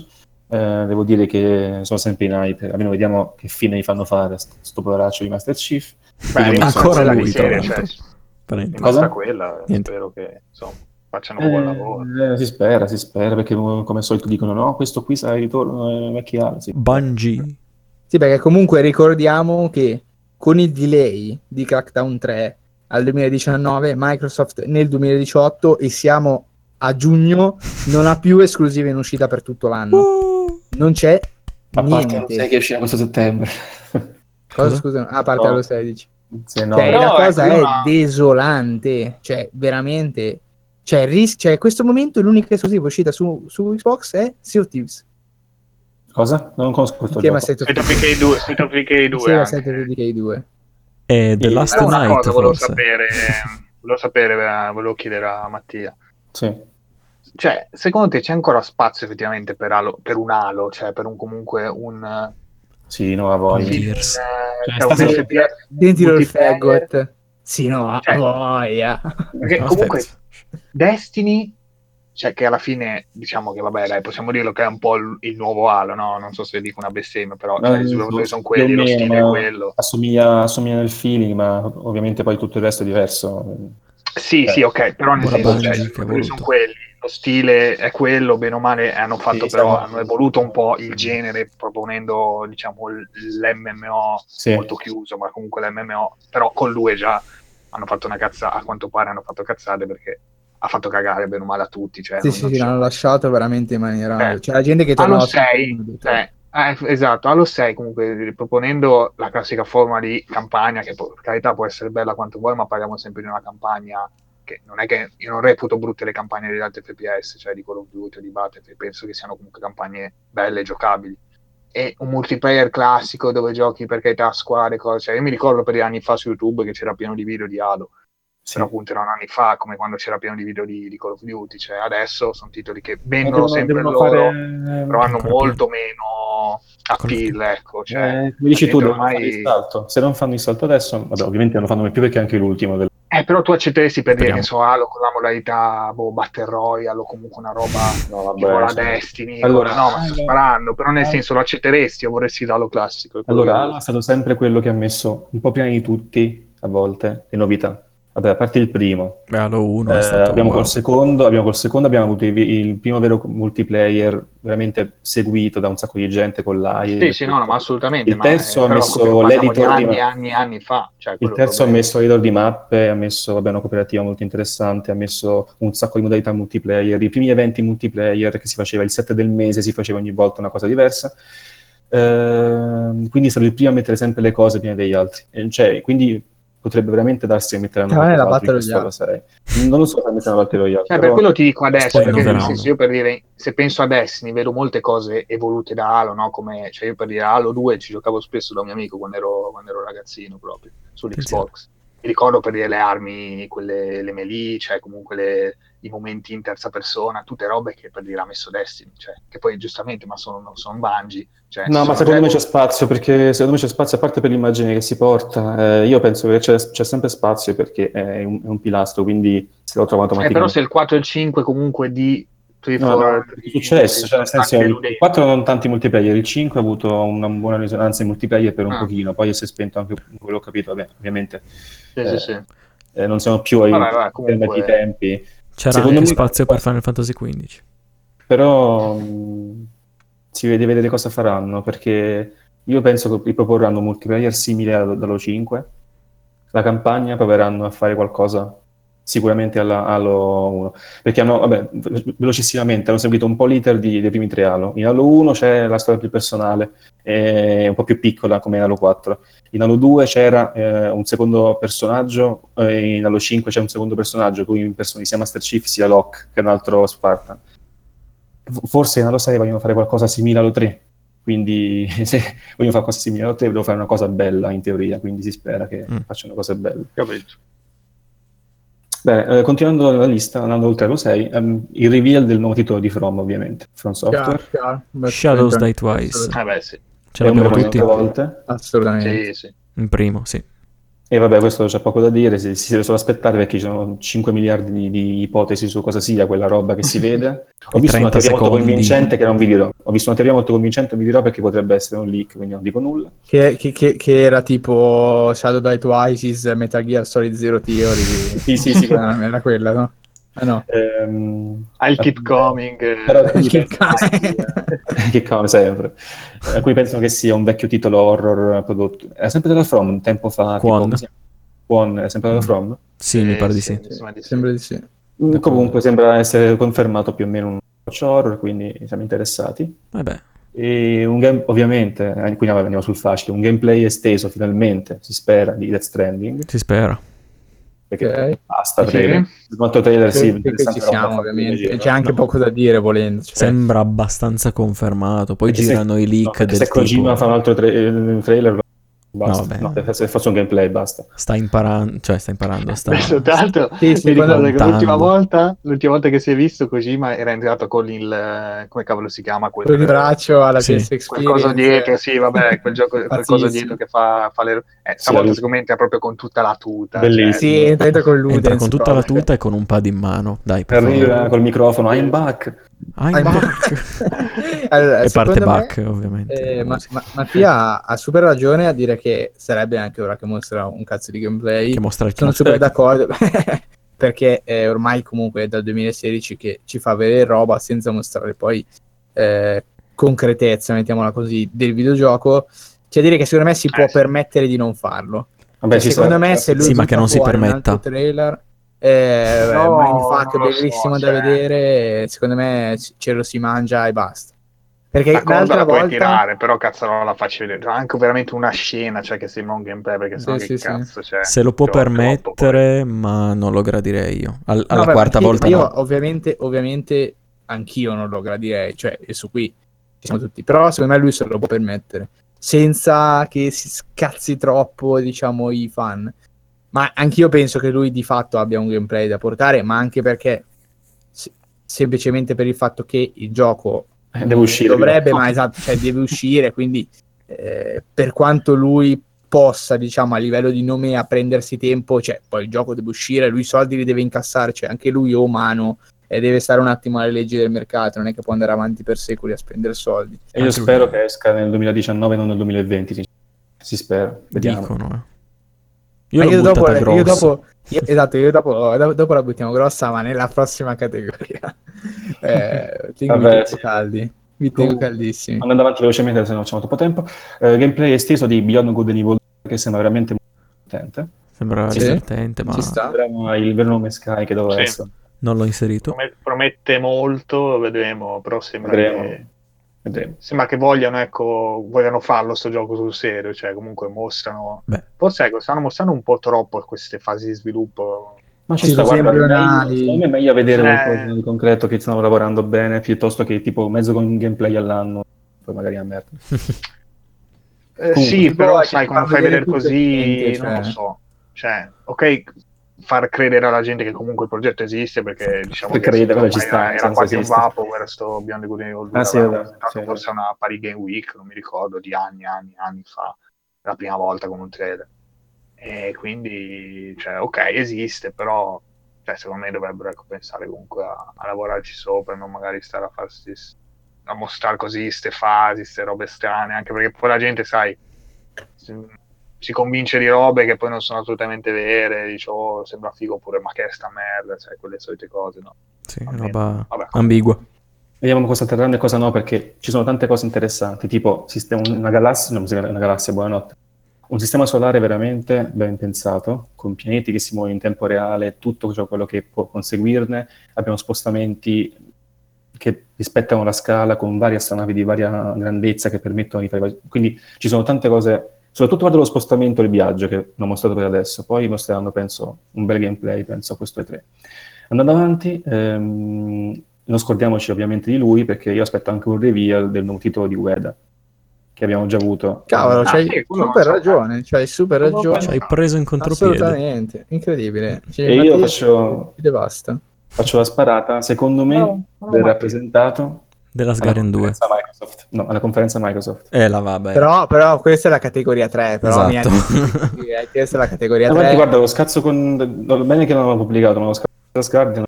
eh, devo dire che sono sempre in hype almeno vediamo che fine gli fanno fare sto poveraccio di Master Chief Beh, ancora serie, l'altro. cioè, rimasta quella, Niente. spero che insomma, facciano un buon lavoro. Eh, si spera, si spera perché come al solito dicono no, questo qui sarà il ritorno eh, vecchi Halo sì. Bungie. Sì, perché comunque ricordiamo che con il delay di Crackdown 3 al 2019, Microsoft nel 2018 e siamo a giugno non ha più esclusive in uscita per tutto l'anno. Uh, Non c'è a parte niente. 6 che uscirà questo settembre Cosa, scusa? Ah, a parte No. allo 16. Se no, Cioè, No, la ecco, cosa è una- desolante. Cioè, veramente. Cioè, ris- cioè, questo momento l'unica esclusiva uscita su, su Xbox è Sea of Thieves. cosa? Non conosco questo Che chiama gioco. Of Decay 2, State of Decay 2 e The Last Però una Night, cosa volevo sapere, volevo sapere, eh, volevo chiedere a Mattia. Sì. Cioè, secondo te c'è ancora spazio effettivamente per, Halo- per un Halo, cioè per un comunque un, Sì. Sì. un, Gears. eh, Cioè, cioè, FPS Sentilo il faggot. Sì, no, Cioè- voglia. Perché No, comunque aspetta. Destiny, cioè che alla fine diciamo che vabbè, dai, possiamo dirlo che è un po' il, il nuovo Halo, no? Non so se dico una bestemmia, però cioè, Eh, i sviluppatori sono quelli, lo stile è quello. Assomiglia, assomiglia nel feeling, ma ovviamente poi tutto il resto è diverso. Sì, Eh, sì, ok, però nel senso, cioè, i sviluppatori sono quelli, lo stile è quello, bene o male, hanno fatto Sì, però, hanno evoluto un po' il genere proponendo, diciamo, l'MMO Sì. molto chiuso, ma comunque l'MMO, però con lui già hanno fatto una cazzata, a quanto pare hanno fatto cazzate perché ha fatto cagare bene o male a tutti. Cioè, Sì, sì, sì, l'hanno lasciato veramente in maniera... Eh. C'è la gente che Halo tornava 6, eh, eh, esatto, Halo 6 comunque proponendo la classica forma di campagna che per carità può essere bella quanto vuoi, ma parliamo sempre di una campagna che non è che io non reputo brutte le campagne degli altri FPS, cioè di Call of Duty o di Battlefield, penso che siano comunque campagne belle e giocabili. E un multiplayer classico dove giochi per carità a squadre, cose. Cioè, io mi ricordo per gli anni fa su YouTube che c'era pieno di video di Halo, Sì. però appunto erano anni fa, come quando c'era pieno di video di, di Call of Duty, cioè adesso sono titoli che Eh, vendono devono- sempre devono loro fare- però hanno Ancora molto meno appeal, ecco, cioè, Eh, come dici tu, salto. Se non fanno il salto adesso, vabbè, ovviamente non lo fanno mai più perché anche l'ultimo del Eh, però tu accetteresti per dire Speriamo. che so Halo con la modalità boh, Battle Royale o comunque una roba No, tipo la cioè- Destiny. Allora- no, ma sto sparando, però nel senso lo accetteresti o vorresti l'Halo classico? Allora, Halo è stato sempre quello che ha messo un po' prima di tutti, a volte, le novità. Vabbè, a parte il primo, Beh, Halo 1 Eh, è stato abbiamo, wow. col secondo, abbiamo col secondo abbiamo avuto il, il primo vero multiplayer veramente seguito da un sacco di gente con live. Sì, sì, no, no, ma assolutamente. Il ma, terzo eh, ha messo l'editor di anni ma- e anni anni fa. Cioè, Il terzo ha messo editor di mappe, ha messo vabbè, una cooperativa molto interessante, ha messo un sacco di modalità multiplayer, i primi eventi multiplayer che si faceva il 7 del mese, si faceva ogni volta una cosa diversa. Ehm, quindi è stato il primo a mettere sempre le cose prima degli altri. Eh, Cioè, quindi potrebbe veramente darsi a mettere Ah, nella qualcos'altro Battle Halo 6. Non lo so se mettere la Battle Royale. Cioè, per però- quello ti dico adesso, perché nel senso io per dire, se penso a Destiny, vedo molte cose evolute da Halo, no? Come, cioè io per dire Halo 2 ci giocavo spesso da un mio amico quando ero, quando ero ragazzino proprio, sull'Xbox. Mi ricordo per dire le armi, quelle, le melee, cioè comunque le- i momenti in terza persona, tutte robe che per dire ha messo Destiny, cioè, che poi giustamente, ma sono, sono Bungie. Cioè, No, ma secondo me cioè, c'è spazio perché secondo me c'è spazio, a parte per l'immagine che si porta, eh, io penso che c'è, c'è sempre spazio perché è un, è un pilastro, quindi se lo trovo eh, però automaticamente. se il 4 e il 5 comunque di No, for- è successo, cioè nel senso il deludenti. 4 non tanti multiplayer, il 5 ha avuto una buona risonanza in multiplayer per un Ah. pochino, poi si è spento anche quello ho capito, vabbè, ovviamente Sì, sì, sì. eh, non siamo più ai Vabbè, comunque- tempi, C'era secondo anche me- spazio per Final Fantasy XV. però mh, si vede vedere cosa faranno perché io penso che riproporranno un multiplayer simile a Halo 5 la campagna proveranno a fare qualcosa sicuramente alla Halo 1 perché hanno, vabbè, ve- velocissimamente hanno seguito un po' l'iter di- dei primi tre Halo. In Halo 1 c'è la storia più personale è un po' più piccola come in Halo 4 in Halo 2 c'era eh, un secondo personaggio e in Halo 5 c'è un secondo personaggio cui impersoni sia Master Chief sia Locke che un altro Spartan forse in Halo 6 vogliono fare qualcosa simile a Halo 3 quindi se vogliono fare qualcosa simile a Halo 3 devono fare una cosa bella in teoria quindi si spera che Mm. facciano cose belle Capito. Bene, eh, continuando la lista, andando oltre Halo 6, ehm, il reveal del nuovo titolo di From, ovviamente, From Software. Chiaro, chiaro. Shadows Die. Twice. Eh beh, sì. Ce l'abbiamo tutti. volte. Assolutamente. Sì, sì. In primo, sì. E vabbè, questo c'è poco da dire, si, si deve solo aspettare perché ci sono 5 miliardi di, di ipotesi su cosa sia quella roba che si vede. Ho visto una 30 teoria molto secondi. convincente che non vi dirò. Ho visto una teoria molto convincente, non vi dirò perché potrebbe essere un leak, quindi non dico nulla. Che, che- che- che era tipo Shadow Die Twice, Metal Gear Solid Zero Theory. Sì, sì, sì. Ah, era quella, no? Ah, no. Ehm, I'll keep coming. eh. Però- Che cazzo. che come sempre. A cui pensano che sia un vecchio titolo horror prodotto. Era sempre della From, un tempo fa. Quan. Quan, è sempre della From. Sì, mi pare di sì. mi sembra di sì. Sembra di sì. Mm, Comunque sembra essere confermato più o meno un watch horror, quindi siamo interessati. Vabbè, E un game, ovviamente, eh, quindi andiamo sul facile, un gameplay esteso finalmente, si spera, di Death Stranding, si spera. Perché Ok. basta Sì. trailer. Quanto trailer sì, interessante ci siamo, ovviamente. C'è anche No. poco da dire volendo. cioè. Sembra abbastanza confermato. Poi Perché se- girano i no, leak perché del se Kojima tipo... fa un altro tra- eh, trailer basta. No. No, se fosse un gameplay basta. Sta imparando, cioè sta imparando, sta... L'altro, Sì, sì, l'ultima volta, l'ultima volta che si è visto Kojima era entrato con il come cavolo si chiama quel, Con il braccio alla Sì. PS quel coso dietro, sì, vabbè, quel gioco, quel Pazzissimo. dietro che fa, fa le eh, Sì, stavolta lui- secondo me entra proprio con tutta la tuta. Bellissimo. Sì, entra con Ludens. Entra con tutta la tuta e con un pad in mano. Dai, per Arriva favore. col microfono, I'm back. I'm I'm back. Allora, e parte me, back, ovviamente. eh, ma, ma- Mattia ha, ha super ragione a dire che sarebbe anche ora che mostra un cazzo di gameplay. che mostra il Sono super d'accordo perché è ormai comunque è dal 2016 che ci fa vedere roba senza mostrare poi eh, concretezza, mettiamola così, del videogioco. Da dire che secondo me si può Eh, sì. permettere di non farlo. Vabbè, ci secondo sarà- me se lui Sì, ma che non si permetta. altro trailer eh, No, mindfuck lo so, bellissimo da cioè. vedere secondo me ce lo si mangia e basta perché La l'altra la puoi volta tirare, però cazzo non la faccio vedere. Anche veramente una scena, cioè che sembra un gameplay, perché Sì, sennò sì, che sì. cazzo, cioè, Se lo può permettere, ma non lo gradirei io. Al- alla No, beh, quarta anch'io- volta io no. ovviamente ovviamente anch'io non lo gradirei cioè e su qui ci siamo tutti però secondo me lui se lo può permettere senza che si scazzi troppo diciamo i fan ma anch'io penso che lui di fatto abbia un gameplay da portare ma anche perché se- semplicemente per il fatto che il gioco Eh, deve uscire. dovrebbe ma esatto cioè deve uscire quindi eh, per quanto lui possa, diciamo, a livello di nome a prendersi tempo, cioè poi il gioco deve uscire, lui i soldi li deve incassare, cioè anche lui è umano e deve stare un attimo alle leggi del mercato, non è che può andare avanti per secoli a spendere soldi. E io spero che esca nel 2019 non nel 2020. Si spera, vediamo. Dicono, eh. Io, io, dopo, buttata io dopo, io- esatto, io dopo, do- dopo la buttiamo grossa, ma nella prossima categoria. Eh, Vabbè, tengo sì. caldi, vi tengo caldissimi. Andando avanti velocemente, se no c'è molto troppo tempo. Eh, gameplay esteso di Beyond Good and Evil, che sembra veramente molto potente. Sembra Sì. divertente, ma Ci sta. Il vero nome Sky che doveva Sì. essere. non l'ho inserito. Promet- Promette molto, vedremo, però sembra Vedremo. che, Vedremo. sembra che vogliano, ecco, vogliano farlo sto gioco sul serio, cioè comunque mostrano... Beh. Forse ecco, stanno mostrando un po' troppo queste fasi di sviluppo. Ma ci sta, guarda, secondo me è meglio vedere Eh. qualcosa di concreto che stanno lavorando bene, piuttosto che tipo mezzo con gameplay all'anno, poi magari a merda. Eh, sì, però sai, come fai vedere così, niente, non lo cioè. so. Cioè, ok, far credere alla gente che comunque il progetto esiste, perché diciamo Per che insomma, ci sta, era, quasi un esiste. vaporware sto Beyond the Good and Evil 2, Ah, sì, sì, forse a una Paris Game Week, non mi ricordo, di anni, anni, anni fa, la prima volta con un trailer. E quindi, cioè, ok, esiste, però cioè, secondo me dovrebbero ecco, pensare comunque a, a lavorarci sopra, non magari stare a farsi a mostrare così ste fasi, ste robe strane, anche perché poi la gente, sai, si, convince di robe che poi non sono assolutamente vere, dice oh sembra figo oppure ma che è sta merda, sai, quelle solite cose, no? Sì, Va bene. roba Vabbè, ambigua. Vediamo cosa terranno e cosa no, perché ci sono tante cose interessanti, tipo sistema, una galassia, no, una galassia, buonanotte, un sistema solare veramente ben pensato, con pianeti che si muovono in tempo reale, tutto ciò quello che può conseguirne, abbiamo spostamenti che rispettano la scala con varie astronavi di varia grandezza che permettono di fare... Quindi ci sono tante cose, soprattutto guarda lo spostamento e il viaggio che non ho mostrato per adesso, poi mostreranno, penso, un bel gameplay, penso a questo e tre. Andando avanti, ehm, non scordiamoci ovviamente di lui, perché io aspetto anche un reveal del nuovo titolo di Ueda, che abbiamo già avuto. Cavolo, Ah, c'hai sì, super so. ragione, c'hai super ragione. Ci hai preso in contropiede. Assolutamente, incredibile. Cioè, E io faccio- basta. Faccio la sparata, secondo me No, no, verrà ma- presentato Della Sgarian 2. conferenza Microsoft. No, alla conferenza Microsoft. Eh, la vabbè. Però, però questa è la categoria 3, però Esatto. eh, questa è la categoria Infatti, 3. guarda, lo scazzo con... Bene che non l'hanno pubblicato, ma lo scazzo con The Guardian...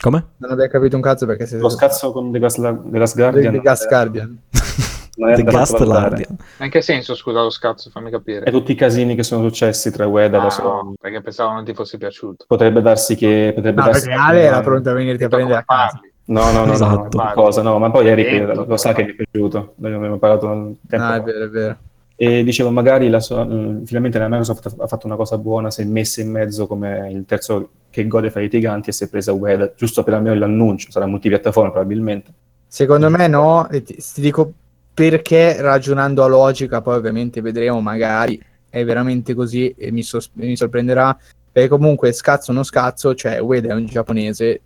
Come? Non abbiamo capito un cazzo perché Lo scazzo con The Last, The Last Guardian... The Gas Guardian. The valutare. Guardian. In che senso, scusa lo scazzo, fammi capire. E tutti i casini che sono successi tra Ueda e Ah, la sua... no, perché pensavo non ti fosse piaciuto. Potrebbe darsi che... Potrebbe No, darsi perché Ale era pronto a venirti a prendere a casa. parli. No, no, no, Esatto. no, cosa, no, ma poi Eric Dentro. lo sa che mi è piaciuto, ne abbiamo parlato un tempo No, è vero, è vero. E dicevo, magari la sua- mm, finalmente la Microsoft ha fatto una cosa buona, si è messa in mezzo come il terzo che gode fra i giganti e si è presa Ueda, giusto per almeno l'annuncio, sarà multipiattaforma probabilmente. Secondo me no, e ti, ti dico perché ragionando a logica, poi ovviamente vedremo, magari è veramente così e mi, sos- mi sorprenderà, perché comunque scazzo o non scazzo, cioè Ueda è un giapponese,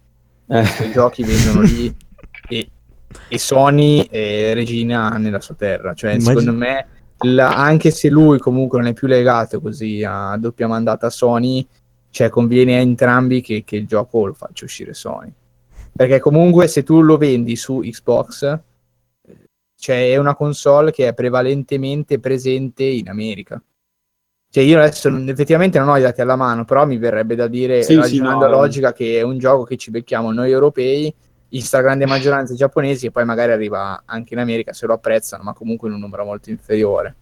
i giochi vendono lì e, e Sony è regina nella sua terra, cioè Immagino- secondo me la- anche se lui comunque non è più legato così a doppia mandata Sony, cioè conviene a entrambi che, che il gioco lo faccia uscire Sony. Perché comunque se tu lo vendi su Xbox, eh, cioè è una console che è prevalentemente presente in America. Cioè io adesso non- effettivamente non ho i dati alla mano, però mi verrebbe da dire, Sì, sì, ragionando no, a eh. logica, che è un gioco che ci becchiamo noi europei, in stragrande maggioranza giapponesi e poi magari arriva anche in America se lo apprezzano, ma comunque in un numero molto inferiore.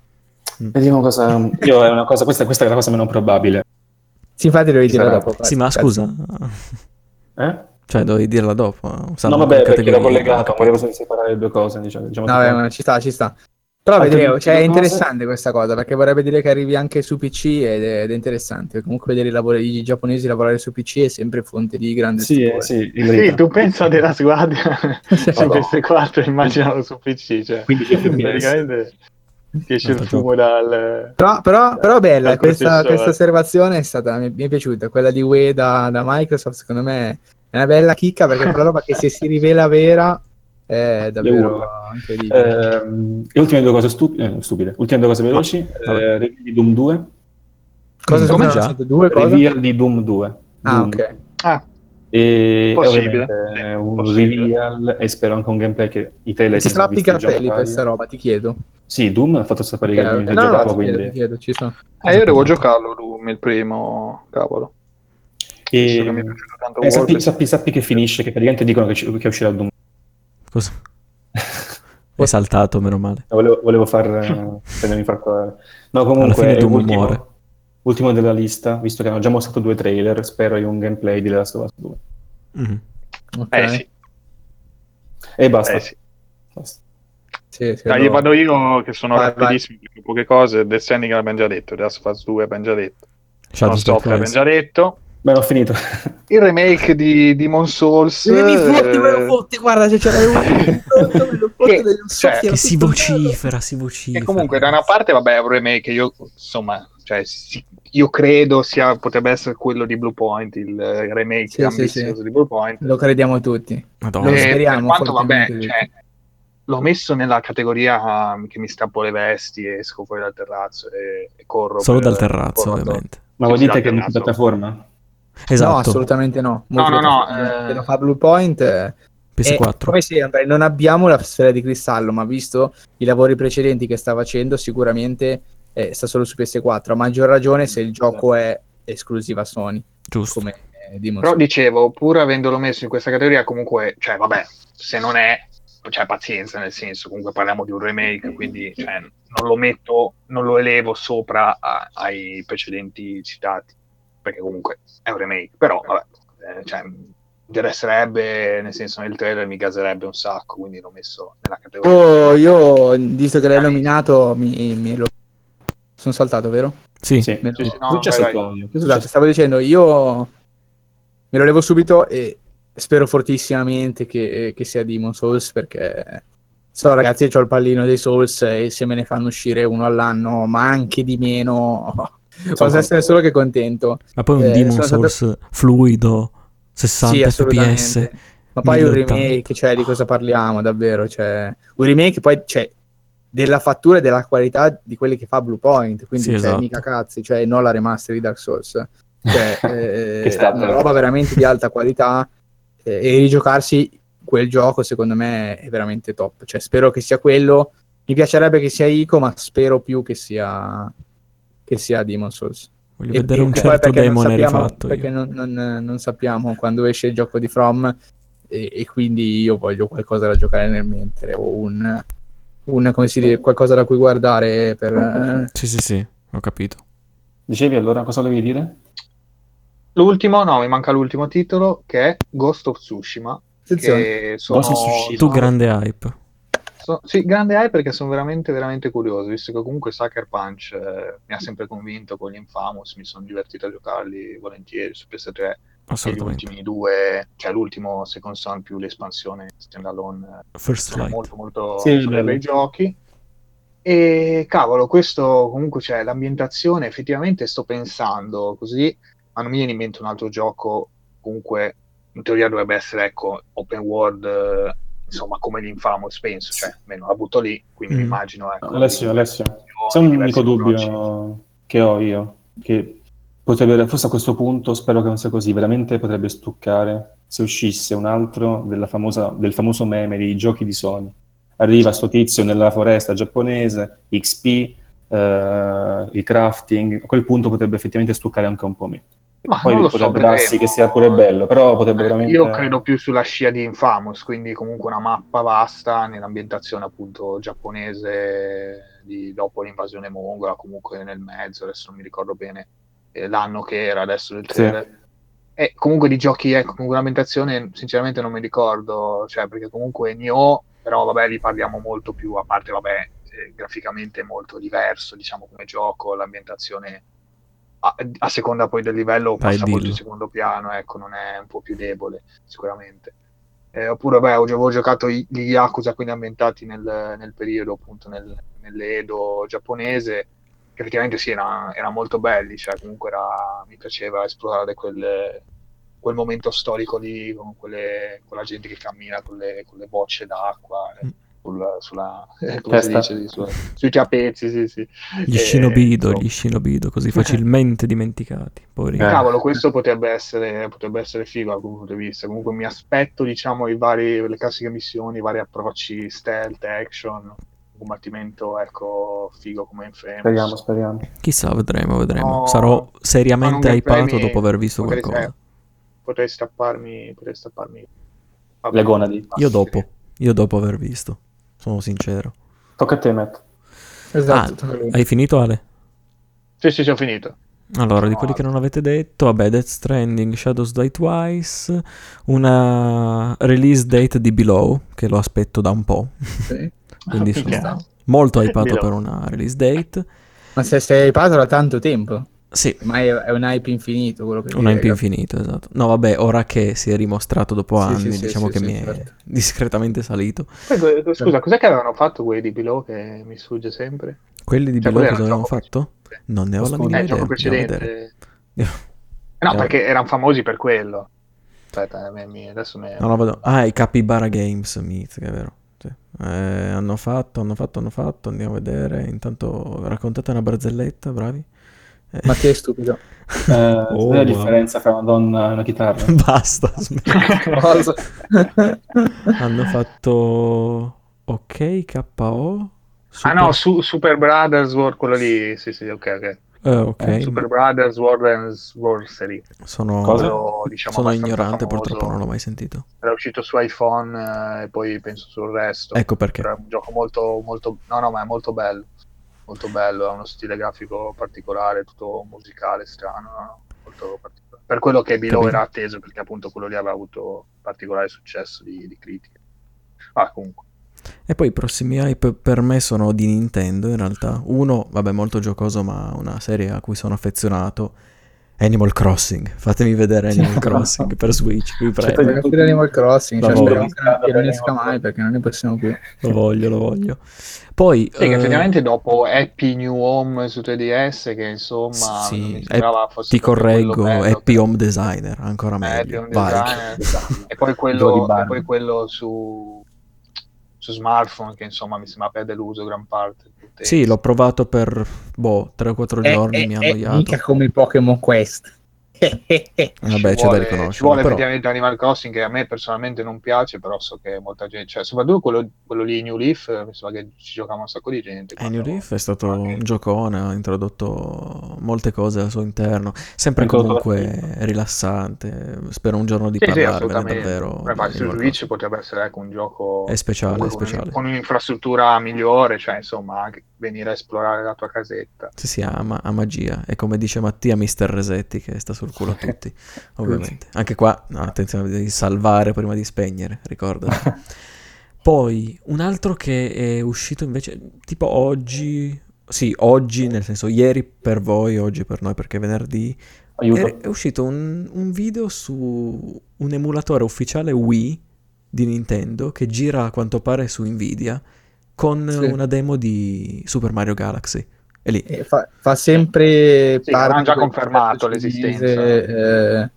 vediamo cosa... Io è una cosa, questa, questa è la cosa meno probabile. Sì, infatti devi dire Sarà. dopo. Sì, ma cazzo. scusa. Eh? Cioè, dovevi dirla dopo. No, vabbè, perché categoria, collegato, volevo separare le due cose. Diciamo, diciamo No, vabbè, ma ci sta, ci sta. Però vedremo, cioè, è interessante questa cosa perché vorrebbe dire che arrivi anche su PC ed è, ed è interessante. Comunque vedere i, lavori- i giapponesi lavorare su PC è sempre fonte di grande Sì, eh, stupore. sì, Sì, tu pensa della squadra su No. PS4 immaginalo su PC, cioè 15 fps. praticamente ti esce il fumo dal... Però, però, però bella, Dal questa, questa osservazione è stata, mi, mi è piaciuta, quella di Wii da, da Microsoft secondo me è una bella chicca perché è quella roba che se si rivela vera è davvero urla. incredibile. Ehm, le ultime due cose stup- eh, stupide, ultime due cose veloci. vabbè. eh, reveal di Doom 2. cosa come sono già? due cose? Reveal di Doom 2. Ah, Doom. ok. Ah, E Possibile, ovviamente sì, un possibile. reveal e spero anche un gameplay che i trailer Ti si strappi i capelli varie. questa roba, ti chiedo. Sì, Doom ha fatto sapere Ok, che ok. mi No, no, giocavo, ti quindi... chiedo, chiedo, ci sono. Eh, io devo giocarlo Doom, il primo, cavolo. Visto che mi è E... eh, sappi, sappi- sappi che finisce, che praticamente dicono che, ci- che uscirà Doom. Cosa? È saltato, meno male. Volevo, volevo far eh, prendermi far parlare. No, Alla comunque, fine è Doom ultimo, muore. ultimo della lista, visto che hanno già mostrato due trailer, spero in un gameplay di The Last of Us 2. Mhm. Ok. Eh sì, E basta. eh sì. Basta. Sì, sì, Dai, allora- vado io che sono Vai, rapidissimo perché poche cose. Death Stranding l'abbiamo già detto, The Last of Us 2 abbiamo già detto. Shadow Non stop l'abbiamo già detto. Beh, ho finito. Il remake di Demon Souls. Mi fotti, me lo eh, fotti, guarda, se c'era fotti Che- cioè, Che si vocifera, si vocifera. E comunque, da una parte, vabbè, è un remake. Io, insomma, cioè, sì, io credo sia potrebbe essere quello di Blue Point, il eh, remake Sì, sì, ambizioso sì. di Blue Point. Lo crediamo tutti. Madonna. Lo Eh, speriamo per quanto, vabbè, cioè, l'ho messo nella categoria ah, che mi strappo le vesti e esco fuori dal terrazzo e, e corro. Solo per- dal terrazzo, ovviamente. Ma vuol Sì, dire sì, che è dal in piattaforma? No, Esatto. assolutamente no. No, no, no, Multipiattaforma. eh, fa Blue Point. eh, e PS4. come sempre, non abbiamo la sfera di cristallo, ma visto i lavori precedenti che sta facendo, sicuramente eh, sta solo su PS4. A maggior ragione se il gioco è esclusiva Sony, Giusto. come eh, Però dicevo, pur avendolo messo in questa categoria, comunque, cioè, vabbè, se non è, cioè, pazienza, nel senso, comunque parliamo di un remake, quindi cioè, non lo metto, non lo elevo sopra a- ai precedenti citati, perché comunque è un remake. Però, vabbè, eh, cioè, mi interesserebbe, nel senso, nel trailer mi gaserebbe un sacco, quindi l'ho messo nella categoria. Oh, io, visto che l'hai nominato, mi, mi lo... Sono saltato, vero? Sì. Sì. Me lo- Sì, sì, no, Cosa è successo vai, vai. Antonio? Che è Scusate, stavo dicendo, io me lo levo subito e spero fortissimamente che, che sia Demon Souls perché so ragazzi, ho il pallino dei Souls e se me ne fanno uscire uno all'anno, ma anche di meno, posso contento. essere solo che contento. Ma poi un Eh, Demon Souls fluido, 60 Sì, fps. Ma poi un 1080. remake, cioè di cosa parliamo davvero? Cioè, un remake poi c'è della fattura e della qualità di quelli che fa Blue Point, quindi Sì, cioè, esatto. mica cazzi, cioè non la remaster di Dark Souls. Cioè, eh, Che sta- una roba veramente di alta qualità eh, e rigiocarsi quel gioco secondo me è veramente top. Cioè, spero che sia quello. Mi piacerebbe che sia Ico, ma spero più che sia che sia Demon Souls. Voglio E- vedere e un certo sappiamo- rifatto. Perché non, non- non sappiamo quando esce il gioco di From e, e quindi io voglio qualcosa da giocare nel mentre o un, un, come si dice, qualcosa da cui guardare per... eh, Sì, sì, sì, ho capito. Dicevi allora cosa volevi dire? L'ultimo, no, mi manca l'ultimo titolo che è Ghost of Tsushima. Attenzione. Che sono, Ghost of Tsushima. Tu grande hype. So- sì, grande hype perché sono veramente, veramente curioso, visto che comunque Sucker Punch eh, mi ha sempre convinto con gli Infamous, mi sono divertito a giocarli volentieri su PS3 e gli Assolutamente. ultimi due, cioè l'ultimo Second Son più l'espansione standalone eh, First sono Light. molto molto Sì, sono bei giochi e cavolo questo comunque c'è l'ambientazione effettivamente sto pensando così ma non mi viene in mente un altro gioco comunque in teoria dovrebbe essere ecco open world eh, insomma come l'Infamous penso cioè almeno la butto lì quindi mi Mm. immagino ecco Alessio, Alessio, c'è un unico dubbio che ho io, che potrebbe, forse a questo punto, spero che non sia così, veramente potrebbe stuccare se uscisse un altro della famosa, del famoso meme dei giochi di Sony. Arriva sto tizio nella foresta giapponese, XP, eh, il crafting, a quel punto potrebbe effettivamente stuccare anche un po' me. Ma Poi non lo so, potrebbe darsi vedremo. che sia pure bello, però potrebbe veramente... Io credo più sulla scia di Infamous, quindi comunque una mappa vasta nell'ambientazione appunto giapponese di, dopo l'invasione mongola, comunque nel mezzo, adesso non mi ricordo bene eh, l'anno che era adesso del trailer. E comunque di giochi ecco, con un'ambientazione sinceramente non mi ricordo, cioè perché comunque Nioh, però vabbè lì parliamo molto più, a parte vabbè eh, graficamente è molto diverso diciamo come gioco, l'ambientazione a, a seconda poi del livello Vai, passa molto dillo. in secondo piano, ecco, non è un po' più debole sicuramente. Eh, oppure ho, avevo giocato gli Yakuza, quindi ambientati nel, nel periodo appunto nel, nell'Edo giapponese, che effettivamente sì, era, era molto belli, cioè comunque era- mi piaceva esplorare quel, quel momento storico lì con, quelle, con la gente che cammina con le, con le bocce d'acqua. eh, Mm. Sul- sulla, come si Testa. dice, su- sui trapezzi, sì, sì. Gli Eh, Shinobido, insomma. gli Shinobido, così facilmente dimenticati. Poveri. Eh. Cavolo, questo potrebbe essere, potrebbe essere figo dal punto di vista. Comunque mi aspetto, diciamo, i vari, le classiche missioni, i vari approcci stealth, action, un combattimento ecco figo come Infamous. Speriamo, speriamo. Chissà, vedremo, vedremo. No, Sarò seriamente hypato dopo aver visto potrei- qualcosa. eh, Potrei strapparmi, potrei strapparmi. Vabbè. Le gonadi. Io dopo, io dopo aver visto, sono sincero. Tocca a te, Matt. Esatto. Ah. Hai finito Ale? Sì, sì, sì, ho finito. Allora, di No, quelli che non avete detto, vabbè, Death Stranding, Shadows Die Twice, una release date di Below, che lo aspetto da un po', Sì. quindi Minchia. sono molto hypato Below. per una release date. Ma se sei hypato da tanto tempo, Sì, ma è, è un hype infinito quello che un dire, hype ragazzi. infinito, esatto. No, vabbè, ora che si è rimostrato dopo Sì, anni, sì, diciamo sì, che sì, mi è certo. discretamente salito. Poi, Scusa, cos'è che avevano fatto quelli di Below che mi sfugge sempre? Quelli di Cioè, Below cosa gioco fatto? precedente. Non ne ho la minima Eh, il idea. gioco precedente. Eh, No, Eh. perché erano famosi per quello. Aspetta, adesso mi... No, no, vado. Ah, i Capybara Games, Mizzica, è vero. Eh, hanno fatto, hanno fatto, hanno fatto. Andiamo a vedere. Intanto raccontate una barzelletta, bravi. Ma che stupido. Eh, Oh, la wow. differenza tra una donna e una chitarra? Basta. hanno fatto. Ok, KO. Ah no, su- Super Brothers War, quello lì, sì sì, ok, ok. Eh, ok. Eh, Super Brothers War and Sorcery. Sono, Cosa? Quello, diciamo, sono ignorante, famoso. purtroppo non l'ho mai sentito. Era uscito su iPhone eh, e poi penso sul resto. Ecco perché. È un gioco molto, molto... No, no, ma è molto bello. Molto bello, ha uno stile grafico particolare, tutto musicale, strano. no, no, Molto particolare. Per quello che Below Capito. era atteso, perché appunto quello lì aveva avuto particolare successo di, di critiche. Ah, comunque. E poi i prossimi hype per me sono di Nintendo in realtà. Uno, vabbè, molto giocoso, ma una serie a cui sono affezionato. Animal Crossing. Fatemi vedere Animal Crossing per Switch, vi Cioè, prego. Ragazzi di Animal Crossing, cioè, speriamo che non- che esca mai perché non ne possiamo più. Lo voglio, lo voglio. Poi... Sì, che eh, effettivamente dopo Happy New Home su 3DS, che insomma Sì, eh, fosse ti correggo, bello Happy che- Home Designer, ancora meglio. Happy Home Vai. Designer. e poi quello, e poi quello su, su smartphone che insomma mi sembra abbia deluso gran parte. Sì, l'ho provato per, boh, 3-4 È, giorni, è- mi ha è annoiato. mica come Pokémon Quest. Vabbè, c'è da riconoscere. ci vuole però... effettivamente Animal Crossing che a me personalmente non piace, però so che molta gente, cioè soprattutto quello, quello lì New Leaf, mi sembra che ci giocava un sacco di gente. Eh, New Leaf è stato quando- un giocone, ha introdotto molte cose al suo interno, sempre introdotto comunque la- rilassante. Spero un giorno di Sì, sì, parlarvene assolutamente. davvero. Infatti, su Switch potrebbe essere ecco, un gioco È speciale, con, speciale. con un'infrastruttura migliore, cioè insomma anche venire a esplorare la tua casetta. Sì, sì, ha, ma- ha magia. E come dice Mattia, Mister Resetti che sta sul culo a tutti, ovviamente. Anche qua, no, attenzione, devi salvare prima di spegnere, ricordati. Poi, un altro che è uscito invece, tipo oggi, sì, oggi, nel senso ieri per voi, oggi per noi perché è venerdì, Aiuto. è, è uscito un, un video su un emulatore ufficiale Wii di Nintendo che gira a quanto pare su Nvidia con Sì. una demo di Super Mario Galaxy. E lì, E fa, fa sempre Sì, parte hanno già confermato l'esistenza. eh,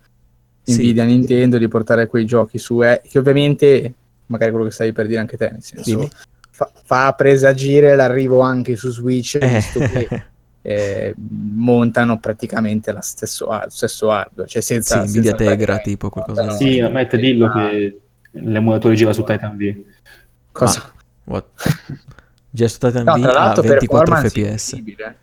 Sì. Nvidia Nintendo di portare quei giochi su eh, che ovviamente magari quello che stavi per dire anche te nel senso fa, fa presagire l'arrivo anche su Switch Eh. visto che eh, montano praticamente lo stesso, hard- stesso hardware cioè sì, senza, Nvidia senza Tegra, tipo qualcosa Sì, genere. Matt, dillo che l'emulatore gira su Titan V. cosa Ah, what? Già su Titan No, tra a l'altro 24 performance fps. incredibile.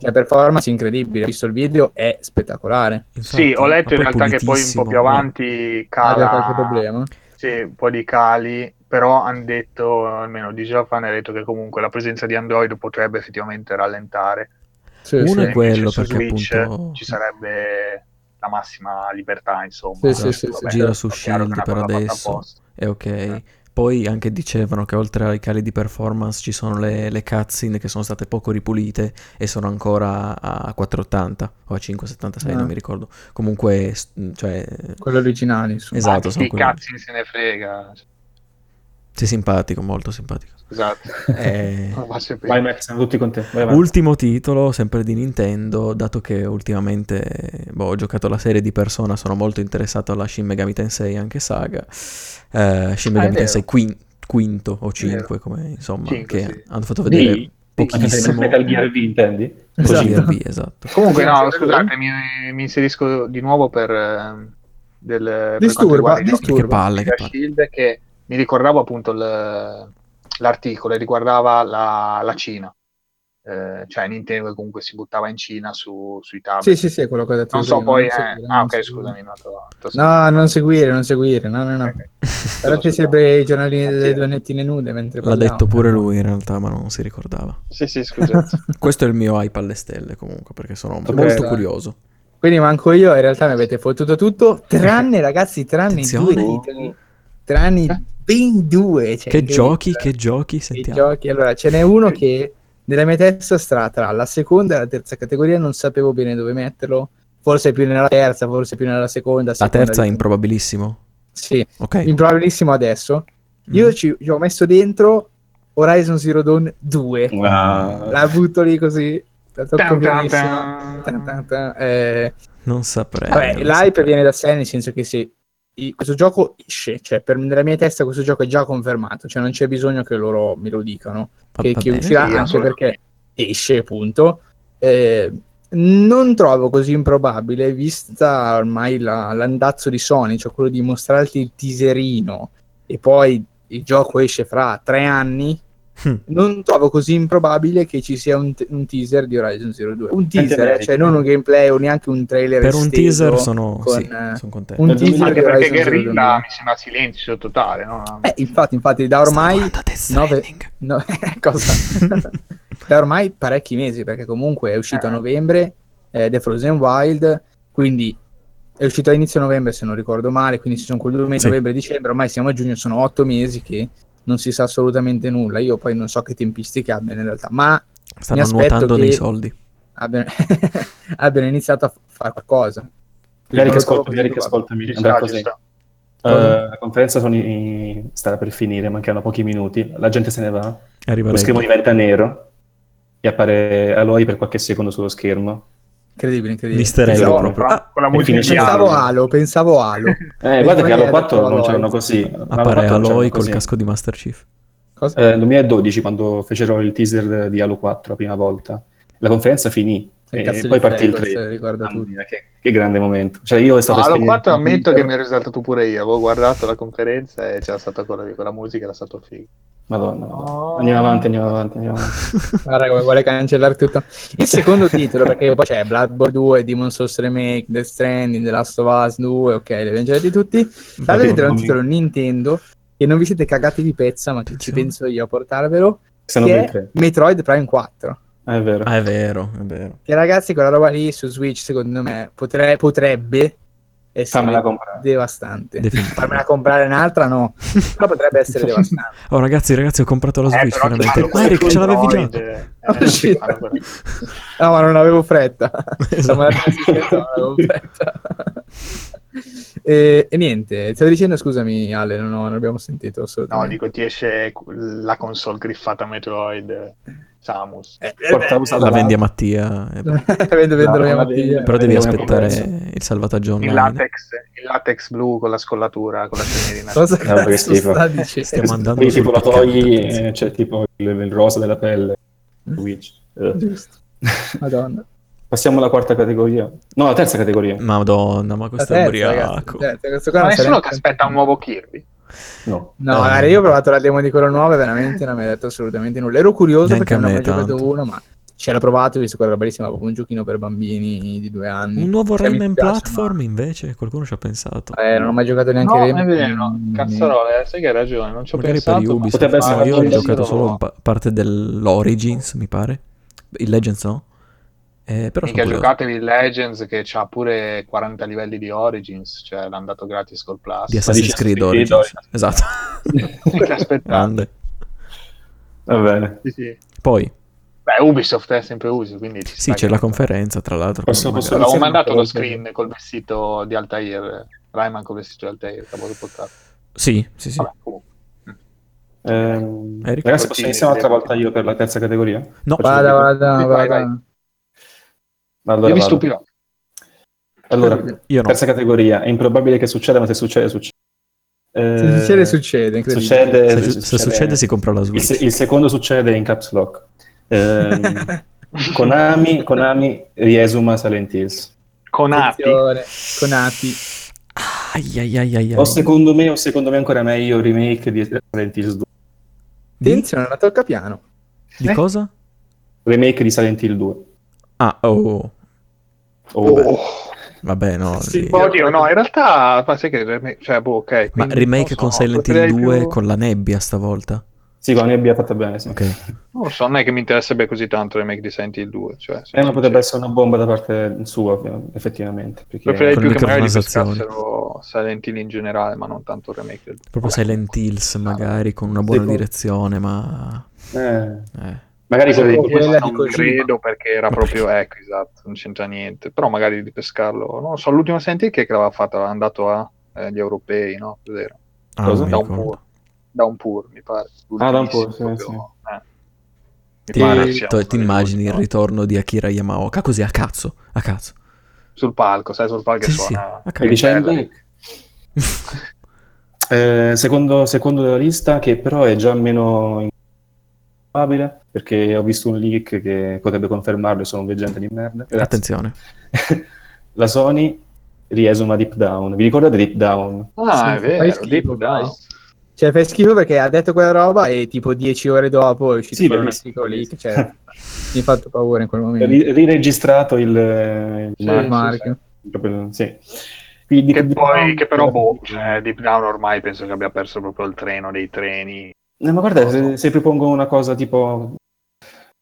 Cioè, performance incredibile. Ho visto il video, è spettacolare. sì, ho letto in realtà che poi un po' più avanti Aveva cala qualche problema. sì, un po' di cali, però hanno detto, almeno Digital Fan ha detto che comunque la presenza di Android potrebbe effettivamente rallentare. Sì, Uno sì. è quello, perché Switch appunto- ci sarebbe la massima libertà, insomma. Sì, sì, sì, Vabbè, sì, gira su Shield per adesso. È ok. Eh. Poi anche dicevano che oltre ai cali di performance ci sono le, le cutscene che sono state poco ripulite e sono ancora a 480 o a 576, Ah. non mi ricordo. Comunque, cioè, Quello originale. insomma. Esatto, Ma sono chi quelli. cazzi se ne frega. Sei simpatico, molto simpatico. Esatto. Eh, Vai Matt, siamo tutti con te. Vai. Ultimo titolo, sempre di Nintendo, dato che ultimamente boh, ho giocato la serie di Persona, sono molto interessato alla Shin Megami Tensei, anche saga. Eh, Shin Ah, Megami Tensei vero. quin- quinto o cinque, come insomma, Cinque, che sì. hanno fatto vedere Sì. pochissimo. Metal Gear V, intendi? Esatto. Così RV, esatto. Comunque, no, scusate, mi, mi inserisco di nuovo per, ehm, del, per Disturba, giochi disturba. Che palle, che palle. Shield, che mi ricordavo appunto il, l'articolo e riguardava la, la Cina. Eh, cioè Nintendo che comunque si buttava in Cina su, sui tablet. Sì, sì, sì, è quello che ho detto Non prima, so poi... non eh, seguire, ah, non ok, seguire. scusami. No, t'ho- t'ho No, non seguire, non seguire, no, no, no. Ok. Però Lo ci sempre i giornalini delle Sì. donnettine nude mentre L'ha parliamo. detto pure lui in realtà, ma non si ricordava. Sì, sì, scusate. Questo è il mio hype alle stelle comunque, perché sono Ok, molto dai. curioso. Quindi manco io, in realtà mi avete fottuto tutto, tranne ragazzi, tranne Attenzione. due titoli, tranne ben due. cioè, Che incredibile. giochi, che giochi, sentiamo. giochi, allora ce n'è uno che nella mia testa sta tra la seconda e la terza categoria, non sapevo bene dove metterlo, forse più nella terza, forse più nella seconda. La seconda terza è improbabilissimo. Sì, Ok. improbabilissimo adesso. Io Mm. ci, ci ho messo dentro Horizon Zero Dawn 2. Ah, La butto lì così. La tocco Tan, tan, tan. Tan, tan, tan. Eh, Non saprei. vabbè, non l'hype saprei. viene da sé, nel senso che se questo gioco esce, cioè per, nella mia testa questo gioco è già confermato, cioè non c'è bisogno che loro me lo dicano, che, che uscirà Sì, anche perché esce, appunto. Eh, non trovo così improbabile, vista ormai la- l'andazzo di Sony, cioè quello di mostrarti il teaserino e poi il gioco esce fra tre anni. Hm. Non trovo così improbabile che ci sia un, te- un teaser di Horizon Zero 2. Un teaser, eh, cioè non un gameplay o neanche un trailer. Per un teaser sono, con, sì, eh, sono contento. un teaser Anche perché Guerrilla mi sembra silenzio totale, no? Eh, infatti, infatti, da ormai nove-. No, cosa? da ormai parecchi mesi, perché comunque è uscito a Eh. novembre eh, The Frozen Wild, quindi è uscito a inizio novembre se non ricordo male, quindi ci sono quei due mesi, Sì. novembre e dicembre, ormai siamo a giugno, sono otto mesi che non si sa assolutamente nulla, io poi non so che tempistiche abbiano in realtà, ma Stanno aspetto nuotando che- nei soldi. abbiano, abbiano iniziato a fare qualcosa. Eric, ascolta, Eric, ascoltami. Andrà sta, così. sta. Eh, la conferenza Sony starà per finire, mancano pochi minuti. La gente se ne va. Arriva Lo schermo diventa nero e appare Aloy per qualche secondo sullo schermo. Incredibile, incredibile. Egg Pensavo- proprio. Con la- Ah, con la musica Pensavo Halo. Pensavo Halo. Eh, guarda che Halo Halo 4 non c'erano così. Halo 4 appare non c'erano Aloy col casco di Master Chief. Cosa? Eh, nel 2012 quando fecero il teaser di Halo 4 la prima volta. La conferenza finì e cazzo di poi partì il Fregos, trailer. ricorda Mamma tutti. mia, che, che grande momento. Cioè io è stato No, esperienza- 4 ammetto che mi ero esaltato pure io. Avevo guardato la conferenza e c'era stata quella di quella musica, era stato figo. Madonna. Oh. Andiamo avanti, andiamo avanti, andiamo avanti. Guarda come vuole cancellare tutto. Il secondo titolo, perché poi c'è Bloodborne 2, Demon Souls Remake, Death Stranding, The Last of Us 2, ok, li abbiamo già detti tutti. L'altro è un titolo Nintendo che non vi siete cagati di pezza, ma ci penso io a portarvelo, Se non che è. Metroid Prime 4. Ah, è vero. Ah, è vero, è vero. Che ragazzi, quella roba lì su Switch, secondo me, potre- potrebbe essere devastante. Farmela comprare un'altra no, però potrebbe essere devastante. Oh ragazzi, ragazzi, ho comprato la Switch Eh, finalmente. Ah, Eric, ce l'avevi già. Eh, Oh, quello- No, ma non avevo fretta. Esatto. Non avevo fretta. e, e niente, stavo dicendo, scusami Ale, non, ho- non abbiamo sentito No, dico, ti esce la console griffata Metroid eh, Samus. Eh, Porta eh, usata La vendi a Mattia. Vendo, vendo la mia No, mattina. Però devi aspettare il salvataggio Il online. latex, il latex blu con la scollatura, con la scenerina. Cosa No, che schifo. Stiamo andando Quindi tipo piccante, togli e c'è tipo il, il rosa della pelle. Switch. Eh. Giusto. Madonna. Passiamo alla quarta categoria. No, la terza categoria. Madonna, ma La questo è ubriaco. la Ma non nessuno che aspetta un nuovo Kirby. No. No, Eh. guarda, io ho provato la demo di quello nuovo e veramente non mi ha detto assolutamente nulla. Ero curioso Neanche perché non a ho me mai giocato uno, ma c'era provato, visto che era bellissimo, proprio un giochino per bambini di due anni. Un nuovo Cioè, Rayman platform invece? Qualcuno ci ha pensato. ma- Eh, non ho mai giocato neanche No, Rayman, è vero, quindi- cazzarola, eh, sai che hai ragione, non ci ho Magari pensato. per ma- Ubisoft. Potrebbe essere io ho giocato solo pa- parte dell'Origins, mi pare. Il Legends no. Eh, però curioso. giocatevi il Legends che ha pure 40 livelli di Origins, cioè l'hanno dato gratis col Plus. Di Assassin's Creed Creed Origins. Esatto. che. Grande. Va bene. Sì, sì. Poi, Beh, Ubisoft è sempre Ubisoft, quindi ci sì, c'è la conferenza, tra l'altro. Posso- posso- L'avevo mandato lo screen col vestito di Altair, Rayman col vestito di Altair, che avevo riportato. Sì, sì, sì. Vabbè, comunque. Eric? ragazzi, posso iniziare un'altra volta io per la terza categoria? No, Vada, vada, vada. Allora, Io mi stupirò. Allora, io no. terza categoria. È improbabile che succeda, ma se succede, succede. Eh, Se succede, succede. Succede, Se, se succede si compra la Il, Switch. se- il secondo succede in caps lock. Ehm, Konami, Konami riesuma Silent Hills. Conati. Conati. Ai, ai, ai, ai, ai. O secondo me, o secondo me ancora meglio, remake di Silent Hills 2. Di, Attenzione, la tocca piano. di Eh? cosa? Remake di Silent Hill 2. Ah, oh. Oh, Vabbè, no. Sì, lì- Oddio, no, in realtà, ma sai che remake- cioè, boh, ok. Ma remake non con so, Silent Hill preferirei 2 più- con la nebbia stavolta. Sì, con la nebbia fatta bene, sì. Ok. Non lo so, non è che mi interesserebbe così tanto il remake di Silent Hill 2. Cioè, Eh, ma potrebbe essere una bomba da parte sua, effettivamente. Perché... Preferirei Con più che magari pescassero Silent Hill in generale, ma non tanto il remake del Proprio Vabbè, Silent. Hills magari con una buona Secondo- direzione, ma... Eh, Eh. Magari con- Hill quella non credo perché era proprio, ecco, esatto, non c'entra niente. Però magari di pescarlo, non lo so, l'ultimo Silent Hill che l'aveva fatto, era andato agli europei, no? Cos'era? Ah, Cosa? Da un pur, da un pur, mi pare. Ah, da un pur, sì, proprio, eh. Ti, pare to- ti immagini il ritorno di Akira Yamaoka così a cazzo, a cazzo. sul palco, sai, sul palco che Sì, sì, suona. ok. Dice Bella. Back. Eh, secondo, secondo della lista, che però è già meno probabile, perché ho visto un leak che potrebbe confermarlo e sono un veggente di merda. Grazie. Attenzione. La Sony riesuma Deep Down. Vi ricordate Deep Down? Ah, Sì, è fai vero, schifo, Deep. Down. Cioè, fa schifo perché ha detto quella roba e tipo dieci ore dopo è uscito Sì, un articolo lì cioè, mi ha fatto paura in quel momento. Ri- riregistrato il, il Sì, marchio, il marchio. proprio- sì. Quindi Che, poi, Down- che però, boh, cioè, Deep Down ormai penso che abbia perso proprio il treno dei treni. Eh, ma guarda, se, se propongo una cosa tipo,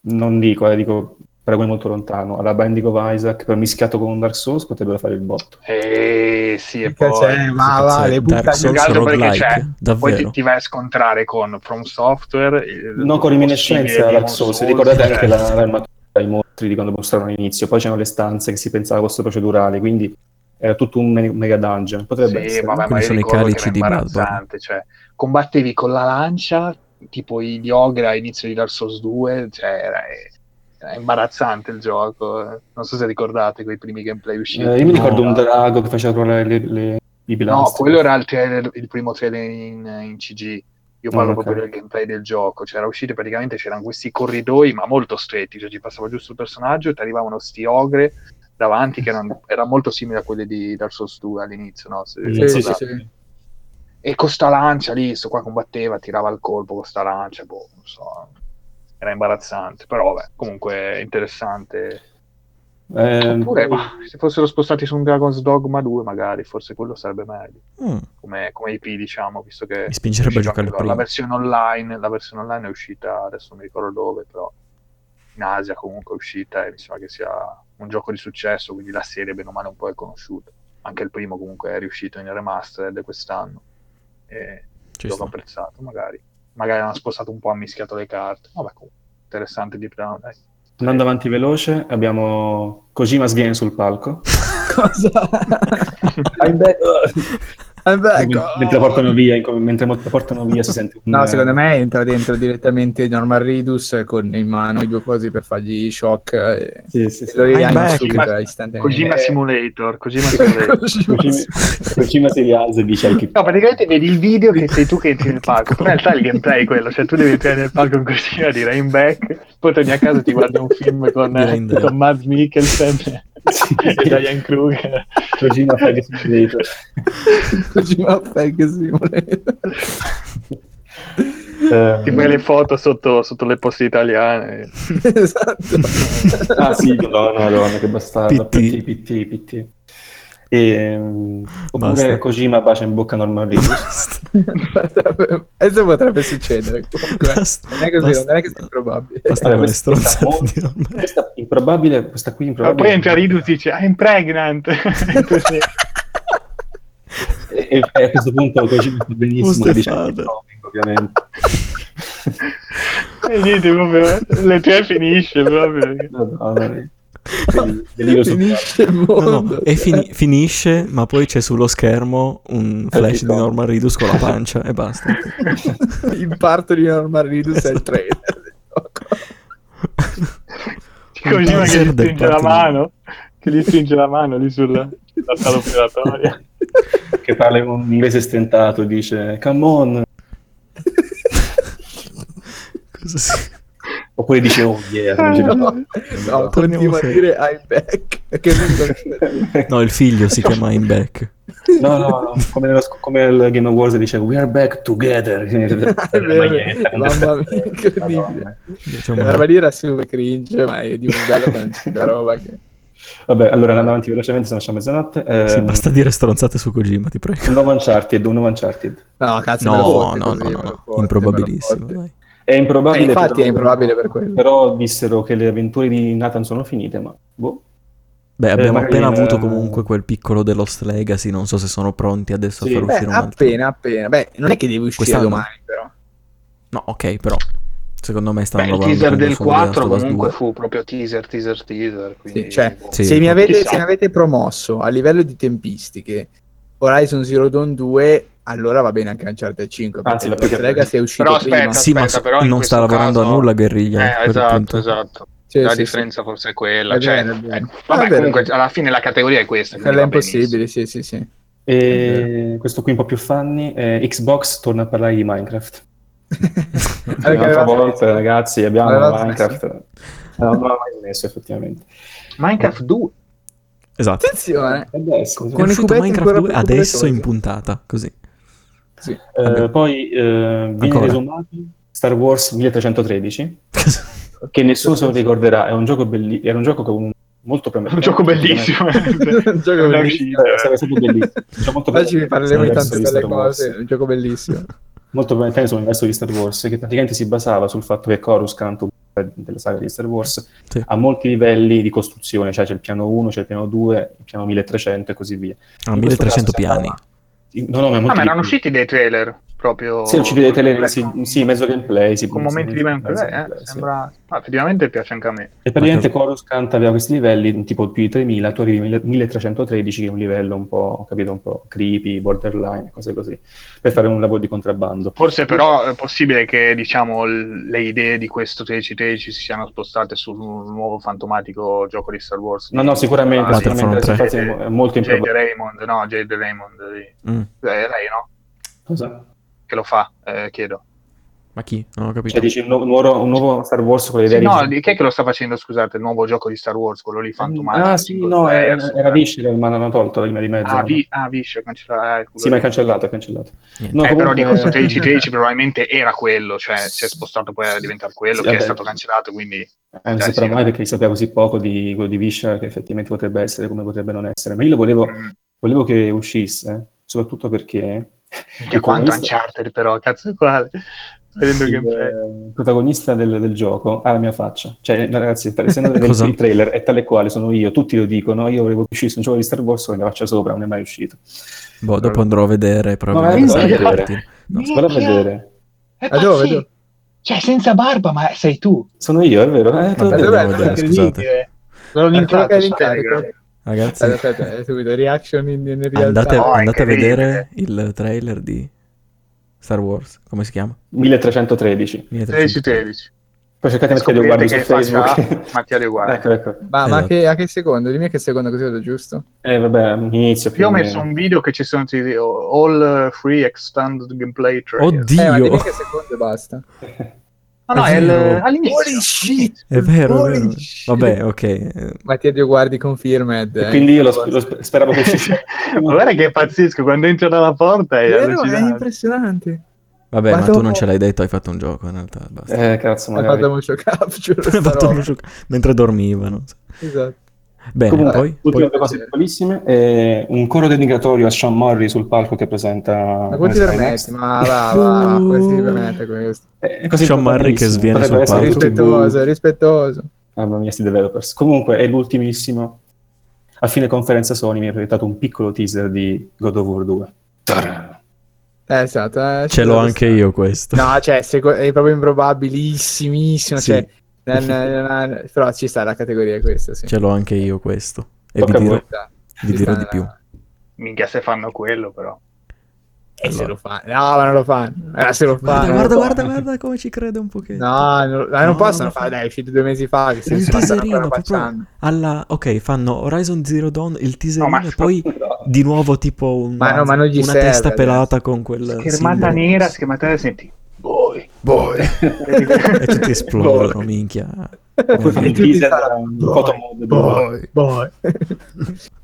non dico, eh, dico paragone molto lontano, alla Binding of Isaac, però mischiato con un Dark Souls, potrebbero fare il botto. E sì, e poi... c'è? Ma va, le Dark butta Souls Più che altro perché c'è, Poi davvero. ti, ti vai a scontrare con From Software. Non con reminiscenze possibile a Dark Souls, Souls, ricordate cioè, anche la- l'armatura ai mostri di quando mostrarono all'inizio, poi c'erano le stanze che si pensava fossero procedurali, quindi era tutto un me- mega dungeon. Potrebbe Sì, essere. vabbè, ma sono i calici di Bloodborne. imbarazzante, cioè, combattevi con la lancia, tipo gli ogre all'inizio di Dark Souls 2, cioè, era, era imbarazzante il gioco. Non so se ricordate quei primi gameplay usciti. Eh, io mi ricordo No, un drago che faceva crollare le, le- i No, pilastri. quello era il, trailer- il primo trailer in, in CG. Io parlo Ah, ok. proprio del gameplay del gioco. C'era uscito praticamente c'erano questi corridoi, ma molto stretti, cioè ci passava giusto il personaggio e ti arrivavano sti ogre davanti che erano, era molto simile a quelli di Dark Souls 2 all'inizio, no? Se- Sì, sì, sì. E con sta lancia lì, sto qua combatteva, tirava il colpo con sta lancia, boh, non so. Era imbarazzante, però vabbè, comunque interessante. Eh, Oppure, ma, se fossero spostati su un Dragon's Dogma 2, magari, forse quello sarebbe meglio Mm, come, come IP, diciamo, visto che Mi spingerebbe a giocare la versione online, la versione online è uscita, adesso non mi ricordo dove, però in Asia comunque è uscita e mi sembra che sia un gioco di successo, quindi la serie bene o male un po' è conosciuta. Anche il primo comunque è riuscito in remastered quest'anno. E ci gioco sta. apprezzato, magari. Magari hanno spostato un po', hanno mischiato le carte. Vabbè, comunque, interessante Deep Down, dai. Andando avanti veloce, abbiamo Kojima's Game sul palco. Cosa? I'm back. I'm back. mentre portano via, mentre portano via si sente un... No, secondo me entra dentro direttamente Norman Reedus con in mano i due cosi per fargli shock e Sì, sì, e sì. lo rianima back. subito Kojima- Eh, Simulator, Kojima Simulator. Kojima, Kojima si rialza e dice al No, praticamente vedi il video che sei tu che entri nel palco. In realtà il gameplay è quello, cioè tu devi entrare nel palco con Kojima, dire I'm back, poi torni a casa e ti guardi un film con, eh, con Mads Mikkelsen e Diane Kruger. Kojima fa Simulator. Kojima Fag Simulator. Eh, Ti fai le foto sotto, sotto le poste italiane. esatto. Ah sì, madonna, madonna, che bastardo. PT. PT, PT, PT. E, um, oppure Basta. Kojima bacia in bocca Norman Reedus. Questo potrebbe succedere. Comunque, Basta, non è così, basta. non è così improbabile. Basta le questa- questa ormai. Questa improbabile, questa qui Ma improbabile. poi entra Ridus e dice I'm pregnant. E, e a questo punto Kojima fa benissimo che comico, ovviamente. e niente, proprio, le tre finisce proprio. Del- delirio sul Finisce il No, mondo. no, e fini- finisce, ma poi c'è sullo schermo un flash di no. Norman Reedus con la pancia e basta. Il parto di Norman Reedus è il trailer del gioco. Kojima che gli stringe la mano, che gli stringe la mano lì sulla, sulla sala operatoria. che parla in un inglese stentato, dice come on, Cosa si... Oppure dice oh yeah. dice- no, no, Torniamo continua a dire I'm back. No, il figlio si chiama In Back. No, no, no, come, nello come il Game of Wars dice We are back together. È vero, mamma mia, incredibile. Diciamo, La roba lì era super cringe, ma è di un bello quella roba che... Vabbè, allora andando avanti velocemente, se non c'è mezzanotte. sì, ehm, basta dire stronzate su Kojima, ti prego. Un nuovo Uncharted, un Uncharted. No, cazzo, No, no, no, no, no. improbabilissimo. È improbabile. Eh, infatti però- è improbabile per quello. Però dissero che le avventure di Nathan sono finite, ma boh. Beh, abbiamo magari, appena avuto eh, comunque quel piccolo The Lost Legacy, non so se sono pronti adesso Sì. a far Beh, uscire un altro. appena, appena. Beh, non è che devi uscire Quest'anno? domani, però. No, ok, però secondo me stanno Beh, il teaser del su The Last 4 of Us comunque 2. fu proprio teaser, teaser, teaser. Quindi, Sì, cioè, boh. Sì. se, mi avete, se mi avete promosso a livello di tempistiche Horizon Zero Dawn 2, allora va bene anche Uncharted 5. Anzi, perché la che- Legacy è uscito Però prima. aspetta, Sì, ma aspetta, però non sta lavorando caso- a nulla Guerriglia. Eh, per esatto, appunto. esatto. Sì, la sì, differenza forse è quella. È cioè, vero, è eh, vabbè, È comunque alla fine la categoria è questa. sì. Quello è impossibile, sì, sì, sì. E questo qui un po' più funny. eh, Xbox torna a parlare di Minecraft. Un'altra volta, ragazzi, abbiamo Minecraft. Eh, Non l'ho mai smesso, effettivamente. Minecraft 2. Esatto. Attenzione. Adesso, Con i uscito cubetti Minecraft ancora 2 più adesso in puntata, così. Sì. Eh, poi eh, viene Ancora. resumato Star Wars 1313, che nessuno se lo ricorderà. È un gioco belli- era un gioco con molto È promettente. un gioco bellissimo. Un gioco bellissimo. sarebbe stato bellissimo. Molto Oggi vi parleremo di tante belle cose, un gioco bellissimo. molto promettente sull'universo di Star Wars, che praticamente si basava sul fatto che Coruscant, della saga di Star Wars, Sì. ha molti livelli di costruzione, cioè c'è il piano 1, c'è il piano 2, il piano 1300 e così via. Ah, In questo 1300 caso si piani. parla- No, no, ma è molto Ah, ma erano usciti dei trailer proprio. Sì, dei trailer, con- sì, sì, mezzo gameplay. Sì, Con sì, momenti di mezzo gameplay, eh, gameplay, sì. sembra. Ah, effettivamente piace anche a me. E praticamente Ma Coruscant aveva questi livelli, tipo più di 3000, tu arrivi a 1313, che è un livello un po', capito, un po' creepy, borderline, cose così, per fare un lavoro di contrabbando. Forse però è possibile che diciamo le idee di questo 13-13 si siano spostate su un nuovo fantomatico gioco di Star Wars. No, no, sicuramente, Ah, sicuramente, 3. infatti è molto Jade improbabile. Raymond, no, Jade Raymond, di- Mm. eh, lei no? Cosa? Che lo fa, eh, chiedo. Ma chi? Non ho capito. Cioè dici un, nu- un nuovo, un nuovo Star Wars con le idee Sì, no, di- chi è che lo sta facendo, scusate, il nuovo gioco di Star Wars, quello lì fantomatico? Ah sì, no, era, era Visceral, ma l'hanno tolto prima di mezzo. Ah, vi- ah, Visce, cancellato. eh, Sì, ma è cancellato, è cancellato. No, Eh, però comunque- di questo 13-13 probabilmente era quello, cioè si è spostato poi a diventare quello Sì, che è vabbè. stato cancellato, quindi Eh, non saprà mai perché sapeva così poco di quello di Visceral che effettivamente potrebbe essere come potrebbe non essere. Ma io lo volevo, mm, volevo che uscisse, soprattutto perché che quanto Uncharted però, cazzo quale? Vedendo il il eh, protagonista del, del gioco ha la mia faccia. Cioè, ragazzi, essendo il trailer è tale quale sono io, tutti lo dicono, io volevo che uscisse un gioco di Star Wars con la faccia sopra, non è mai uscito. Boh, dopo andrò a vedere No, probabilmente. vai a vedere. No, Vado a vedere. È Ah, dove, dove? Cioè, senza barba, ma sei tu. Sono io, è vero? Eh, Vabbè, vedere, Incredibile. scusate. L'ho Eh, linkato quello Ragazzi, Aspetta, eh, subito, reaction in, in realtà. andate, è andate a vedere il trailer di Star Wars. Come si chiama? 1313. 13-13. Poi cercate di mettere guardi su Facebook. Mattia De Guardi. ecco, ecco. Ma, ma Esatto. che, a che secondo? Dimmi a che secondo così vado giusto. Eh, vabbè, inizio più Io ho messo un video che ci sono tutti all free extended gameplay trailer. Eh, ma Oddio! dimmi a che secondo e basta. Ah, no, È vero. all'inizio. Holy shit! È vero, è vero. Vabbè, ok. Mattia Dio guardi confirmed. E eh. quindi io lo, lo sp- speravo che uscisse. Ma guarda che è pazzesco, quando entra dalla porta è Vero, è impressionante. Vabbè, Ma ma tu non ce l'hai detto, hai fatto un gioco in realtà. Basta. Eh, cazzo, magari. fatto motion capture. Hai fatto gioco- mentre dormivano. Esatto. Bene, Comunque, poi, ultime poi- cose piccolissime. eh, un coro denigratorio a Sean Morri sul palco che presenta... Ma come ti permetti? Ma va, va, va, si permette questo? Eh, così Sean Murray che sviene sul palco. Rispettoso, rispettoso. Mamma mia, sti developers. Comunque, è l'ultimissimo. A fine conferenza Sony mi ha presentato un piccolo teaser di God of War 2. Tarà. Eh, esatto. eh, ce l'ho anche so. io questo. No, cioè, seco- è proprio improbabilissimissimo. Sì. Cioè, però ci sta la categoria questa, sì. Ce l'ho anche io questo. E vi Tocca a dirò, vi dirò di più. Minchia se fanno quello però. E se Allora. lo fa? No, ma non lo fanno. Eh, se lo Guarda, fanno. guarda, guarda, fanno. guarda come ci crede un pochettino. No, non, ma non No, possono fare, fa- dai, è uscito due mesi fa. Che Il teaserino, alla... Ok, fanno Horizon Zero Dawn, il teaserino No, e poi di nuovo tipo un- Ma no, ma una serve testa adesso. pelata con quel Schermata simbolo. nera, schermata nera, senti. Boy. boy, e tutti esplodono, Boy. minchia. Saranno, un boy, Boy, boy.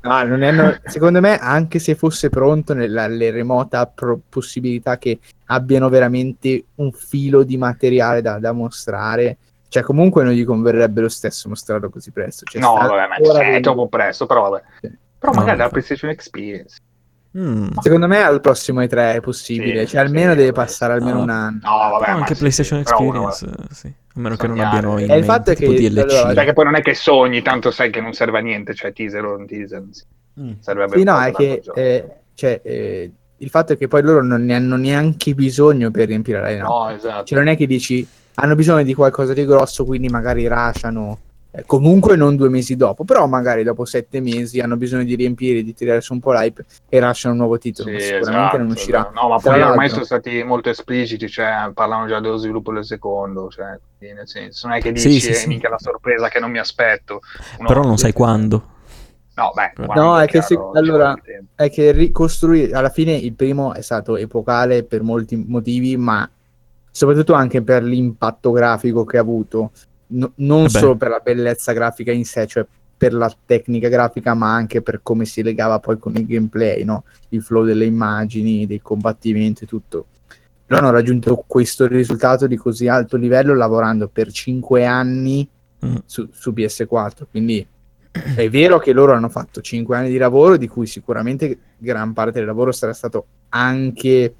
No, ne hanno- secondo me, anche se fosse pronto nella le remota pro- possibilità che abbiano veramente un filo di materiale da, da mostrare, cioè comunque non gli converrebbe lo stesso mostrarlo così presto. Cioè, no, vabbè, ma ancora è dentro. troppo presto, però vabbè. Sì. Però No, magari la infatti. PlayStation Experience. Mm. Secondo me al prossimo E3 è possibile, Sì, cioè almeno sì, deve passare almeno No. un anno. No, vabbè, No, anche sì, PlayStation sì, però uno- Experience, eh, sì. A meno che non abbiano in E il fatto è tipo che- DLC. allora- Perché poi non è che sogni, tanto sai che non serve a niente, cioè teaser o non teaser. sì. Mm. Serve a Sì, no, è che eh, cioè, eh, il fatto è che poi loro non ne hanno neanche bisogno per riempire la linea. No, esatto. Cioè, non è che dici hanno bisogno di qualcosa di grosso, quindi magari rasciano. Eh, comunque non due mesi dopo, però magari dopo sette mesi hanno bisogno di riempire, di tirare su un po' l'hype e rasciano un nuovo titolo. Sì, ma sicuramente esatto, non uscirà. No, ma poi ormai sono stati molto espliciti, cioè parlano già dello sviluppo del secondo, cioè, nel senso, non è che dici, sì, sì. mica la sorpresa che non mi aspetto. No, Però non sai quando. No, beh, No, quando, è che se- allora-. È che ricostruire alla fine il primo è stato epocale per molti motivi, ma soprattutto anche per l'impatto grafico che ha avuto, No- non Eh beh. solo per la bellezza grafica in sé, cioè per la tecnica grafica, ma anche per come si legava poi con il gameplay, no? il flow delle immagini, del combattimento e tutto. Loro hanno raggiunto questo risultato di così alto livello lavorando per 5 anni Mm. su, su PS4, quindi è vero che loro hanno fatto 5 anni di lavoro, di cui sicuramente gran parte del lavoro sarà stato anche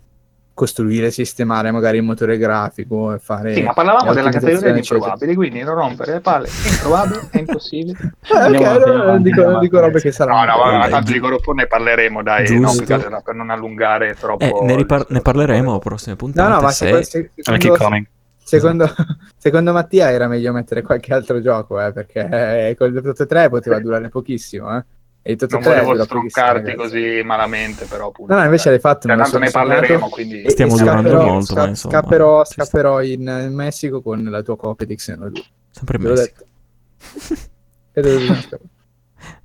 costruire e sistemare magari il motore grafico e fare... Sì, ma parlavamo della categoria di improbabili, quindi non rompere le palle. È improbabile, è impossibile. Eh, ok, Andiamo allora andiamo dico, dico robe che saranno... No, no, vabbè, ma tanto di War ne parleremo, dai, no, Giusto. per non allungare troppo. Eh, ne, il ripar- ne parleremo alla prossima No, puntata. no, ma se- secondo, se- Gonna keep secondo, coming. secondo, secondo Mattia era meglio mettere qualche altro gioco, eh, perché eh, col Dottor 3 poteva durare pochissimo, eh. E il Dottor Non 3 volevo stroncarti così malamente, però appunto. No, no, invece l'hai fatto, Cioè, tanto ne parleremo, quindi... Stiamo durando scapperò- molto, ma insomma, Scapperò, scapperò in, in Messico con la tua copia di Xenoblade. Sempre in Messico. detto. E?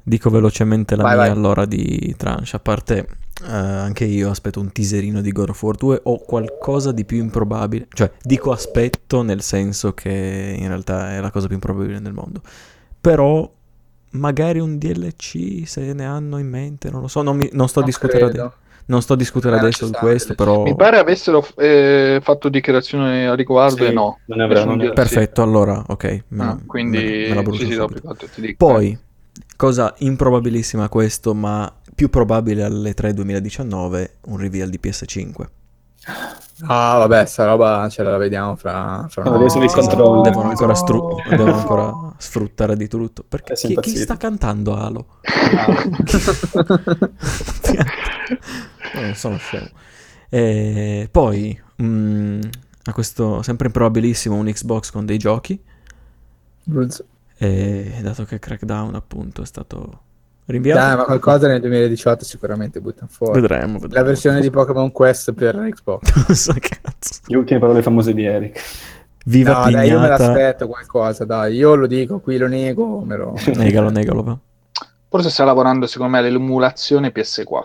Dico velocemente la Vai, mia vai. allora di tranche. A parte, eh, anche io aspetto un teaserino di God of War 2 o qualcosa di più improbabile. Cioè, dico aspetto nel senso che in realtà è la cosa più improbabile nel mondo. Però, magari un DLC se ne hanno in mente, non lo so. Non, mi- non sto a Non discutere, credo. ade- non sto a discutere Eh, adesso di questo, però... Mi pare avessero eh, fatto dichiarazioni a riguardo Sì, e no. non è vero, Nessun non è vero. DLC. Perfetto, allora, ok. me Ah, quindi me, me sì, sì, dopo, ti dico. Poi, cosa improbabilissima questo, ma più probabile alle 3 2019, un reveal di PS5. Ah, vabbè, sta roba ce la vediamo fra, fra No, adesso il settimana. controllo. Devono ancora, stru- devono ancora sfruttare di tutto. Perché chi, chi sta cantando Halo? No, non sono scemo. E poi, mm, a questo sempre improbabilissimo, un Xbox con dei giochi. E dato che Crackdown appunto è stato rinviato, Dai, ma qualcosa nel 2018 sicuramente buttano fuori. vedremo, La vedremo. versione di Pokémon Quest per Xbox. Non so cazzo. Le ultime parole famose di Eric. Viva No, dai, io me Pignata. l'aspetto qualcosa, dai. Io lo dico, qui lo nego, me lo... Negalo, negalo, va. Forse sta lavorando, secondo me, all'emulazione PS4.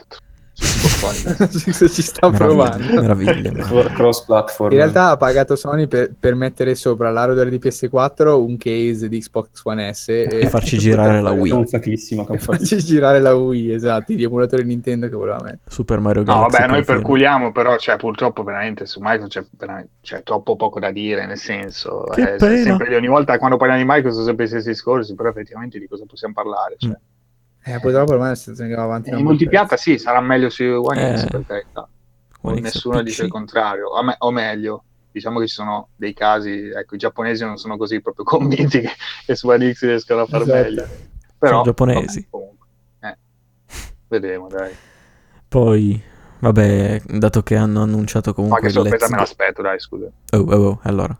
Spotify. Se ci sta provando. Meraviglia, meraviglia. Cross platform. In realtà ha pagato Sony per, per mettere sopra l'hardware di PS4 un case di Xbox One S e, E farci girare la Wii. E farci girare la Wii, esatto, gli emulatori Nintendo che voleva mettere. Super Mario No, Galaxy. vabbè, noi perculiamo, però cioè, purtroppo veramente su Microsoft c'è, c'è troppo poco da dire, nel senso, Che eh, pena. sempre ogni volta quando parliamo di Microsoft sono sempre gli stessi discorsi, però effettivamente di cosa possiamo parlare? Cioè, Eh, purtroppo ormai è una situazione che va avanti. in multipiatta sì, sarà meglio su One X, Eh, per carità. Nessuno PC. dice il contrario, o, me- o meglio, diciamo che ci sono dei casi, ecco, i giapponesi non sono così proprio convinti che, che su One X riescano a far Esatto. meglio. Però, giapponesi. vabbè, comunque, eh, vedremo, dai. Poi, vabbè, dato che hanno annunciato comunque Qualche il sorpresa me l'aspetto, dai, scusa. Oh, oh, oh, allora.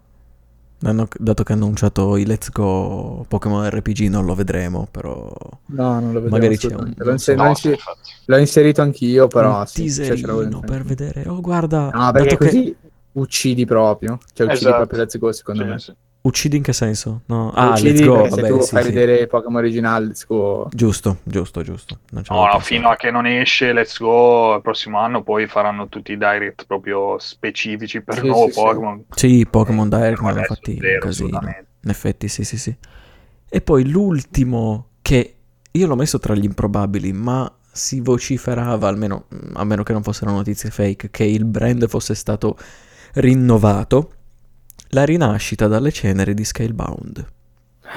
Hanno- dato che hanno annunciato i Let's Go Pokémon RPG non lo vedremo, però... No, non lo vedo. Magari c'è un-. L'ho, inser- No, inser- l'ho inserito anch'io, però un sì, cioè, per vedere. Oh, guarda, No, perché dato che- così uccidi proprio. Cioè uccidi Esatto. proprio Let's Go, secondo Sì, me. sì. Uccidi in che senso? No. Ah, Uccidi let's go, se vabbè, tu sì, fai sì. vedere Pokémon original, let's go. Giusto, giusto, giusto. No, no, fino a che non esce Let's Go il proprossimo anno, poi faranno tutti i direct proprio specifici per Sì, il nuovo sì. Pokémon. Sì, Pokémon Direct hanno adesso, fatti un zero, casino. assolutamente. In effetti, sì, sì, sì. E poi l'ultimo che io l'ho messo tra gli improbabili, ma si vociferava, almeno a meno che non fossero notizie fake, che il brand fosse stato rinnovato. La rinascita dalle ceneri di Scalebound.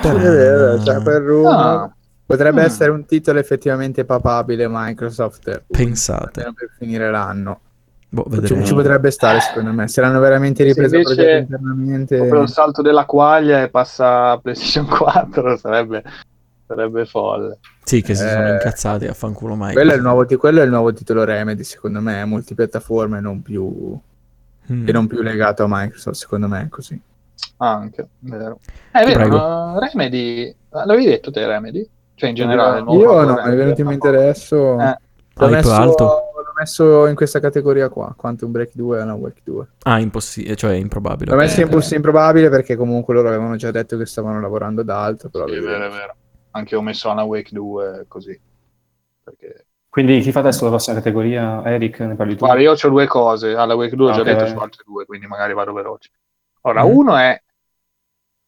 Vero, cioè, quel rumor Ah, potrebbe Mm. essere un titolo effettivamente papabile Microsoft. Pensate. almeno per finire l'anno. Boh, Ci, vedremo. ci potrebbe stare secondo me. Se l'hanno veramente ripreso invece internamente. proprio il salto della quaglia e passa a PlayStation 4 sarebbe, sarebbe folle. Sì, che si sono Eh, incazzati a fanculo mai. Quello è, il nuovo, quello è il nuovo titolo Remedy, secondo me, è multipiattaforma e non più, Mm. e non più legato a Microsoft, secondo me è così. Anche, vero. Eh, È vero, Prego. ma Remedy, l'avevi detto te Remedy? Cioè in generale, nuovo Io gioco no, Remedy è venuto in mente adesso. Eh. L'ho, Hype messo, alto? l'ho messo in questa categoria qua, Quantum Break 2 e Alan Wake 2. Ah, impossibile, cioè improbabile. L'ho messo in ok. pulso improbabile perché comunque loro avevano già detto che stavano lavorando ad altro. Però Sì, è vero, è vero. Anche ho messo Anna Wake 2 così. Perché... Quindi chi fa adesso la prossima categoria? Eric, ne parli tu? Guarda, io ho due cose. Alla Wake 2 ho già Ok, detto vai. su altre due, quindi magari vado veloce. Ora, Mm. uno è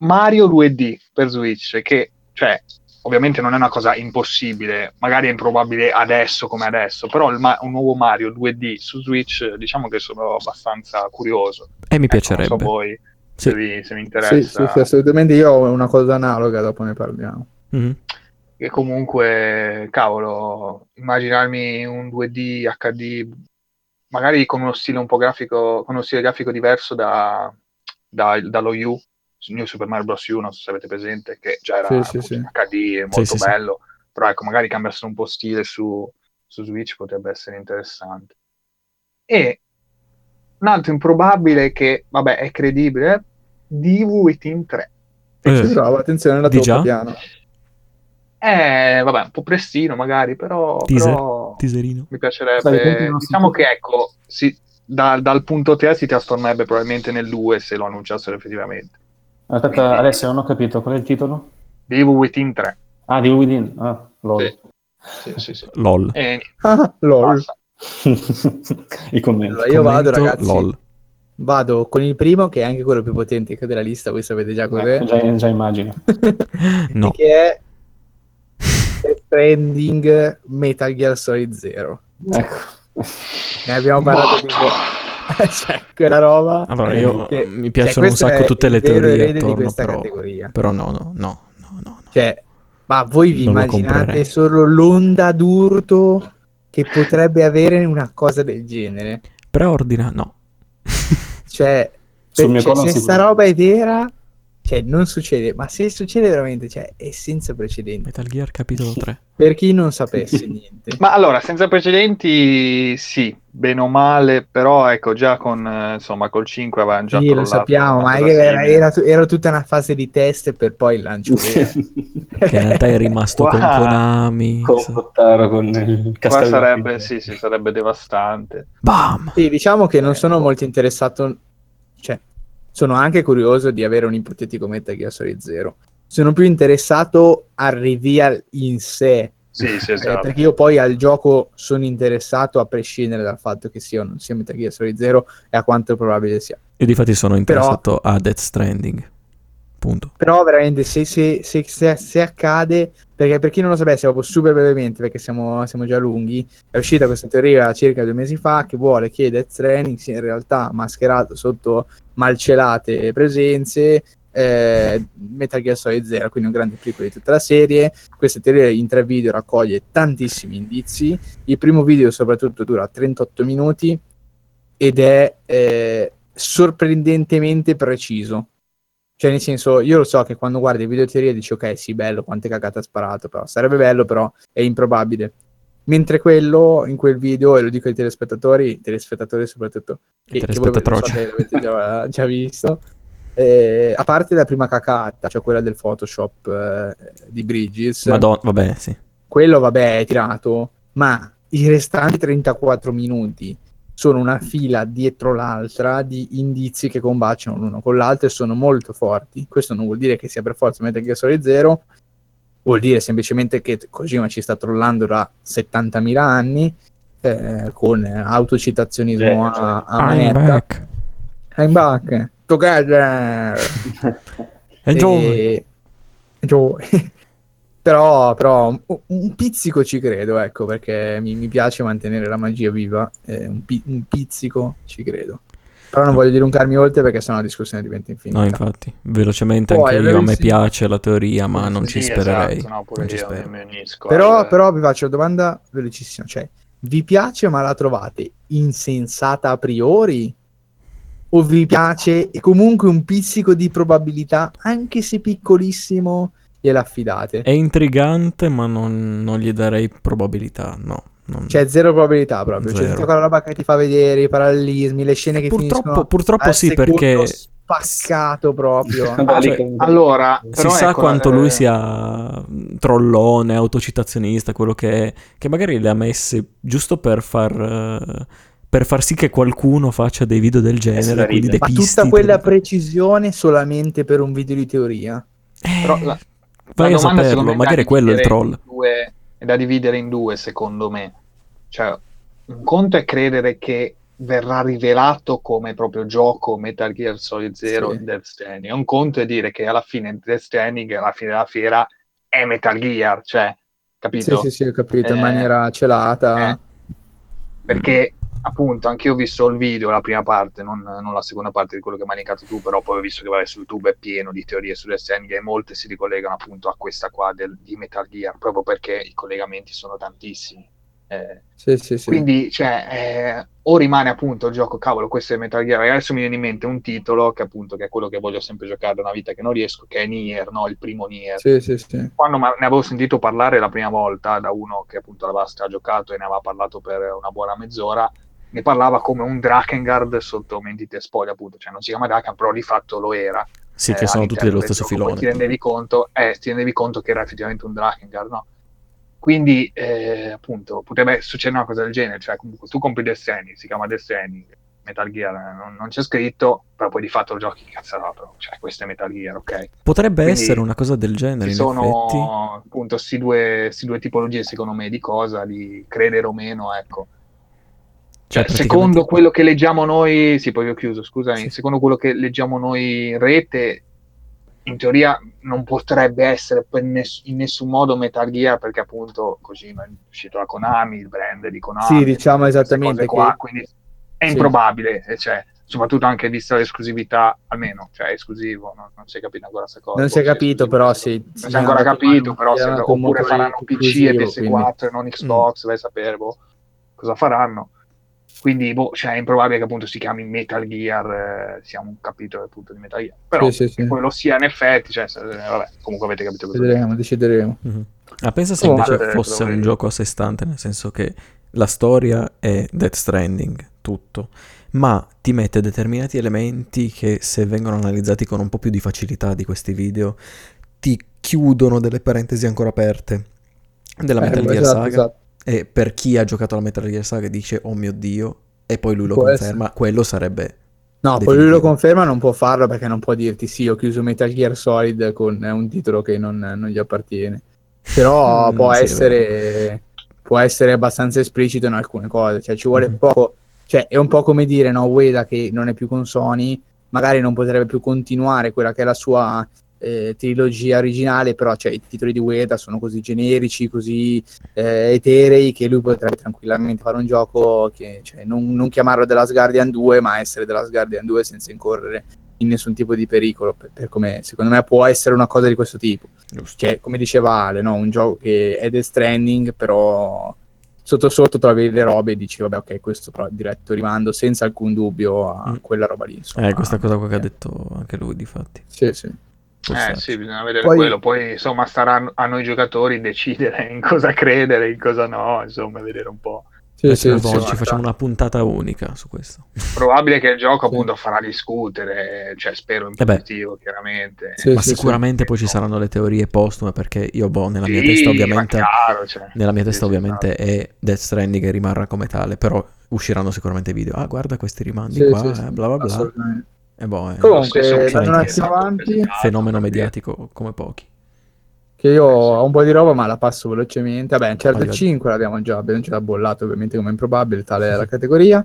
Mario 2D per Switch, che, cioè, ovviamente non è una cosa impossibile, magari è improbabile adesso come adesso, però il ma- un nuovo Mario 2D su Switch, diciamo che sono abbastanza curioso. E mi Ecco, non piacerebbe. so voi Sì. se, vi, se mi Sì, interessa. sì, sì, assolutamente. Io ho una cosa analoga, dopo ne parliamo. Mhm. Che comunque, cavolo, immaginarmi un 2D HD, magari con uno stile un po' grafico, con uno stile grafico diverso da, da- dallo U, New Super Mario Bros. U, non so se avete presente, che già era Sì, sì, HD e molto sì, sì. bello, però ecco, magari cambiassero un po' stile su, su Switch potrebbe essere interessante. E un altro improbabile che, vabbè, è credibile, è Divu Within 3. E Eh, ci attenzione, la troppo piano. Eh, vabbè, un po' prestino magari, però, Teaser? però Teaserino. mi piacerebbe. Diciamo che ecco, si- da- dal punto 3 si trasformerebbe probabilmente nel 2 se lo annunciassero effettivamente. Aspetta, Quindi- Alessio, non ho capito. Qual è il titolo? Evil Within 3. Ah, di Within. Ah, lol. Sì, sì, sì. sì. LOL. E Ah, lol. I commenti. Allora, io vado, Commento ragazzi. LOL. Vado con il primo, che è anche quello più potente della lista, voi sapete già cos'è. Ecco, già, già immagino. No. che è Death Stranding Metal Gear Solid Zero. Ecco. Ne abbiamo parlato tipo... cioè, quella roba... Allora, io che- mi cioè, piacciono un questo sacco tutte le teorie erede di attorno, questa però, categoria. però no, no, no, no, no. Cioè, ma voi vi Non lo immaginate solo l'onda d'urto che potrebbe avere una cosa del genere? Preordina, no. Cioè, cioè, se sta roba è vera, cioè non succede, ma se succede veramente, cioè è senza precedenti. Metal Gear capitolo 3. Per chi non sapesse niente. Ma allora, senza precedenti, sì, bene o male, però ecco, già con, eh, insomma, col 5 avevano già Sì, lo sappiamo, ma era, era, era tutta una fase di test per poi il lancio. Che in realtà è rimasto con. Konami. Con Kottaro, con il Qua sarebbe, sì, sì, sarebbe devastante. Bam! Sì, diciamo che non sono molto interessato, cioè, sono anche curioso di avere un ipotetico Metal Gear Solid Zero. Sono più interessato al reveal in sé, Sì, sì, eh, esatto. perché io poi al gioco sono interessato a prescindere dal fatto che sia o non sia Metal Gear Solid Zero e a quanto probabile sia. Io difatti sono Però- interessato a Death Stranding. Punto. Però veramente se, se- se- se- se accade, perché per chi non lo sapesse, proprio super brevemente, perché siamo, siamo già lunghi, è uscita questa teoria circa due mesi fa che vuole che Death Stranding sia in realtà mascherato sotto malcelate presenze eh, Metal Gear Solid Zero, quindi un grande prequel di tutta la serie. Questa teoria in tre video raccoglie tantissimi indizi. Il primo video soprattutto dura 38 minuti ed è eh, sorprendentemente preciso. Cioè, nel senso, io lo so che quando guardi il video teoria dici, ok, sì, bello, quante cagate ha sparato, però sarebbe bello, però è improbabile. Mentre quello, in quel video, e lo dico ai telespettatori, telespettatori soprattutto, che, che voi lo so l'avete già, già visto, eh, a parte la prima cacata, cioè quella del Photoshop eh, di Bridges, Madonna, vabbè, sì. quello vabbè è tirato, ma i restanti 34 minuti sono una fila dietro l'altra di indizi che combaciano l'uno con l'altro e sono molto forti. Questo non vuol dire che sia per forza Metal Gear Solid 0, vuol dire semplicemente che Kojima ci sta trollando da 70.000 anni eh, con autocitazionismo Eh, a, a I'm manetta. back. I'm back. Together. Enjoy. Enjoy. però, però un, un pizzico ci credo, ecco, perché mi, mi piace mantenere la magia viva. eh, un, pi- un pizzico ci credo. Però non voglio dilungarmi oltre perché sennò la discussione diventa infinita. No, infatti, velocemente Poi, anche io, a me piace la teoria, ma non ci Sì, spererei. esatto, no, non ci spero. Però, però vi faccio una domanda velocissima, cioè, vi piace ma la trovate insensata a priori? O vi piace e comunque un pizzico di probabilità, anche se piccolissimo, gliela affidate? È intrigante, ma non, non gli darei probabilità, no. non- Cioè, zero probabilità proprio. Cioè, Zero. tutta quella roba che ti fa vedere, i parallelismi, le scene che purtroppo finiscono purtroppo sì, perché spaccato proprio. Lì cioè, Allora, si sa ecco, quanto eh, lui sia mm, trollone, autocitazionista, quello che è, che magari le ha messe giusto per far, eh, per far sì che qualcuno faccia dei video del genere, quindi dei Ma pisti, tutta quella precisione solamente per un video di teoria? Eh, Però la- vai a saperlo, magari da è quello il dividere troll. in due- è da dividere in due, secondo me. Cioè, un conto è credere che verrà rivelato come proprio gioco Metal Gear Solid Zero Sì. Death Stranding. Un conto è dire che alla fine Death Stranding, alla fine della fiera, è Metal Gear, cioè, Sì, capito? sì, sì, ho capito, in Eh, maniera celata. eh. Perché appunto anche io ho visto il video, la prima parte, non, non la seconda parte di quello che mi hai linkato tu, però poi ho visto che vabbè, su YouTube è pieno di teorie su Death Stranding e molte si ricollegano appunto a questa qua del- di Metal Gear, proprio perché i collegamenti sono tantissimi. Eh, Sì, sì, sì. quindi, cioè, eh, o rimane appunto il gioco, cavolo, questo è Metal Gear. E adesso mi viene in mente un titolo che appunto che è quello che voglio sempre giocare da una vita che non riesco, che è Nier, no? Il primo Nier. Sì, sì, sì. Quando ma- ne avevo sentito parlare la prima volta da uno che appunto l'aveva stragiocato e ne aveva parlato per una buona mezz'ora, ne parlava come un Drakengard sotto mentite spoiler, appunto, cioè non si chiama Drakengard, però di fatto lo era. Sì, che eh, sono tutti dello del stesso filone. Ti rendevi conto, eh, ti rendevi conto che era effettivamente un Drakengard, no? Quindi, eh, appunto, potrebbe succedere una cosa del genere, cioè comunque tu compri Death Stranding, si chiama Death Stranding, Metal Gear, eh, non, non c'è scritto, però poi di fatto lo giochi, però, cioè questo è Metal Gear, ok? Potrebbe Quindi essere una cosa del genere, Ci in effetti. sono appunto sti due, due tipologie, secondo me, di cosa, di credere o meno, ecco. Cioè, Cioè, praticamente- secondo quello che leggiamo noi, sì, poi ho chiuso, scusami, Sì. secondo quello che leggiamo noi in rete, in teoria non potrebbe essere ness- in nessun modo Metal Gear perché appunto così è uscito da Konami, il brand di Konami. Sì, diciamo esattamente qua, che- quindi è Sì. improbabile, cioè, soprattutto anche vista l'esclusività, almeno, cioè esclusivo, non, non si è capito ancora questa cosa. Non si è Boh, capito, però non sì. si è ancora capito, però se- oppure faranno PC e esclusivo, PS4 e non Mm. Xbox, vai a sapere boh, cosa faranno. Quindi boh, cioè, è improbabile che appunto si chiami Metal Gear, eh, sia un capitolo appunto di Metal Gear. Però Sì, sì, sì. che poi lo sia in effetti, cioè, se- vabbè, comunque avete capito cosa Vedremo, decideremo. Mhm. Ah, pensa se Comunque, invece eh, fosse un gioco a sé stante, nel senso che la storia è Death Stranding, tutto, ma ti mette determinati elementi che se vengono analizzati con un po' più di facilità di questi video, ti chiudono delle parentesi ancora aperte della Eh, Metal Gear esatto, Saga. esatto. E per chi ha giocato alla Metal Gear Saga dice oh mio dio, e poi lui lo Può conferma, quello sarebbe... No, poi lui lo conferma, non può farlo perché non può dirti sì, ho chiuso Metal Gear Solid con eh, un titolo che non, non gli appartiene. Però Mm, può, essere, può essere abbastanza esplicito in alcune cose, cioè ci vuole Mhm. poco, cioè è un po' come dire, no, Ueda che non è più con Sony, magari non potrebbe più continuare quella che è la sua eh, trilogia originale, però cioè, i titoli di Ueda sono così generici, così eh, eterei che lui potrebbe tranquillamente fare un gioco che cioè, non, non chiamarlo The Last Guardian 2 ma essere The Last Guardian 2 senza incorrere in nessun tipo di pericolo per, per come secondo me può essere una cosa di questo tipo Giusto. cioè come diceva Ale no? un gioco che è The Stranding però sotto sotto trovi le robe e dici vabbè ok questo però diretto rimando senza alcun dubbio a Mm. quella roba lì insomma. Eh, questa cosa qua che ha Eh, detto anche lui, difatti. sì sì Eh starci. sì, bisogna vedere Poi- quello. Poi insomma starà a noi giocatori decidere in cosa credere, in cosa no, insomma, vedere un po'. Sì, sì, sì, volta ci facciamo una puntata unica su questo. Probabile che il gioco Sì. appunto farà discutere, cioè spero in Eh beh. positivo, chiaramente. Sì, Ma sì, sicuramente poi ci saranno le teorie postume perché io, boh, nella mia testa ovviamente... chiaro, cioè. Nella mia testa sì, ovviamente è Death Stranding e rimarrà come tale, però usciranno sicuramente video. Ah, guarda questi rimandi Sì, qua, sì, eh, sì, bla bla bla. Assolutamente. E boh, è Comunque, Lo stesso dando un Witcher attimo è stato avanti, fenomeno mediatico come pochi. Che io ho un po' di roba, ma la passo velocemente. Vabbè, Uncharted Vai, vai. 5 l'abbiamo già, abbiamo già bollato ovviamente come improbabile, tale è la categoria.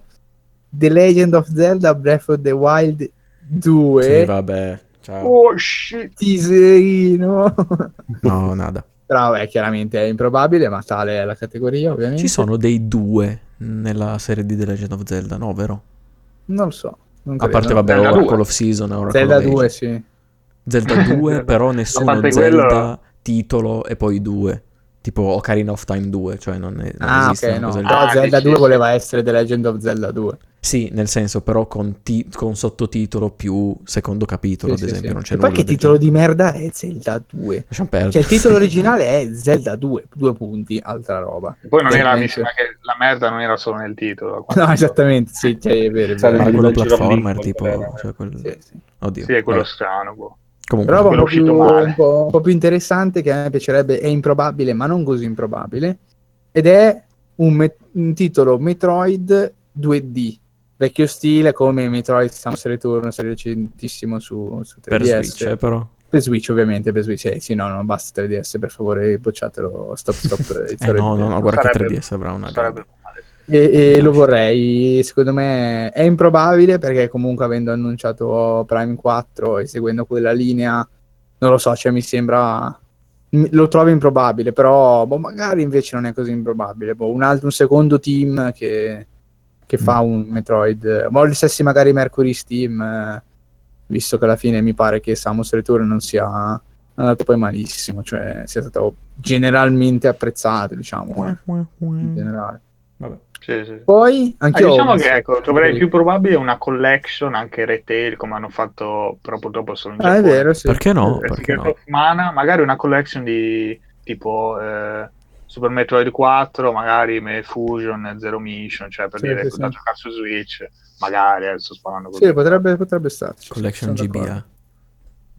The Legend of Zelda Breath of the Wild 2, Sì, vabbè. Ciao. Oh shit! teaserino. No, nada. Però vabbè, chiaramente è improbabile, ma tale è la categoria ovviamente. Ci sono dei due nella serie di The Legend of Zelda, no, vero? Non lo so. Non A parte, vabbè, Zelda Oracle 2. of Season Oracle Zelda of Age. 2, sì. Zelda 2, però nessuno Zelda, quello- titolo e poi 2. Tipo Ocarina of Time 2, cioè non, è, non Ah, esiste ok, una no. del Ah, Zelda dici, 2 sì. voleva essere The Legend of Zelda 2. Sì, nel senso, però con, ti- con sottotitolo più secondo capitolo, Sì, ad esempio, sì. non c'è E nulla. poi che titolo genere. di merda è Zelda 2? Lasciamo perdere. Cioè il titolo originale è Zelda 2, due punti, altra roba. E poi non era, mi sembra che la merda non era solo nel titolo. No, esattamente, sì, cioè, è vero, è vero. Ma quello platformer, tipo... Cioè quel... Sì, sì. Oddio. Sì, è quello vabbè. strano. boh. Comunque, Roba un più, un, po', un po' più interessante che a me piacerebbe, è improbabile ma non così improbabile, ed è un, me- un titolo Metroid 2D, vecchio stile come Metroid Samus Return, è recentissimo su, su 3DS. per Switch, eh, però. Per Switch ovviamente, per Switch, eh, sì, no, no, basta 3DS, per favore, bocciatelo, stop, stop. it's Eh no, no, no, guarda che Sarebbe- 3DS avrà una Sarebbe. E, e lo vorrei, secondo me è improbabile perché comunque avendo annunciato Prime 4 e seguendo quella linea, non lo so, cioè mi sembra... Lo trovo improbabile, però boh, magari invece non è così improbabile. Boh, un, altro, un secondo team che, che fa un Metroid, ma gli stessi magari Mercury Steam, eh, visto che alla fine mi pare che Samus Return non sia andato poi malissimo, cioè sia stato generalmente apprezzato, diciamo, eh, in generale. Vabbè. Sì, sì. Poi Ah, anche diciamo che ecco, troverei più probabile una collection anche retail come hanno fatto però purtroppo solo in Ah, è Giappone. vero, sì. Perché no? Eh, Perché no? Mana, magari una collection di tipo eh, Super Metroid 4, magari Me Fusion, Zero Mission, cioè per Sì, dire sì, da sì. giocare su Switch, magari adesso sparando così. Sì, potrebbe, potrebbe starci. Collection GBA.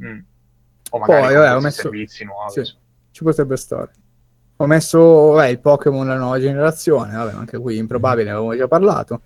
Mm. O magari Poi, vabbè, ho messo- servizi nuovi. sì. Ci potrebbe stare. Ho messo vabbè, il Pokémon la nuova generazione, vabbè, anche qui improbabile, ne avevamo già parlato.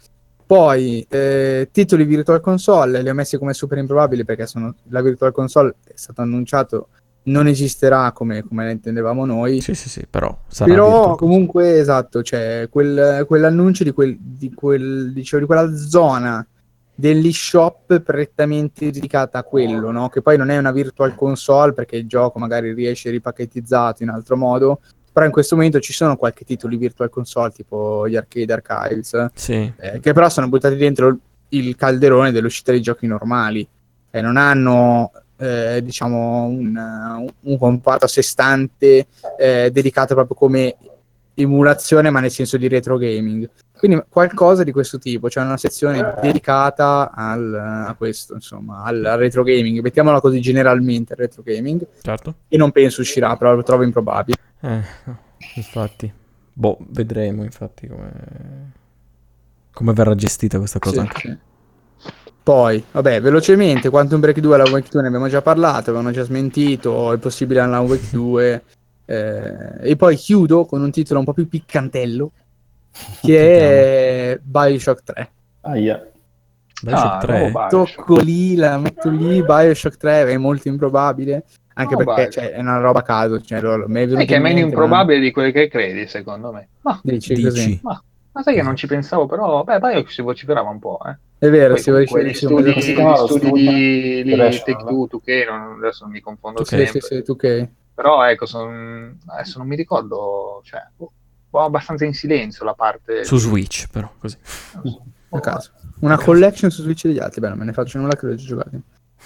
Poi eh, titoli Virtual Console li ho messi come super improbabili perché sono, la Virtual Console è stato annunciato, non esisterà come, come la intendevamo noi. Sì, sì, sì, però sarà Però comunque esatto, cioè quel- quell'annuncio di, quel, di, quel, dicevo, di quella zona dell'eShop prettamente dedicata a quello, no? che poi non è una virtual console perché il gioco magari riesce ripacchettizzato in altro modo, però in questo momento ci sono qualche titolo di virtual console tipo gli Arcade Archives, Sì, eh, che però sono buttati dentro il calderone dell'uscita dei giochi normali. E non hanno eh, diciamo un, un comparto a sé stante eh, dedicato proprio come emulazione ma nel senso di retro gaming. Quindi qualcosa di questo tipo cioè una sezione dedicata al, a questo insomma al, al retro gaming. Mettiamola così generalmente al retro gaming. Certo. e non penso uscirà però lo trovo improbabile Eh, no, infatti. Boh, vedremo infatti come... come verrà gestita questa cosa. Sì. Poi, vabbè, velocemente, Quantum Break 2 e Alan Wake 2 ne abbiamo già parlato, avevano già smentito, il possibile Alan Wake 2. eh, e poi chiudo con un titolo un po' più piccantello, che è Bioshock 3. Aia. Bioshock Ah, 3? nuovo Bioshock. Tocco lì, la metto lì, Bioshock 3 è molto improbabile, anche No, perché Bioshock. cioè, è una roba a caso. Cioè, lo- mi è Sai che è meno mente, ma- improbabile di quelli che credi, secondo me. Ma, Dici, Dici? così. ma, ma sai che non ci pensavo, però, beh, poi si vociferava un po', eh. È vero, Poi si con va quegli sì, studi, sì, si gli studi di, di Rational, Take Two, 2K, non- adesso mi confondo 2K. sì, sempre. sì, tu che... Però ecco, son- adesso non mi ricordo, cioè, oh, ho abbastanza in silenzio la parte... Su Switch, però, così. a caso. Una collection su Switch degli altri, beh, non me ne faccio nulla che l'ho già giocato.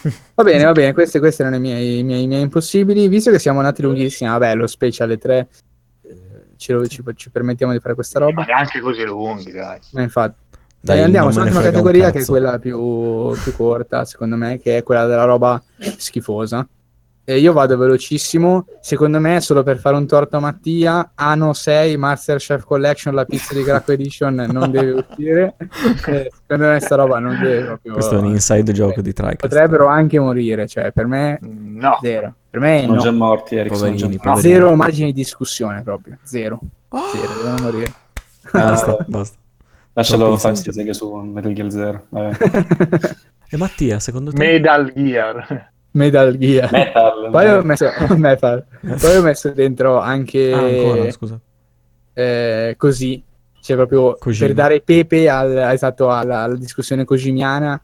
Va bene, va bene, questi, questi erano i miei, i miei, i miei impossibili. Visto che siamo andati lunghissimi, vabbè, lo special 3, eh, ce lo- ci, ci permettiamo di fare questa roba. Ma neanche così lunghi, dai. Ma infatti, Dai, Eh, andiamo sull'ultima categoria che è quella più, più corta, secondo me, che è quella della roba schifosa. Eh, io vado velocissimo. Secondo me, solo per fare un torto a Mattia, Anno 6 Masterchef Collection, la pizza di Graco Edition non deve uscire. Eh, secondo me, sta roba non deve proprio. Questo è un inside joke di Tricast. Potrebbero anche morire, cioè per me, No, zero. Per me, Sono no. già morti, Eric. sono già Poverini, poverini. zero margini di discussione proprio. Zero. Zero, devono morire. Basta, Ah, basta. Lascialo Troppo fare su Metal Gear Zero. Vabbè. E Mattia, secondo te? Metal Gear. Metal Gear. Metal. Poi ho messo, Metal. Poi ho messo dentro anche Ah, ancora, scusa. eh, così, cioè proprio Kojima. per dare pepe al- esatto, alla, alla discussione kojimiana.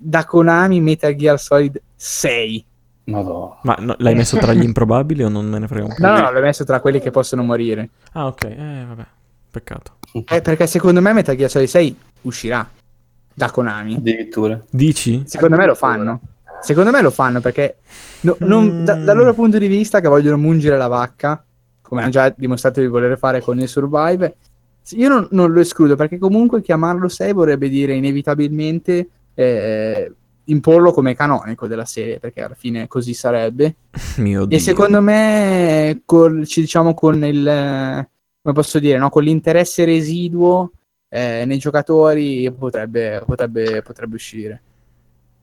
Da Konami Metal Gear Solid 6. Madonna. Ma no, l'hai messo tra gli improbabili o non me ne frega un No, no, no, l'ho messo tra quelli che possono morire. Ah, ok, eh, vabbè, peccato. Eh, perché secondo me Metal Gear Solid 6 uscirà da Konami. Addirittura. Dici? Secondo me lo fanno. Secondo me lo fanno perché no- non- da- Mm. dal loro punto di vista che vogliono mungere la vacca, come hanno già dimostrato di voler fare con il Survive, io non, non lo escludo perché comunque chiamarlo 6 vorrebbe dire inevitabilmente eh, imporlo come canonico della serie, perché alla fine così sarebbe. Mio Dio. E secondo me, col, ci diciamo con il, eh, come posso dire, no? con l'interesse residuo eh, nei giocatori potrebbe, potrebbe, potrebbe uscire.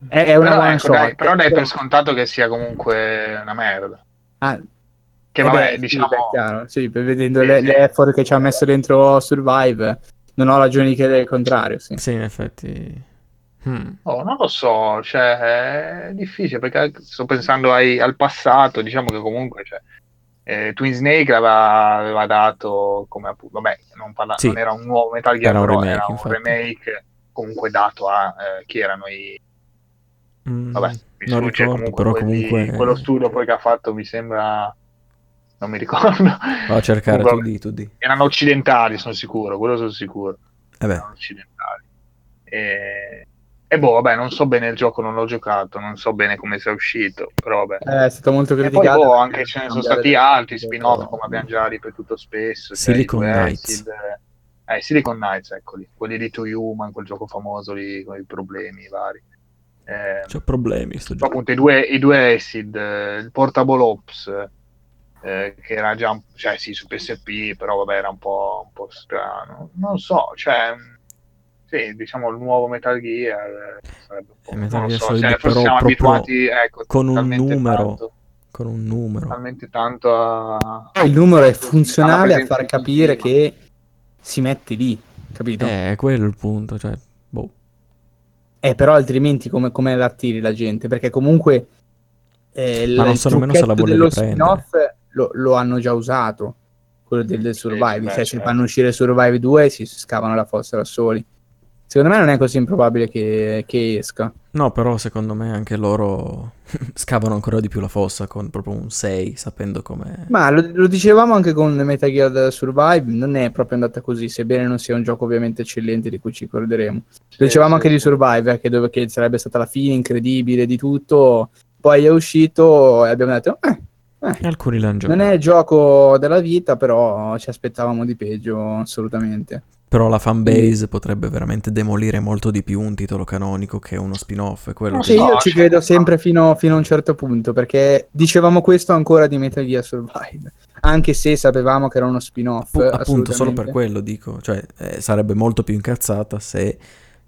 È, è una Però, one ecco, dai, shot. però dai per scontato che sia comunque una merda. Ah, Che eh vabbè, beh, diciamo... Sì, chiaro. Sì, vedendo Sì, le, sì. le effort che ci ha messo dentro Survive, non ho ragioni di credere il contrario. Sì. Sì, in effetti... Hmm. Oh, non lo so, cioè, è difficile perché sto pensando ai- al passato, diciamo che comunque cioè, eh, Twin Snake aveva, aveva dato come appunto, vabbè, non, parla- Sì. non era un nuovo Metal Gear, Era un però remake, era un remake comunque dato a eh, chi erano i Mm, vabbè, mi non ricordo, però quelli- comunque... quello studio poi che ha fatto mi sembra non mi ricordo. Vado a cercare, tu Comunque, di, tu di. erano occidentali, sono sicuro, quello sono sicuro. Eh beh, erano occidentali. E, e boh, vabbè, non so bene il gioco, non l'ho giocato, non so bene come sia uscito, però vabbè. Eh, è stato molto E poi criticato. boh, anche ce ne sono stati altri spin-off, come abbiamo già ripetuto spesso. cioè Silicon due Knights. Eh, Silicon Knights, eccoli, quelli di To Human, quel gioco famoso lì con i problemi vari. Eh, c'ho problemi sto appunto i due, i due Acid, eh, il Portable Ops, eh, che era già, un- cioè sì, su PSP, però vabbè era un po', un po' strano. Non so, cioè, sì, diciamo il nuovo Metal Gear eh, sarebbe un po', Eh, Metal Gear so, Solid, cioè, però siamo proprio abituati, ecco, con un numero. tanto- Con un numero. talmente tanto a... Il numero è funzionale a far capire che si mette lì, capito? Eh, è quello il punto, cioè, boh. Eh, però altrimenti come, come la attiri la gente? Perché comunque eh, Ma non il so nemmeno se la dello spin-off lo, lo hanno già usato, quello del, del Survive. beh, cioè, se certo. fanno uscire Survive 2 si scavano la fossa da soli. Secondo me non è così improbabile che, che esca. No, però secondo me anche loro scavano ancora di più la fossa con proprio un 6, sapendo come... Ma lo, lo dicevamo anche con Metal Gear Survive, non è proprio andata così, sebbene non sia un gioco ovviamente eccellente di cui ci ricorderemo. Lo dicevamo anche di Survive, eh, che, dove, che sarebbe stata la fine incredibile di tutto, poi è uscito e abbiamo detto, eh, E alcuni l'hanno non giocato. è il gioco della vita, però ci aspettavamo di peggio, assolutamente. Però la fanbase potrebbe veramente demolire molto di più un titolo canonico che uno spin-off. Quello No, che... Sì, io ci credo sempre fino, fino a un certo punto, perché dicevamo questo ancora di Metal Gear Survive, anche se sapevamo che era uno spin-off. Appu- appunto, solo per quello dico. Cioè, eh, sarebbe molto più incazzata se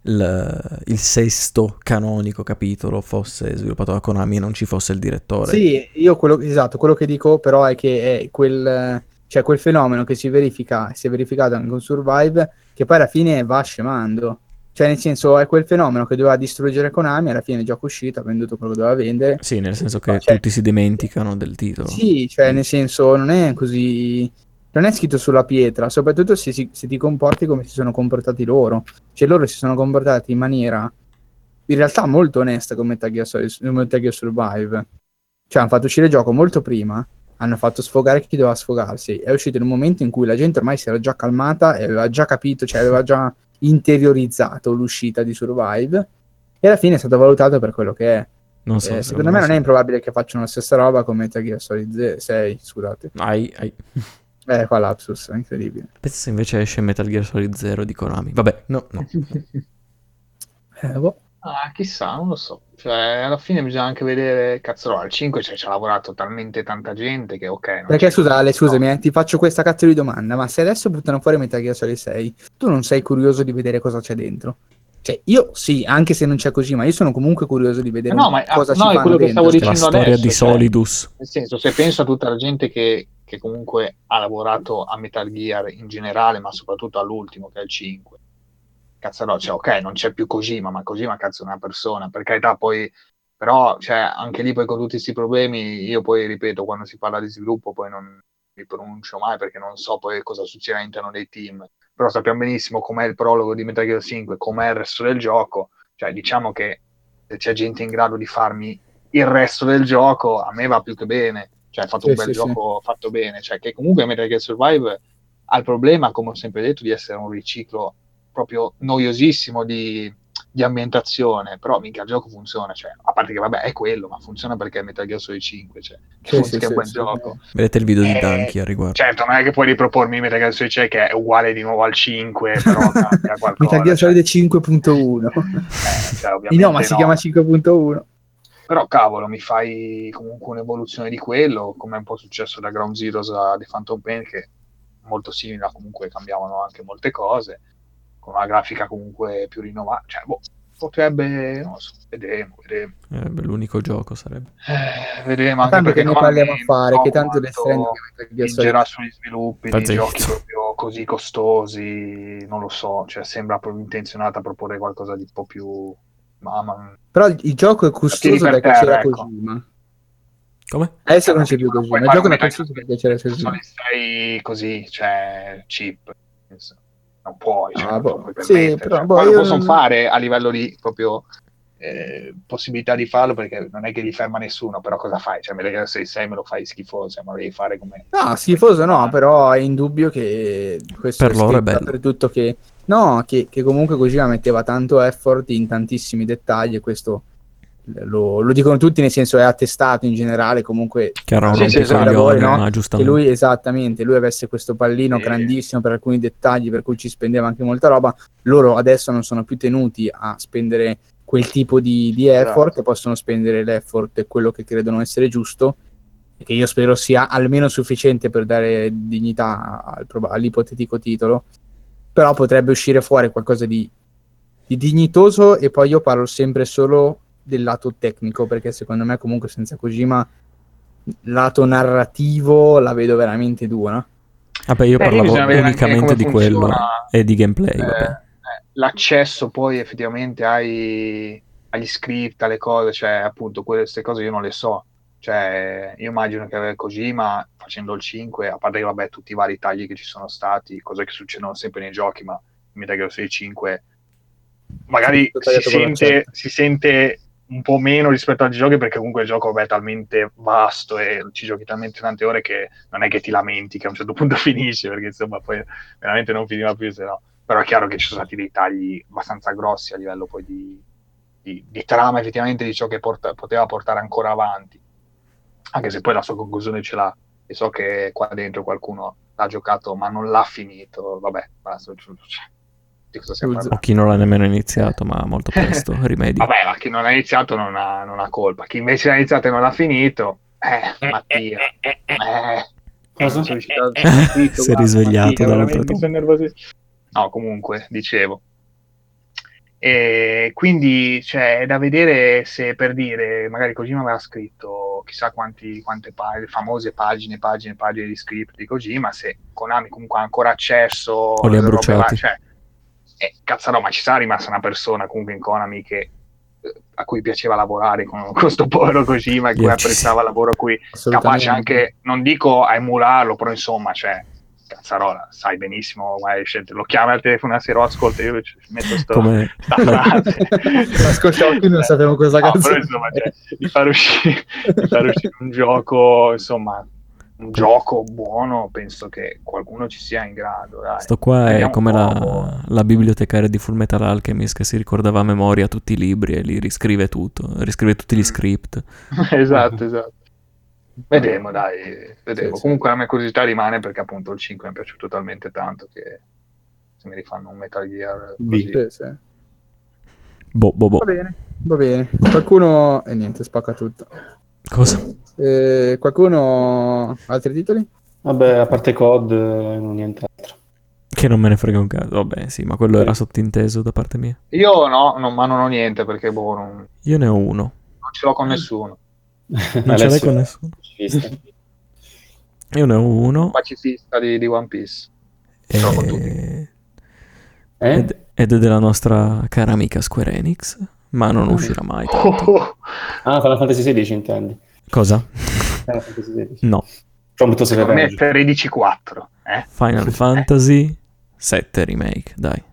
il, il sesto canonico capitolo fosse sviluppato da Konami e non ci fosse il direttore. Sì, io quello, esatto, quello che dico però è che è quel, cioè quel fenomeno che si verifica, si è verificato anche con Survive, che poi alla fine va scemando. Cioè, nel senso, è quel fenomeno che doveva distruggere Konami, alla fine il gioco è uscito, ha venduto quello che doveva vendere. Sì, nel senso che Cioè- tutti si dimenticano del titolo. Sì, cioè, nel senso, non è così... Non è scritto sulla pietra, soprattutto se, si- se ti comporti come si sono comportati loro. Cioè, loro si sono comportati in maniera, in realtà, molto onesta con Metal Gear, Solid- Metal Gear Survive. Cioè, hanno fatto uscire il gioco molto prima, hanno fatto sfogare chi doveva sfogarsi. È uscito in un momento in cui la gente ormai si era già calmata e aveva già capito, cioè aveva già interiorizzato l'uscita di Survive. E alla fine è stato valutato per quello che è. Non so, Eh, secondo me non è improbabile che facciano la stessa roba con Metal Gear Solid 6, scusate. Ai, ai. Eh, qua lapsus, è incredibile. Pensa se invece esce Metal Gear Solid 0 di Konami. Vabbè, no, no. Eh, boh. Ah, chissà, non lo so. Cioè, alla fine bisogna anche vedere, cazzo, al 5 cioè, ci ha lavorato talmente tanta gente che ok. Perché scusa, Ale, no. scusami, eh, ti faccio questa cazzo di domanda, ma se adesso buttano fuori Metal Gear Solid 6, tu non sei curioso di vedere cosa c'è dentro? Cioè, io sì, anche se non c'è così, ma io sono comunque curioso di vedere No, ma- cosa no, ci è fanno quello che dentro. stavo cioè. La dicendo storia adesso, di cioè- Solidus. Nel senso, se penso a tutta la gente che, che comunque ha lavorato a Metal Gear in generale, ma soprattutto all'ultimo, che è il 5. Cazzo no, cioè, ok, non c'è più Kojima, ma Kojima cazzo è una persona, per carità, poi però, cioè, anche lì poi con tutti questi problemi, io poi ripeto, quando si parla di sviluppo poi non mi pronuncio mai perché non so poi cosa succede all'interno dei team, però sappiamo benissimo com'è il prologo di Metal Gear 5, com'è il resto del gioco, cioè diciamo che se c'è gente in grado di farmi il resto del gioco, a me va più che bene, cioè ha fatto Sì, un bel sì, gioco fatto bene, cioè che comunque Metal Gear Survive ha il problema, come ho sempre detto, di essere un riciclo proprio noiosissimo di, di ambientazione, però mica il gioco funziona, cioè, a parte che vabbè è quello, ma funziona perché è Metal Gear Solid 5, cioè, Sì, funziona sì, che è un sì, sì. gioco. Vedete il video di Eh, Danchi a riguardo. Certo, non è che puoi ripropormi Metal Gear Solid 5 che è uguale di nuovo al 5, però cambia qualcosa. Metal Gear cioè, Solid 5.1. eh, cioè, Eh, no, ma si chiama 5.1. Però cavolo, mi fai comunque un'evoluzione di quello, come è un po' successo da Ground Zeroes a The Phantom Pain, che molto simile, comunque cambiavano anche molte cose, con una grafica comunque più rinnovata. Cioè, boh, potrebbe, non lo so, vedremo, vedremo. Eh, beh, l'unico gioco sarebbe. Eh, vedremo anche tanto perché che ne parliamo a fare, so che tanto Death Stranding spingerà sugli sviluppi Sta di giochi proprio così costosi, non lo so, cioè sembra proprio intenzionata a proporre qualcosa di un po' più... Mamma, Però il gioco è costoso per perché terra, c'era ecco. Cosima. Come? Adesso non c'è Cioè, più Kojima. Il gioco è costoso perché c'era Kojima. 6 così, cioè cheap. Non puoi, cioè, Ah, non boh. lo puoi Sì, però, Cioè, boh, poi lo possono non- fare a livello di proprio eh, possibilità di farlo perché non è che li ferma nessuno, però cosa fai? Cioè, Gear Solid 6 me lo fai schifoso, ma lo devi fare come... No, schifoso no, però è indubbio che questo Per loro è bello. dappertutto che no, che, che comunque Kojima metteva tanto effort in tantissimi dettagli e questo lo, lo dicono tutti, nel senso è attestato in generale comunque Che era un Sì, sì, esatto. rompicoglioni, no? ma che giustamente. lui esattamente, lui avesse questo pallino Sì. grandissimo per alcuni dettagli per cui ci spendeva anche molta roba, loro adesso non sono più tenuti a spendere quel tipo di, di effort Esatto. e possono spendere l'effort e quello che credono essere giusto e che io spero sia almeno sufficiente per dare dignità al all'ipotetico titolo però potrebbe uscire fuori qualcosa di, di dignitoso e poi io parlo sempre solo del lato tecnico perché secondo me comunque senza Kojima lato narrativo la vedo veramente dura Vabbè, io Eh, lì parlavo unicamente di quello e di gameplay, eh, vabbè. eh, l'accesso poi effettivamente ai, agli script, alle cose, cioè appunto queste cose io non le so. Cioè, io immagino che Kojima facendo il 5, a parte vabbè tutti i vari tagli che ci sono stati, cose che succedono sempre nei giochi, ma in Metal Gear Solid 5 magari si sente, si sente un po' meno rispetto agli giochi perché comunque il gioco vabbè, è talmente vasto e ci giochi talmente tante ore che non è che ti lamenti che a un certo punto finisce perché insomma poi veramente non finiva più se no. Però è chiaro che ci sono stati dei tagli abbastanza grossi a livello poi di, di- di trama effettivamente di ciò che porta- poteva portare ancora avanti. Anche se poi la sua conclusione ce l'ha e so che qua dentro qualcuno l'ha giocato ma non l'ha finito vabbè basta, cioè, di cosa stiamo Scusa. O parlando? chi non l'ha nemmeno iniziato, ma molto presto, rimedi. Vabbè, ma chi non ha iniziato non ha, non ha colpa. Chi invece ha iniziato e non ha finito, eh, Mattia. Eh, Cosa? sono riuscito a- Si è risvegliato dall'altro. No, comunque, dicevo. E quindi cioè, è da vedere se per dire, magari Kojima aveva scritto chissà quanti, quante pa- famose pagine, pagine, pagine di script di Kojima, se Konami comunque ha ancora accesso O li ha alle robe bruciati. va- cioè, eh, cazzo no, ma ci sarà rimasta una persona comunque in Konami che, eh, a cui piaceva lavorare con questo povero Kojima, che apprezzava il lavoro a cui capace anche, non dico a emularlo, però insomma, cioè, cazzarola, sai benissimo, scelte- lo chiama al telefono una sera, "Oh, ascolta, io metto sto, Come... sta frase. Ascoltiamo qui, non sappiamo cosa No, cazzo però insomma, cioè, di far uscire, di far uscire un gioco, insomma, un gioco buono, penso che qualcuno ci sia in grado, dai. Sto qua è Vediamo come la, la bibliotecaria di Full Metal Alchemist che si ricordava a memoria tutti i libri e li riscrive tutto, riscrive tutti gli Mm. script. esatto, esatto. Vedremo, dai, vedremo. Sì, sì. Comunque la mia curiosità rimane perché appunto il 5 mi è piaciuto talmente tanto che se mi rifanno un Metal Gear così. Sì, sì. Boh, boh, boh. Va bene, va bene. Qualcuno... E niente, spacca tutto. Cosa? Eh, qualcuno... Altri titoli? Vabbè, a parte COD, eh, non nient'altro. Che non me ne frega un cazzo. Vabbè, sì, ma quello era sottinteso da parte mia. Io no, non- ma non ho niente perché boh, non, non Io ne ho uno. ce l'ho con nessuno. Non ce l'hai con nessuno. pacifista. Io ne ho uno. Pacifista di, di One Piece. Ce l'ho con tutti. E... Eh? Ed, ed è della nostra cara amica Square Enix. Ma non uscirà mai. tanto. Ah, Final Fantasy XVI intendi. Cosa? Final Fantasy XVI. No. Prometheus Secondo me è Revenge. 13 4. Eh? Final Fantasy 7 Remake. Dai.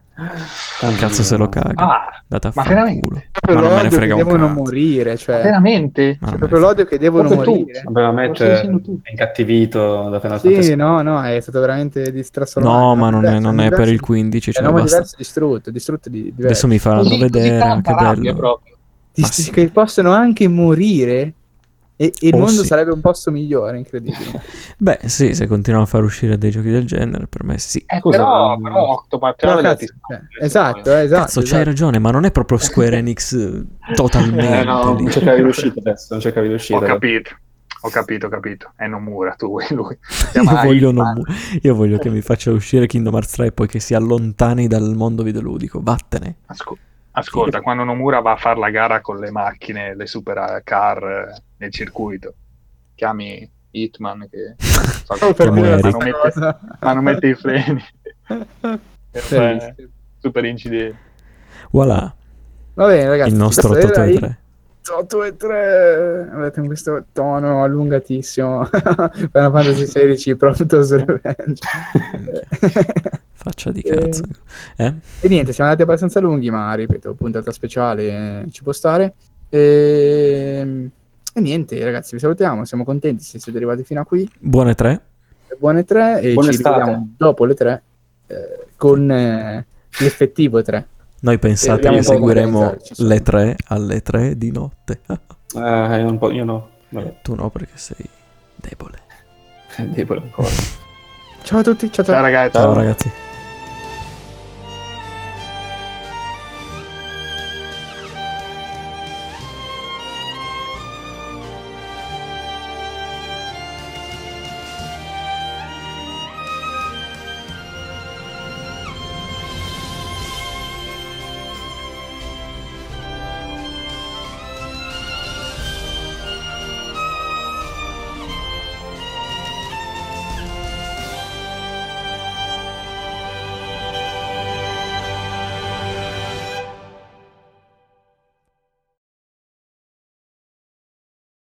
Cazzo se lo caga. Ah, ma veramente? culo. Proprio Ma non me ne l'odio frega che un devono cazzo. morire, cioè... veramente? Ma C'è non proprio l'odio che devono Proprio tu. morire. Vabbè, Matt stai è tu. incattivito da Final Fantasy. Sì, no, no, è stato veramente distratto. No, ma non è, non è per il 15. È Cioè, un diverso, distrutto, distrutto di diverso. Adesso mi faranno Così- così vedere. tanta Che bello. proprio. Di- sì. Che possono anche morire e, e il Oh, mondo sì. sarebbe un posto migliore, incredibile. Beh, sì, se continuano a far uscire dei giochi del genere, per me sì. Eh, Scusa, però, però Octopath Però, cazzo, cioè, esatto, eh, esatto. Cazzo, c'hai esatto. ragione, ma non è proprio Square Enix eh, totalmente Eh, no, lì. non cercavi l'uscita adesso, non cercavi Ho l'uscita. capito, ho capito, ho capito. È Nomura, tu vuoi lui. Io voglio, non- io voglio che mi faccia uscire Kingdom Hearts 3 e poi che si allontani dal mondo videoludico. Vattene. Ascol- Ascolta, quando Nomura va a fare la gara con le macchine, le supercar eh, nel circuito, chiami Hitman che fa Solo per Eric. questa Mette- i freni. Super incidente. Voilà, Va bene, ragazzi. il nostro questa 8 era e il 3. 8 e 3 avete in questo tono allungatissimo Final Fantasy XVI Prometheus Revenge Faccia di Eh. cazzo. Eh? e niente siamo andati abbastanza lunghi ma ripeto puntata speciale eh, ci può stare e... e niente ragazzi vi salutiamo siamo contenti se siete arrivati fino a qui Buone 3. buone 3 e Buona ci estate. rivediamo dopo le 3 eh, con eh, l'effettivo 3 Noi pensate che seguiremo le 3 alle 3 di notte. Eh, io, un po', io no. Vabbè, tu no, perché sei debole. debole ancora. ciao a tutti ciao ciao Ciao ragazzi. Ciao ragazzi.